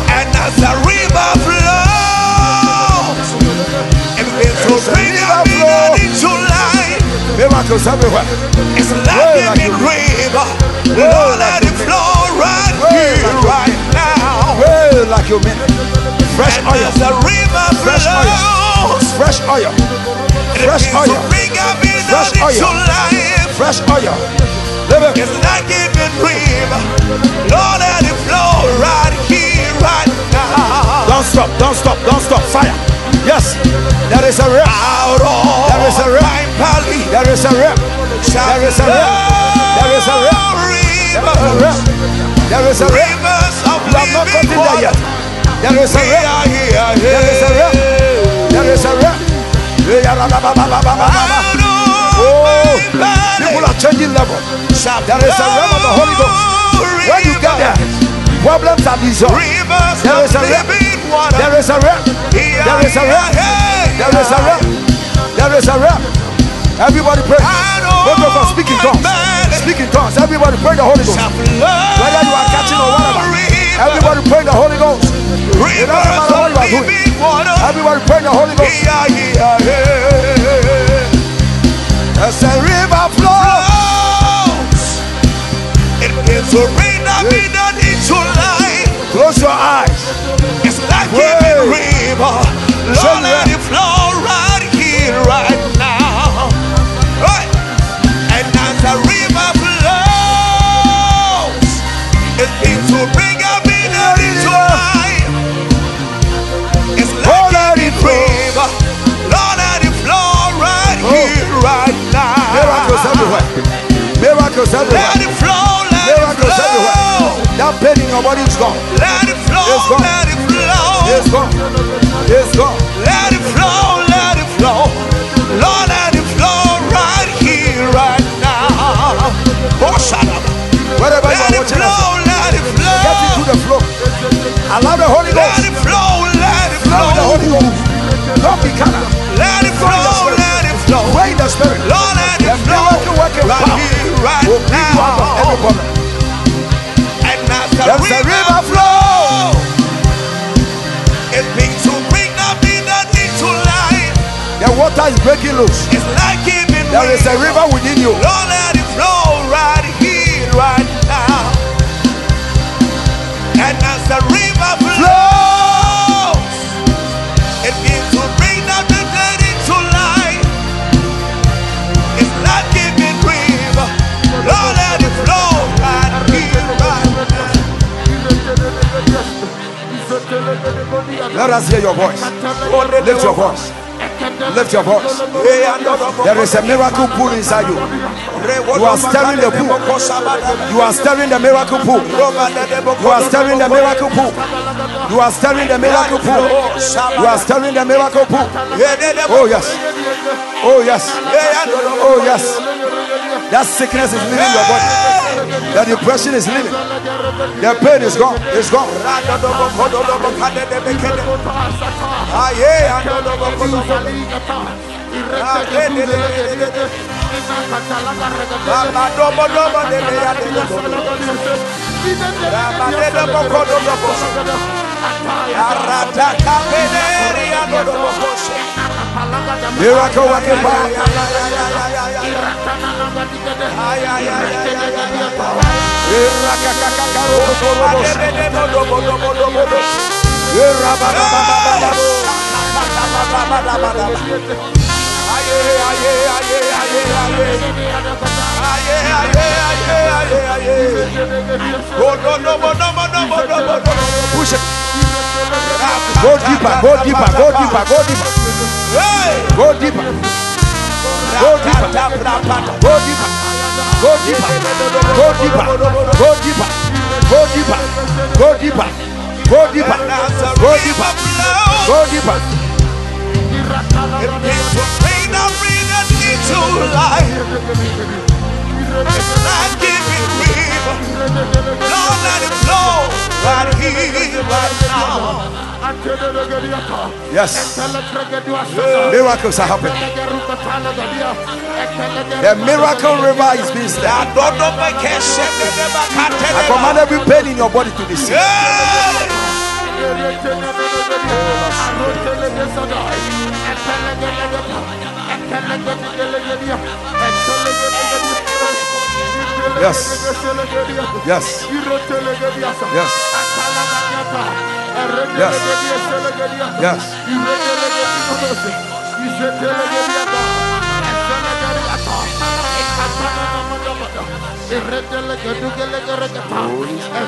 [SPEAKER 4] And as the river flows, it begins to bring
[SPEAKER 5] river
[SPEAKER 4] up into life.
[SPEAKER 5] Miracles everywhere.
[SPEAKER 4] It's like a river. Lord, let
[SPEAKER 5] you
[SPEAKER 4] it
[SPEAKER 5] mean.
[SPEAKER 4] flow right here,
[SPEAKER 5] like
[SPEAKER 4] right now.
[SPEAKER 5] Well, like you mean. Fresh
[SPEAKER 4] And
[SPEAKER 5] oil.
[SPEAKER 4] the river
[SPEAKER 5] Fresh oil. Fresh oil. Fresh oil. Fresh oil. Fresh oil. Live it.
[SPEAKER 4] It's like a river. Lord, let it flow right here, right now.
[SPEAKER 5] Don't stop. Don't stop. Don't stop. Fire. Yes. There is a
[SPEAKER 4] of
[SPEAKER 5] There is a
[SPEAKER 4] my
[SPEAKER 5] There is a
[SPEAKER 4] shall
[SPEAKER 5] There is a rep. There is a rep. There is a
[SPEAKER 4] rivers of living water.
[SPEAKER 5] There is a
[SPEAKER 4] river.
[SPEAKER 5] There is a
[SPEAKER 4] river.
[SPEAKER 5] There is a
[SPEAKER 4] river.
[SPEAKER 5] Oh, people are changing level. There is a realm of the Holy Ghost. When you get there, problems are dissolved. There is a
[SPEAKER 4] realm.
[SPEAKER 5] There is a
[SPEAKER 4] realm.
[SPEAKER 5] There is a
[SPEAKER 4] realm.
[SPEAKER 5] There is a realm. There is a realm. Everybody pray. Both of us speaking tongues. Speak in tongues. Everybody pray the Holy Ghost. Whether you are catching or whatever. Everybody pray the Holy Ghost. It doesn't matter what you are doing. Everybody pray the Holy Ghost. As a river flows.
[SPEAKER 4] Flows. It begins to rain up in and into life.
[SPEAKER 5] Close your eyes.
[SPEAKER 4] It's like a river. Lord, let it flow right here, right the river flows, it to bring up in and into life. It's like
[SPEAKER 5] let
[SPEAKER 4] a
[SPEAKER 5] it flow.
[SPEAKER 4] river. Lord, let it flow right
[SPEAKER 5] Oh.
[SPEAKER 4] here, right now.
[SPEAKER 5] Miracles everywhere. Miracles
[SPEAKER 4] Let it flow, let
[SPEAKER 5] Miracles
[SPEAKER 4] it flow.
[SPEAKER 5] everywhere. That pain in your body is gone.
[SPEAKER 4] Let it flow,
[SPEAKER 5] It's gone.
[SPEAKER 4] let it flow.
[SPEAKER 5] It's gone. It's gone.
[SPEAKER 4] Let it
[SPEAKER 5] Allow the Holy Ghost.
[SPEAKER 4] Let it flow, let it
[SPEAKER 5] Flow with the Holy
[SPEAKER 4] flow.
[SPEAKER 5] Ghost. Don't be carnal.
[SPEAKER 4] Let it flow, let it flow.
[SPEAKER 5] Pray the Spirit.
[SPEAKER 4] Lord, let
[SPEAKER 5] The
[SPEAKER 4] it flow right
[SPEAKER 5] power
[SPEAKER 4] here, right
[SPEAKER 5] out of every
[SPEAKER 4] now.
[SPEAKER 5] problem.
[SPEAKER 4] And as the
[SPEAKER 5] There's
[SPEAKER 4] river
[SPEAKER 5] river
[SPEAKER 4] flows, it begins to bring up in and into life.
[SPEAKER 5] The water is breaking loose.
[SPEAKER 4] It's like giving
[SPEAKER 5] There is a river within you.
[SPEAKER 4] Lord, the river flows, it begins to bring out the dead into life. It's like giving river. Lord, let it flow right here, right
[SPEAKER 5] Let us hear your voice. Lift your voice. Lift your voice. There is a miracle pool inside you. You are stirring the pool. You are stirring the miracle pool. You are stirring the miracle pool. You are stirring the miracle pool. You are stirring the miracle pool. Oh yes. Oh yes. Oh yes. That sickness is leaving your body. That depression is leaving. The pain is gone. It's gone. Miracle working Push it. Go deeper. Go deeper. Go deeper. Go deeper. Go deeper. Go deeper. Go deeper. Go deeper. Go deeper. Go deeper. Go deeper. Go deeper. Go deeper. Go deeper. Go deeper.
[SPEAKER 4] It brings the pain I bring life. Not giving me, Lord, let it flow right here, right now.
[SPEAKER 5] Yes. Miracles are happening. The miracle river is being stirred.
[SPEAKER 4] I don't know my cash.
[SPEAKER 5] I command every pain in your body to be seen. Yes. Yes. Yes. Yes. Yes.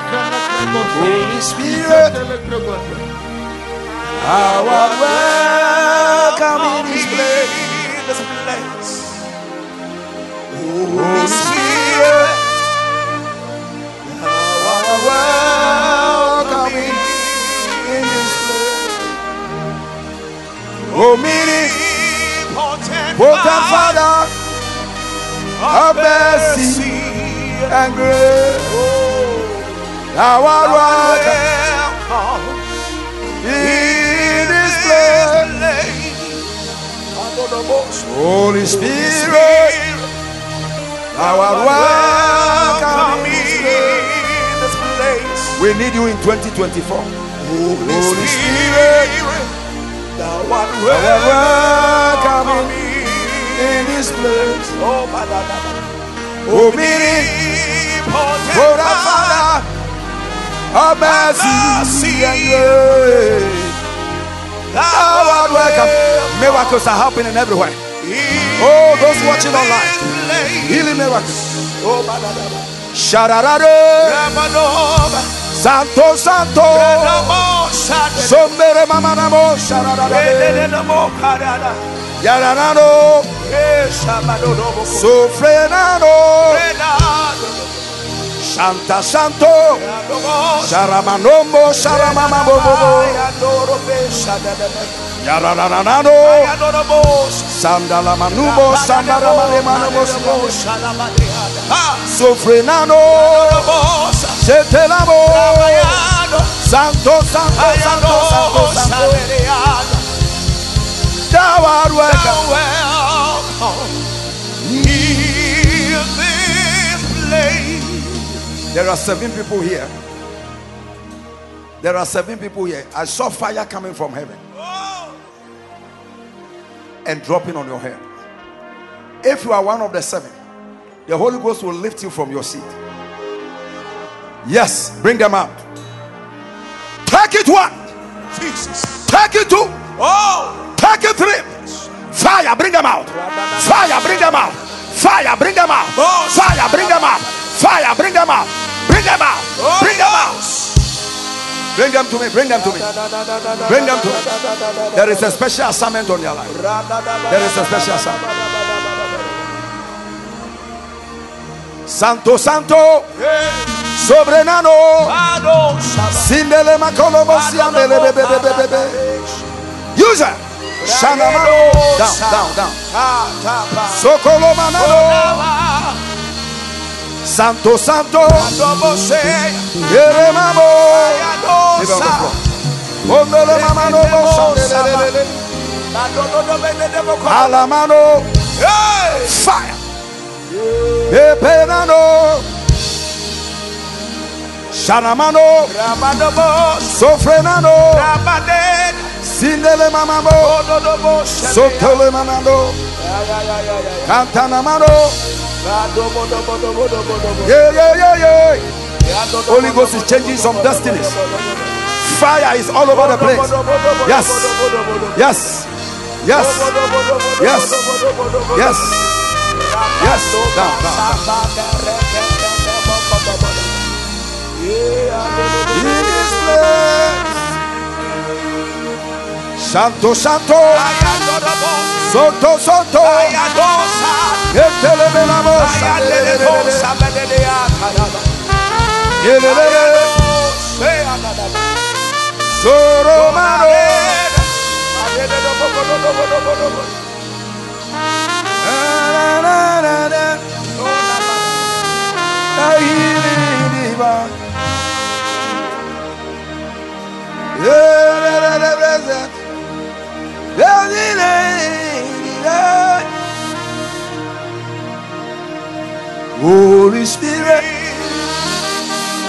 [SPEAKER 5] Holy Spirit, our welcome in place. Holy Spirit, our welcome in this place. Oh, meaning, potent Father, of mercy and grace. Thou art welcome Holy Spirit, thou art welcome in this place. We need you in 2024. Holy Spirit, thou art welcome in, this place. Oh, oh meaning, for the Father of oh, mercy. Ah, Thou art welcome. Miracles are happening everywhere. Oh, those watching online, healing miracles. Oh, Shararare, Santo Santo, Sombere Mamanamo, Shararare, Yaranano, Sofrenano, Santa Santo, Sharamanombo, Sharamamabobo, Yaranano, Sandalamanubo, Sandaramanemanobo, Sofrenano, Shetelamo, Santo, Santo, Santo, Santo, Santo, Thou art welcome. There are seven people here. There are seven people here. I saw fire coming from heaven and dropping on your head. If you are one of the seven, the Holy Ghost will lift you from your seat. Yes, bring them out. Take it one.
[SPEAKER 4] Jesus.
[SPEAKER 5] Take it two.
[SPEAKER 4] Oh,
[SPEAKER 5] Take it three. Fire, bring them out. Fire, bring them out. Fire, bring them out. Oh. Fire, bring them out. Fire, bring them out. Bring them out. Bring them out. Bring them to me. Bring them to me. Bring them to me. There is a special assignment on your life. There is a special assignment. Santo, Santo, Sobrenano, Sindele Makolobo, Siandele, Bebe, Bebe, Bebe. User, Shanamano, down, down, down. Sokolo Mamano, Sandelele, Alamano, fire. Shanamano, Sofrenano, Sindele Mamamo, Sotole Mamano, Cantanamano, yeah, yeah, yeah, yeah. Holy Ghost is changing some destinies. Fire is all over the place. Yes, yes, yes, yes, yes, yes. Down, down, down. In this place. Santo, Santo, Santo, Santo. Soromano. Na, na, na, Holy Spirit,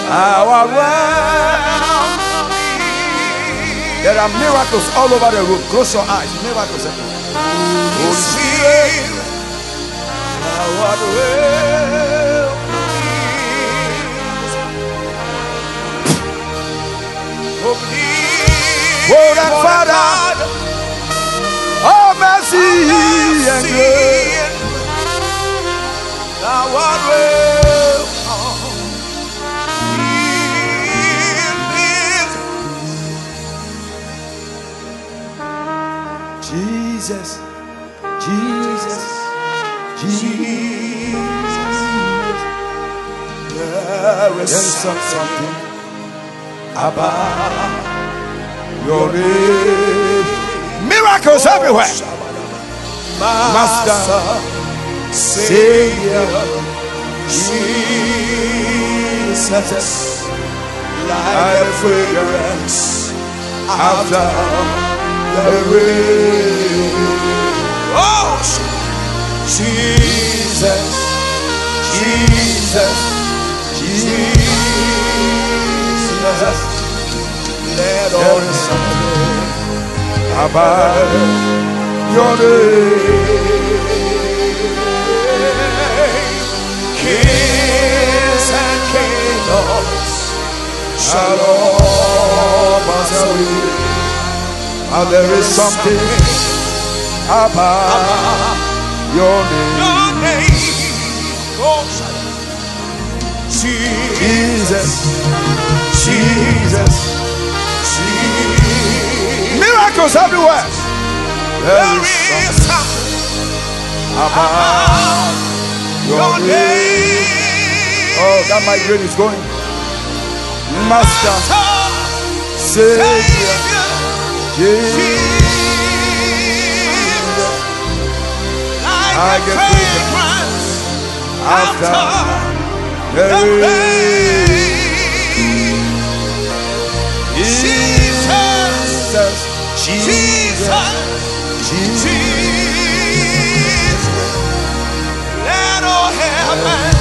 [SPEAKER 5] our world. There are miracles all over the room. Close your eyes. Miracles. everywhere. Holy Spirit, our world. Oh, that Father, oh mercy and grace. Thou art welcome in this Jesus, Jesus, Jesus. There is something about your name. Miracles everywhere. Master, Savior, Jesus, like a fragrance after the rain. Oh, Jesus, Jesus, Jesus, let all the something about your name. Kings and kingdoms shall all pass away. And there is something about your name. Jesus, Jesus. Miracles everywhere. There is something about your name. Oh, that migraine is going. Master, Savior, Jesus. I get fragrance after the rain. Jesus, Jesus. Let all heaven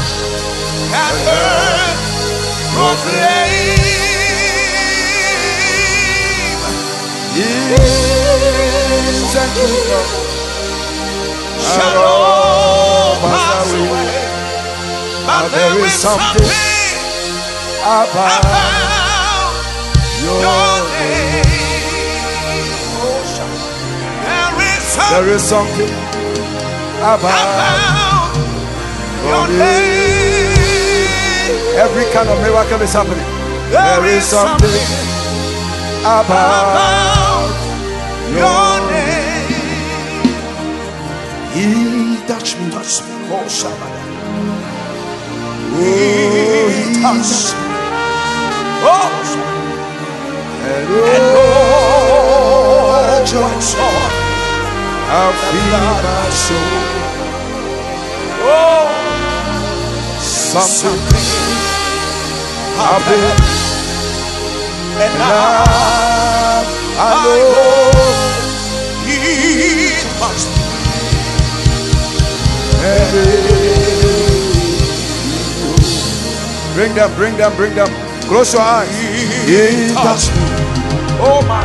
[SPEAKER 5] and earth proclaim. Yes, and kingdom shall all pass away. But ah, there is something about your There is something about your name. Every kind of miracle is happening. There is something about your name. He touched me, touched me. Oh, Shabbat. Oh, he touched me. Oh, and oh, oh. what joy, I feel my soul. Oh, something happened, and now I know He touched me. Bring them, bring them, bring them. Close your eyes. He touched me. Oh my.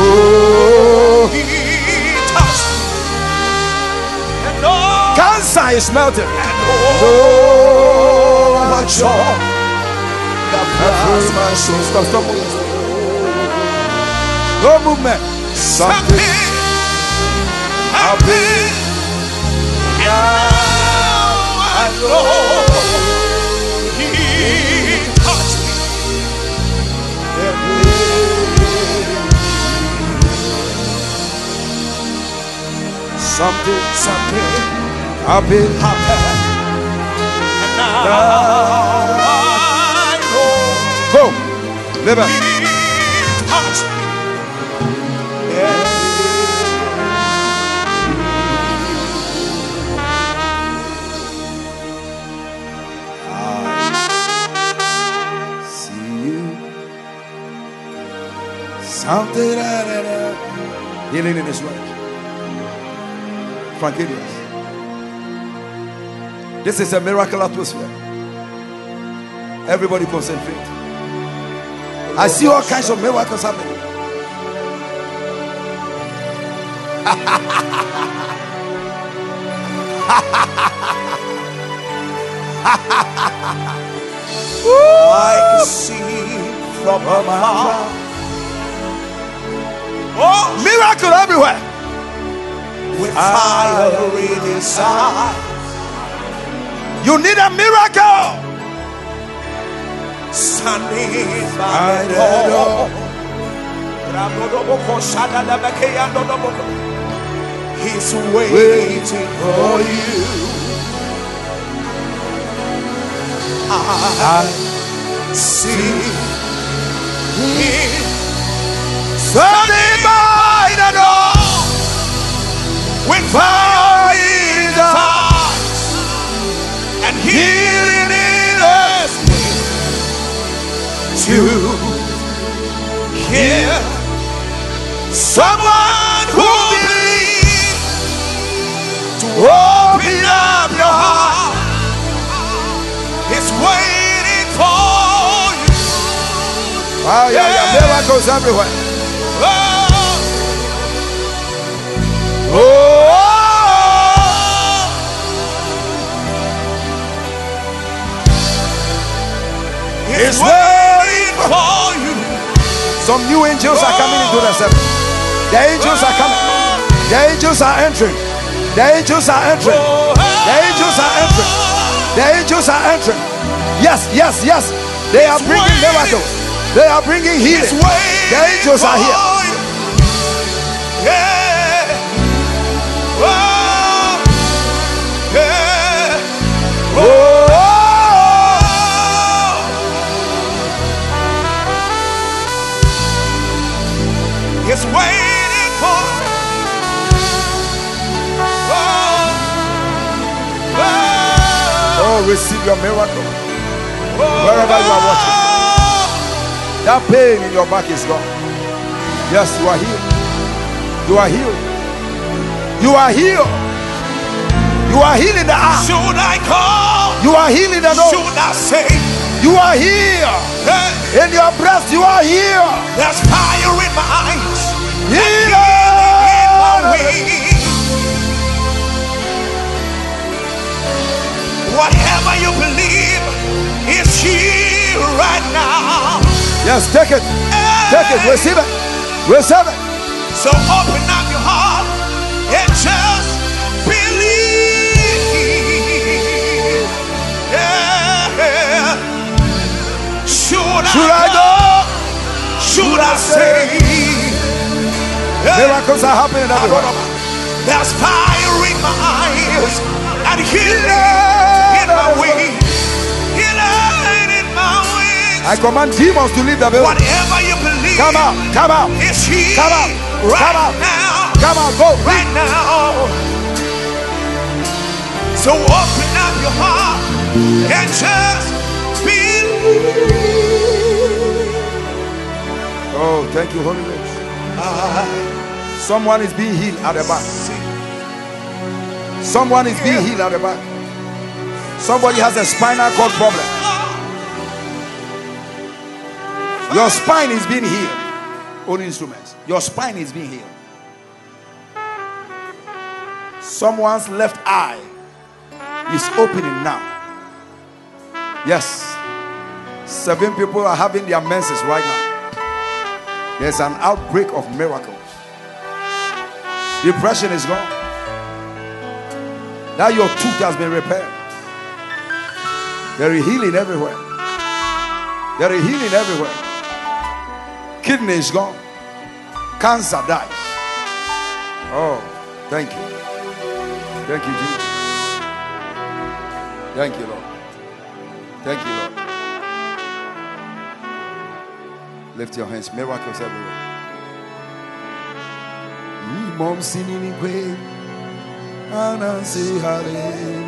[SPEAKER 5] Oh. Cancer is melting. And oh, my joy. Fills my soul. Stop, stop. No movement. Something happened. Now I know He touched me. Something, something happened, happened. And now. See you. Something healing in his. Frank Elias. This is a miracle atmosphere. Everybody concentrate. I see all kinds of miracles happening.
[SPEAKER 4] I see from. Oh,
[SPEAKER 5] Miracle everywhere.
[SPEAKER 4] with fire in.
[SPEAKER 5] You need a miracle.
[SPEAKER 4] Standing by the door. He's waiting for you. I see him
[SPEAKER 5] Standing by the door.
[SPEAKER 4] with fire healing in wings to hear someone who believes to open up your heart. It's waiting for you.
[SPEAKER 5] Ah, yeah, yeah. Miracles everywhere.
[SPEAKER 4] Oh, Oh, it's waiting for you.
[SPEAKER 5] Some new angels are coming into the service. The angels are coming. The angels are entering. The angels are entering. The angels are entering. The angels are entering. Yes, yes, yes. They are bringing miracles. They are bringing healing. The angels are here.
[SPEAKER 4] Yeah. Oh,
[SPEAKER 5] oh. Receive your miracle. Wherever you are watching. That pain in your back is gone. Yes, you are healed. You are healed. You are healed. You are healed in the arm.
[SPEAKER 4] Should I call?
[SPEAKER 5] You are healed in the nose.
[SPEAKER 4] Should I say?
[SPEAKER 5] You are here.
[SPEAKER 4] Hey,
[SPEAKER 5] In your breast, you are here.
[SPEAKER 4] there's fire in my eyes.
[SPEAKER 5] Healing.
[SPEAKER 4] In my you believe is here right now.
[SPEAKER 5] Yes, take it. Take it. Receive it. Receive it.
[SPEAKER 4] So open up your heart and just believe. Yeah. Should,
[SPEAKER 5] Should I go?
[SPEAKER 4] Should I say? Yeah.
[SPEAKER 5] Miracles are happening everywhere.
[SPEAKER 4] There's fire in my eyes and healing in my wings. My wings.
[SPEAKER 5] I command demons to leave the building.
[SPEAKER 4] Whatever you believe
[SPEAKER 5] Come out. Come out.
[SPEAKER 4] is here
[SPEAKER 5] Come out.
[SPEAKER 4] right
[SPEAKER 5] Come out.
[SPEAKER 4] now.
[SPEAKER 5] Come out. Go.
[SPEAKER 4] Right now. So open up your heart and just believe.
[SPEAKER 5] Oh, thank you, Holy Ghost. Someone is being healed at the back. Someone is being healed at the back. Somebody has a spinal cord problem. Your spine is being healed. Only instruments. Your spine is being healed. Someone's left eye is opening now. Yes. Seven people are having their menses right now. There's an outbreak of miracles. Depression is gone. Now your tooth has been repaired. There is healing everywhere. There is healing everywhere. Kidney is gone. Cancer dies. Oh, thank you. Thank you, Jesus. Thank you, Lord. Thank you, Lord. Lift your hands. Miracles everywhere. Mom singing in way. And I.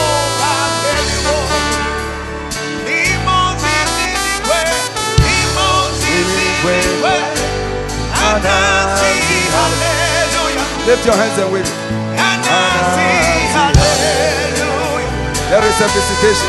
[SPEAKER 5] Lift your hands and wave. There is a visitation.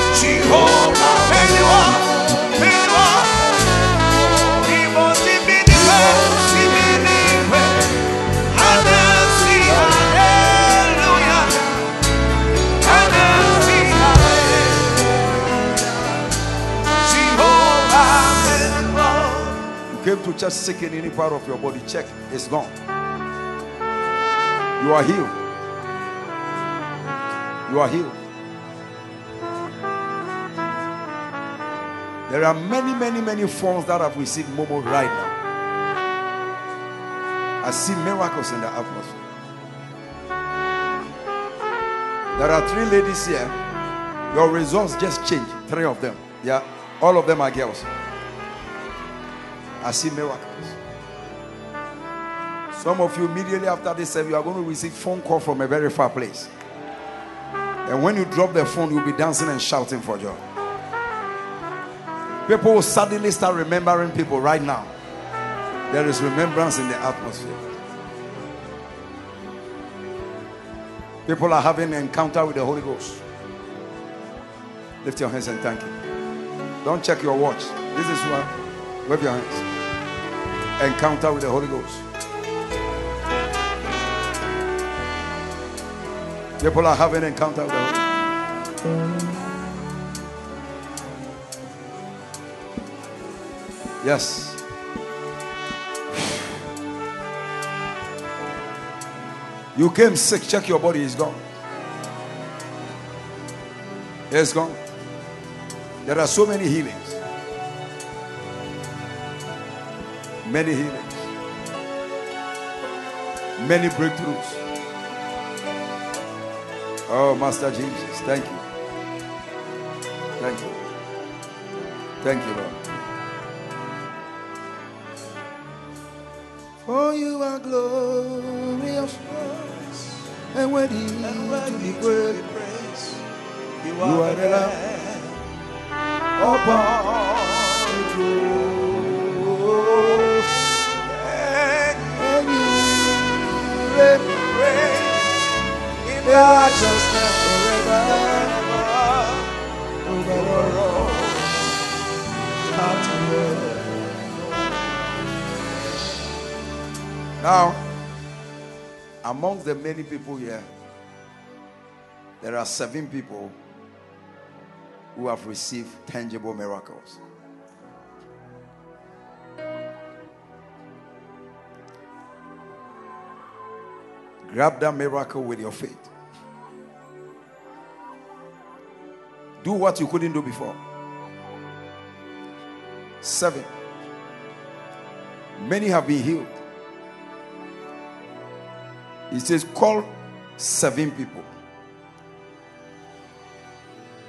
[SPEAKER 5] Came to church sick in any part of your body. Check. It's gone. You are healed. You are healed. There are many, many, many forms that have received Momo right now. I see miracles in the atmosphere. There are three ladies here. Your results just changed. Three of them. Yeah. All of them are girls. I see miracles. Some of you immediately after this service, you are going to receive phone call from a very far place. And when you drop the phone, you'll be dancing and shouting for joy. People will suddenly start remembering people right now. There is remembrance in the atmosphere. People are having an encounter with the Holy Ghost. Lift your hands and thank Him. Don't check your watch. This is what. Wave your hands. Encounter with the Holy Ghost. People are having encounter with the Holy Ghost. Yes. You came sick, check your body, it's gone. It's gone. There are so many healings. Many healings. Many breakthroughs. Oh, Master Jesus, thank you. Thank you. Thank you, Lord. For you are glorious and worthy to be praised.
[SPEAKER 4] You
[SPEAKER 5] You are the Lamb upon the throne. In righteousness forever. Now, among the many people here, there are seven people who have received tangible miracles. Grab that miracle with your faith. Do what you couldn't do before. Seven. Many have been healed. He says, Call seven people.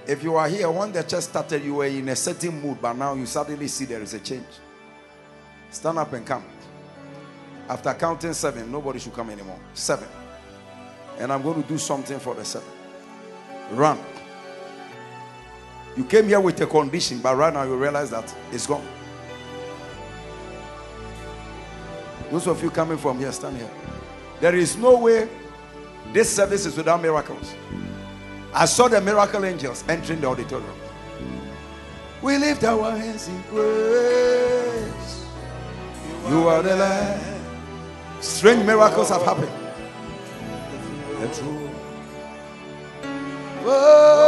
[SPEAKER 5] If you are here, when the church started, you were in a certain mood, but now you suddenly see there is a change. Stand up and come. After counting seven, nobody should come anymore. Seven. And I'm going to do something for the seven. Run. You came here with a condition, but right now you realize that it's gone. Those of you coming from here, stand here. There is no way this service is without miracles. I saw the miracle angels entering the auditorium. We lift our hands in praise. You are the Lamb. Strange miracles have happened. The truth. Oh,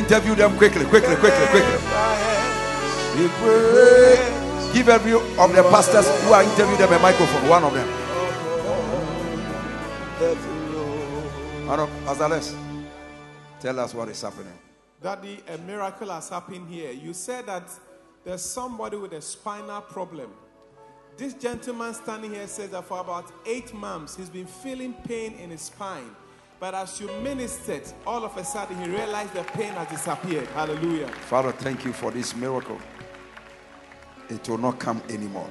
[SPEAKER 5] Interview them quickly, quickly, quickly, quickly. Give every of the pastors who are interviewing them a microphone, one of them. Azales, tell us what is happening.
[SPEAKER 2] Daddy, a miracle has happened here. You said that there's somebody with a spinal problem. This gentleman standing here says that for about eight months he's been feeling pain in his spine. But as you ministered, all of a sudden he realized the pain has disappeared. Hallelujah.
[SPEAKER 5] Father, thank you for this miracle. It will not come anymore.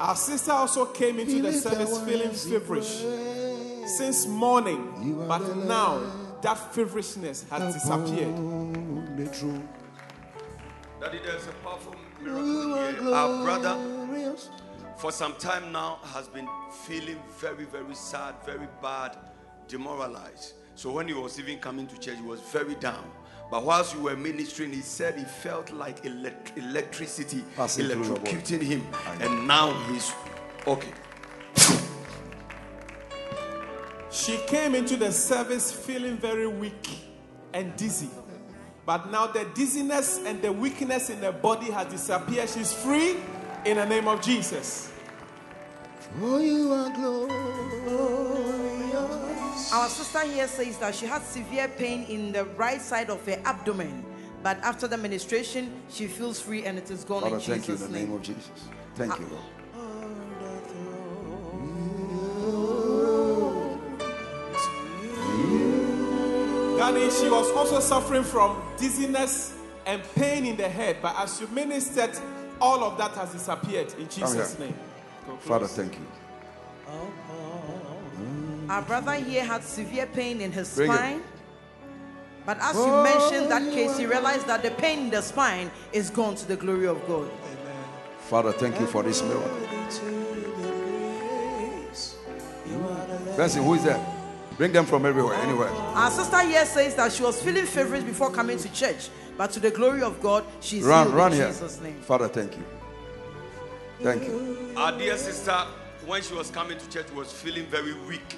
[SPEAKER 2] Our sister also came into the service feeling feverish since morning, but now that feverishness has disappeared.
[SPEAKER 9] Daddy, there's a powerful miracle here. Our brother, for some time now, has been feeling very, very sad, very bad, demoralized. So when he was even coming to church, he was very down. But whilst you were ministering, he said he felt like elect- electricity
[SPEAKER 5] Passing through your body.
[SPEAKER 9] electrocuting him. And now he's okay.
[SPEAKER 2] She came into the service feeling very weak and dizzy. But now the dizziness and the weakness in the body has disappeared. She's free in the name of Jesus.
[SPEAKER 5] Oh, you are glorious.
[SPEAKER 10] Our sister here says that she had severe pain in the right side of her abdomen, but after the ministration, she feels free and it is gone
[SPEAKER 5] Father,
[SPEAKER 10] in
[SPEAKER 5] thank you in the name
[SPEAKER 10] name.
[SPEAKER 5] of Jesus. Thank you, Lord.
[SPEAKER 2] Daddy, she was also suffering from dizziness and pain in the head. But as you ministered, all of that has disappeared in Jesus' name. Go
[SPEAKER 5] Father, thank you. Mm.
[SPEAKER 10] Our brother here had severe pain in his
[SPEAKER 5] Bring it.
[SPEAKER 10] spine. But as you mentioned that case, he realized that the pain in the spine is gone to the glory of God.
[SPEAKER 5] Father, thank you for this miracle. Benson, who is there? Bring them from everywhere, anywhere.
[SPEAKER 10] Our sister here says that she was feeling feverish before coming to church, but to the glory of God, she's
[SPEAKER 5] Run,
[SPEAKER 10] healed
[SPEAKER 5] run
[SPEAKER 10] in
[SPEAKER 5] here.
[SPEAKER 10] Jesus' name.
[SPEAKER 5] Father, thank you. Thank you.
[SPEAKER 9] Our dear sister, when she was coming to church, was feeling very weak.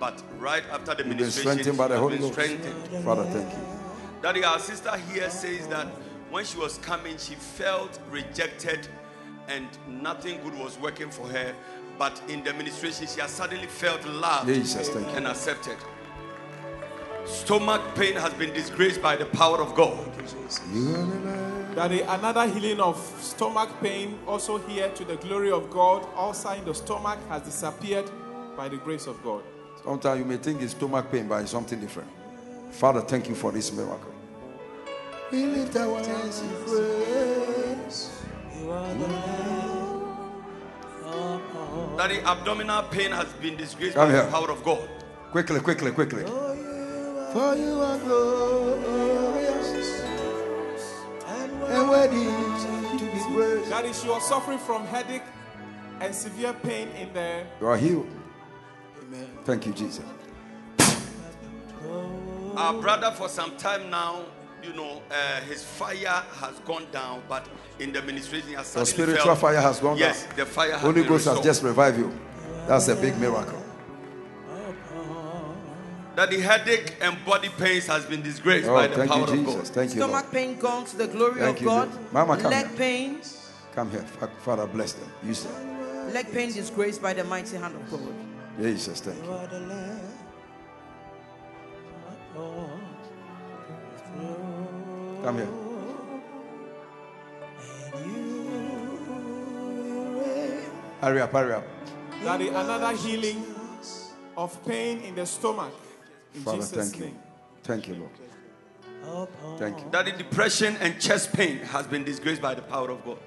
[SPEAKER 9] But right after the
[SPEAKER 5] You've been
[SPEAKER 9] ministration,
[SPEAKER 5] strengthened by
[SPEAKER 9] she
[SPEAKER 5] the
[SPEAKER 9] has
[SPEAKER 5] Holy
[SPEAKER 9] been
[SPEAKER 5] Ghost.
[SPEAKER 9] strengthened.
[SPEAKER 5] Father, thank you.
[SPEAKER 9] Daddy, our sister here says that when she was coming, she felt rejected and nothing good was working for her. But in the ministration, she has suddenly felt loved
[SPEAKER 5] Jesus, thank you.
[SPEAKER 9] and accepted. Stomach pain has been disgraced by the power of God.
[SPEAKER 2] Daddy, another healing of stomach pain, also here to the glory of God. Ulcer in the stomach has disappeared by the grace of God.
[SPEAKER 5] Sometimes you may think it's stomach pain, but it's something different. Father, thank you for this miracle. We lift our hands in praise.
[SPEAKER 9] Daddy, abdominal pain has been disgraced
[SPEAKER 5] Come
[SPEAKER 9] by
[SPEAKER 5] here.
[SPEAKER 9] the power of God.
[SPEAKER 5] Quickly, quickly, quickly. For you are glorious and worthy to be praised.
[SPEAKER 2] Daddy, you are suffering from headache and severe pain in the
[SPEAKER 5] You are healed. Amen. Thank you, Jesus.
[SPEAKER 9] Our brother, for some time now, you know, uh, his fire has gone down, but in the ministration, he has
[SPEAKER 5] Your spiritual
[SPEAKER 9] felt-
[SPEAKER 5] fire has gone
[SPEAKER 9] yes,
[SPEAKER 5] down.
[SPEAKER 9] Yes, the fire has
[SPEAKER 5] Holy
[SPEAKER 9] been
[SPEAKER 5] Ghost has just revived you. That's a big miracle.
[SPEAKER 9] That the headache and body pains has been disgraced
[SPEAKER 5] Oh,
[SPEAKER 9] by the power
[SPEAKER 5] you,
[SPEAKER 9] of God.
[SPEAKER 5] Thank you, Lord.
[SPEAKER 10] Stomach pain gone to the glory
[SPEAKER 5] Thank
[SPEAKER 10] of
[SPEAKER 5] you,
[SPEAKER 10] God.
[SPEAKER 5] Jesus. Mama, come
[SPEAKER 10] leg
[SPEAKER 5] here.
[SPEAKER 10] pain,
[SPEAKER 5] Come here. Father, bless them. You say,
[SPEAKER 10] leg pain disgraced by the mighty hand of God.
[SPEAKER 5] Jesus, thank you. Come here. Hurry up, hurry up.
[SPEAKER 2] Daddy, another healing of pain in the stomach. In
[SPEAKER 5] Father,
[SPEAKER 2] Jesus'
[SPEAKER 5] thank you. Thank you, Lord. Thank you.
[SPEAKER 9] That the depression and chest pain has been disgraced by the power of God.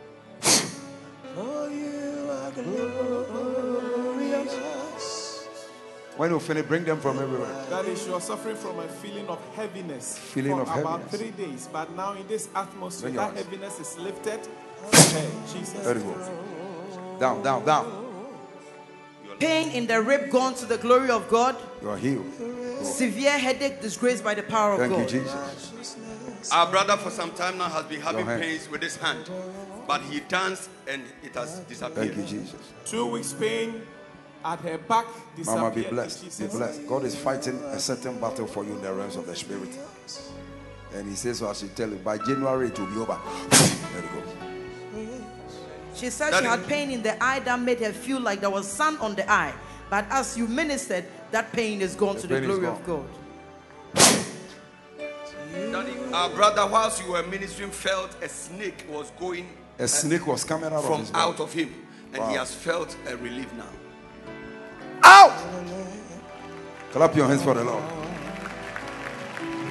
[SPEAKER 5] When you finish, bring them from everywhere.
[SPEAKER 2] That is, you are suffering from a feeling of heaviness
[SPEAKER 5] Feeling
[SPEAKER 2] for
[SPEAKER 5] of
[SPEAKER 2] about
[SPEAKER 5] heaviness.
[SPEAKER 2] three days. But now in this atmosphere, that heaviness is lifted. Okay, Jesus.
[SPEAKER 5] Very good. Down, down, down.
[SPEAKER 10] Pain in the rib gone to the glory of God.
[SPEAKER 5] You are healed.
[SPEAKER 10] Severe headache disgraced by the power of God.
[SPEAKER 5] Thank you, Jesus.
[SPEAKER 9] Our brother for some time now has been having pains with his hand, but he danced and it has disappeared.
[SPEAKER 5] Thank you, Jesus.
[SPEAKER 2] Two weeks pain at her back disappeared.
[SPEAKER 5] Mama, be blessed. Be blessed. God is fighting a certain battle for you in the realms of the spirit. And He says, so I should tell you, by January it will be over. There you go.
[SPEAKER 10] She said
[SPEAKER 9] That
[SPEAKER 10] she had pain in the eye that made her feel like there was sun on the eye. But as you ministered, that pain is gone
[SPEAKER 5] The
[SPEAKER 10] to the glory of God.
[SPEAKER 9] Daddy, our brother, whilst you were ministering, felt a snake was going
[SPEAKER 5] A snake was coming out of
[SPEAKER 9] from
[SPEAKER 5] his
[SPEAKER 9] out of him, and he has felt a relief now.
[SPEAKER 5] Out! Clap your hands for the Lord.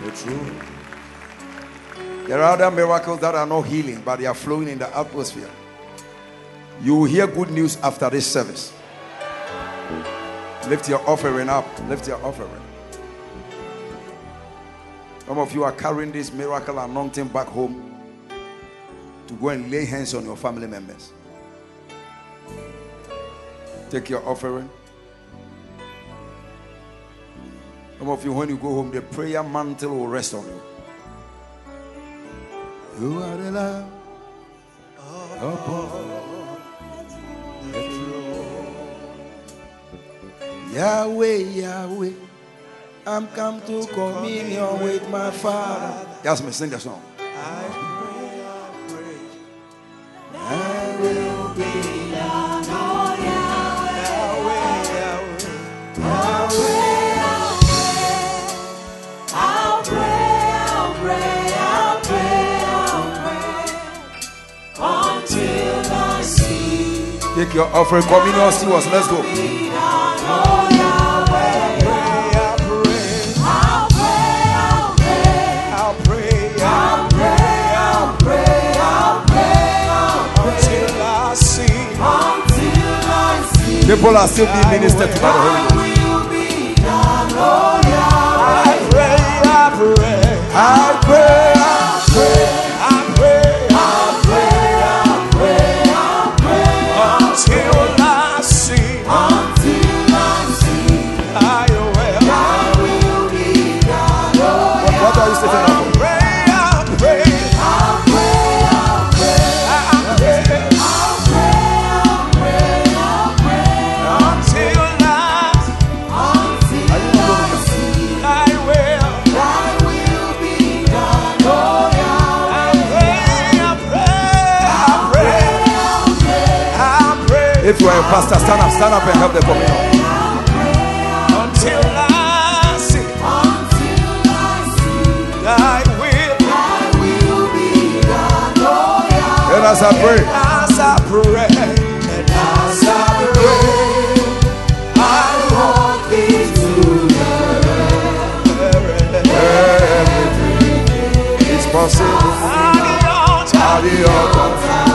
[SPEAKER 5] You're true. There are other miracles that are not healing, but they are flowing in the atmosphere. You will hear good news after this service. Lift your offering up. Lift your offering. Some of you are carrying this miracle anointing back home to go and lay hands on your family members. Take your offering. Some of you, when you go home, the prayer mantle will rest on you. You are the Lamb upon Yahweh, Yahweh, I'm come to communion with my Father. Yes, me sing the song. I pray, I pray. I will be Yahweh, Yahweh, the sea. Take your offering, communion, see us. Let's go. People are still being ministered to by the Holy Ghost. I pray, I If you are a pastor, stand up, stand up and help the communion.
[SPEAKER 8] Until I see, I will,
[SPEAKER 5] Let us pray.
[SPEAKER 8] as I pray, and as I pray, I walk into
[SPEAKER 5] It's possible.
[SPEAKER 8] the altar.
[SPEAKER 5] At the altar.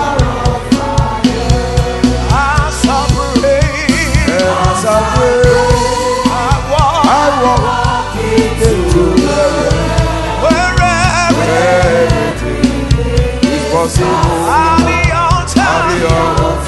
[SPEAKER 5] It's possible.
[SPEAKER 8] at the altar.
[SPEAKER 5] At the altar.
[SPEAKER 8] Hey,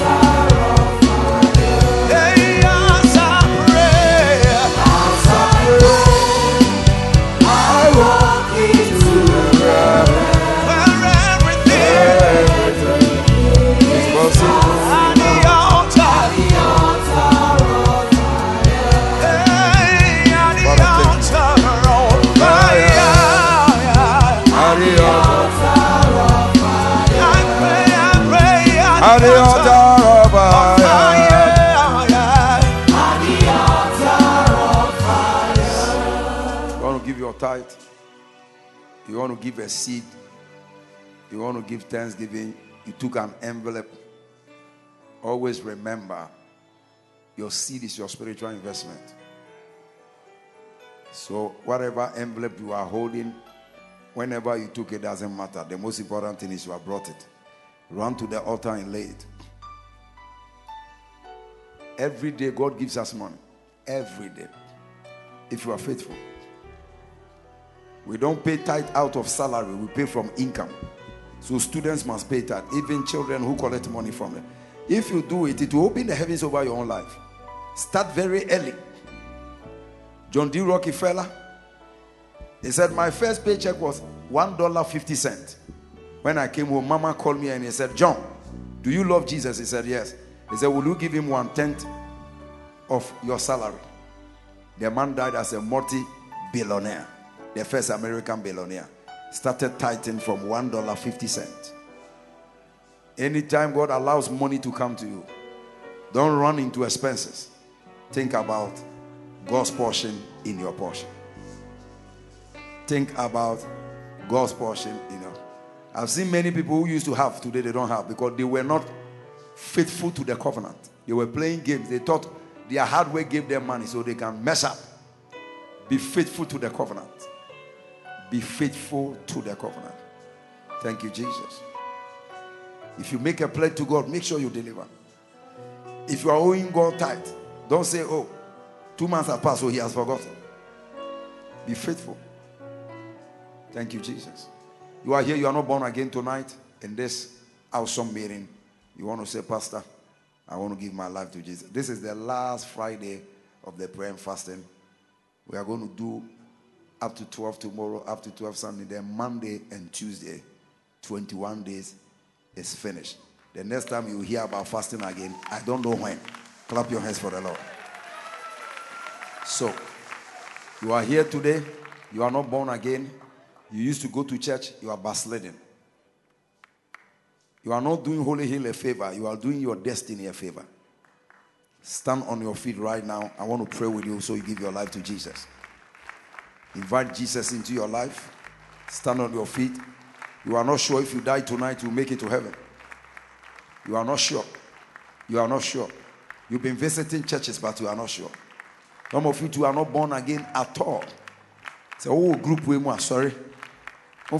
[SPEAKER 5] give a seed. You want to give thanksgiving. You took an envelope. Always remember your seed is your spiritual investment. So, whatever envelope you are holding, whenever you took it, doesn't matter. The most important thing is you have brought it. Run to the altar and lay it. Every day, God gives us money. Every day. If you are faithful. We don't pay tithe out of salary, we pay from income. So students must pay tithe, even children who collect money from them. If you do it, it will open the heavens over your own life. Start very early. John D. Rockefeller, he said, My first paycheck was $1.50. When I came home, Mama called me and he said, John, do you love Jesus? He said, Yes. He said, Will you give him one tenth of your salary? The man died as a multi billionaire, the first American billionaire. Started tithing from $1.50. Anytime God allows money to come to you, don't run into expenses. Think about God's portion in your portion. Think about God's portion, you know. I've seen many people who used to have today they don't have because they were not faithful to the covenant. They were playing games. They thought their hard work gave them money so they can mess up. Be faithful to the covenant. Be faithful to the covenant. Thank you, Jesus. If you make a pledge to God, make sure you deliver. If you are owing God tight, don't say, oh, two months have passed, so he has forgotten. Be faithful. Thank you, Jesus. You are here, you are not born again tonight in this awesome meeting. You want to say, Pastor, I want to give my life to Jesus. This is the last Friday of the prayer and fasting. We are going to do up to 12 tomorrow, up to 12 Sunday, then Monday and Tuesday, 21 days is finished. The next time you hear about fasting again, I don't know when. Clap your hands for the Lord. So, you are here today, you are not born again, you used to go to church, you are backsliding. You are not doing Holy Hill a favor, you are doing your destiny a favor. Stand on your feet right now. I want to pray with you so you give your life to Jesus. Invite Jesus into your life. Stand on your feet. You are not sure if you die tonight, you make it to heaven. You are not sure. You are not sure. You've been visiting churches, but you are not sure. Some of you two are not born again at all. Say, oh, group we more sorry. Now,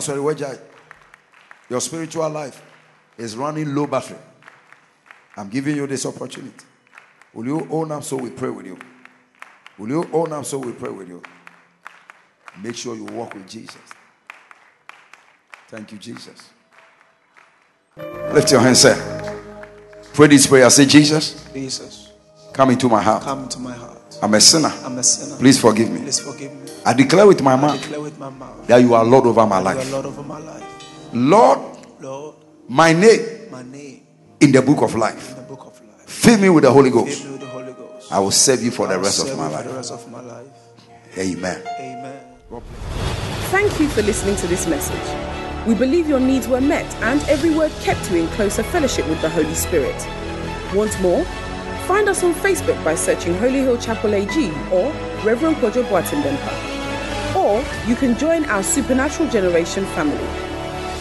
[SPEAKER 5] sorry, where your spiritual life is running low battery. I'm giving you this opportunity. Will you own up so we pray with you? Will you own up so we pray with you? Make sure you walk with Jesus. Thank you, Jesus. Lift your hands, sir. Pray this prayer. Say, Jesus,
[SPEAKER 8] Jesus,
[SPEAKER 5] come into my heart.
[SPEAKER 8] come into my heart.
[SPEAKER 5] I'm a sinner.
[SPEAKER 8] I'm a sinner.
[SPEAKER 5] Please forgive me.
[SPEAKER 8] Please forgive me.
[SPEAKER 5] I declare with my
[SPEAKER 8] I
[SPEAKER 5] mouth
[SPEAKER 8] declare with my mouth
[SPEAKER 5] that you are Lord over my life.
[SPEAKER 8] you are. Lord over my life.
[SPEAKER 5] Lord,
[SPEAKER 8] Lord,
[SPEAKER 5] my name
[SPEAKER 8] my name
[SPEAKER 5] in the book of life.
[SPEAKER 8] in the book of life.
[SPEAKER 5] Fill me with the Holy Ghost. I will serve you for the rest
[SPEAKER 8] serve
[SPEAKER 5] of my
[SPEAKER 8] you for
[SPEAKER 5] life.
[SPEAKER 8] the rest of my life.
[SPEAKER 5] Amen.
[SPEAKER 8] Amen.
[SPEAKER 1] Thank you for listening to this message. We believe your needs were met and every word kept you in closer fellowship with the Holy Spirit. Want more? Find us on Facebook by searching Holy Hill Chapel AG or Reverend Kojo Boatendempa. Or you can join our Supernatural Generation family.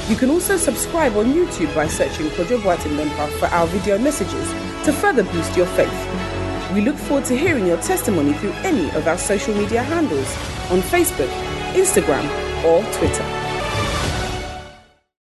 [SPEAKER 1] You can also subscribe on YouTube by searching Kojo Boatendempa for our video messages to further boost your faith. We look forward to hearing your testimony through any of our social media handles on Facebook, Instagram, or Twitter.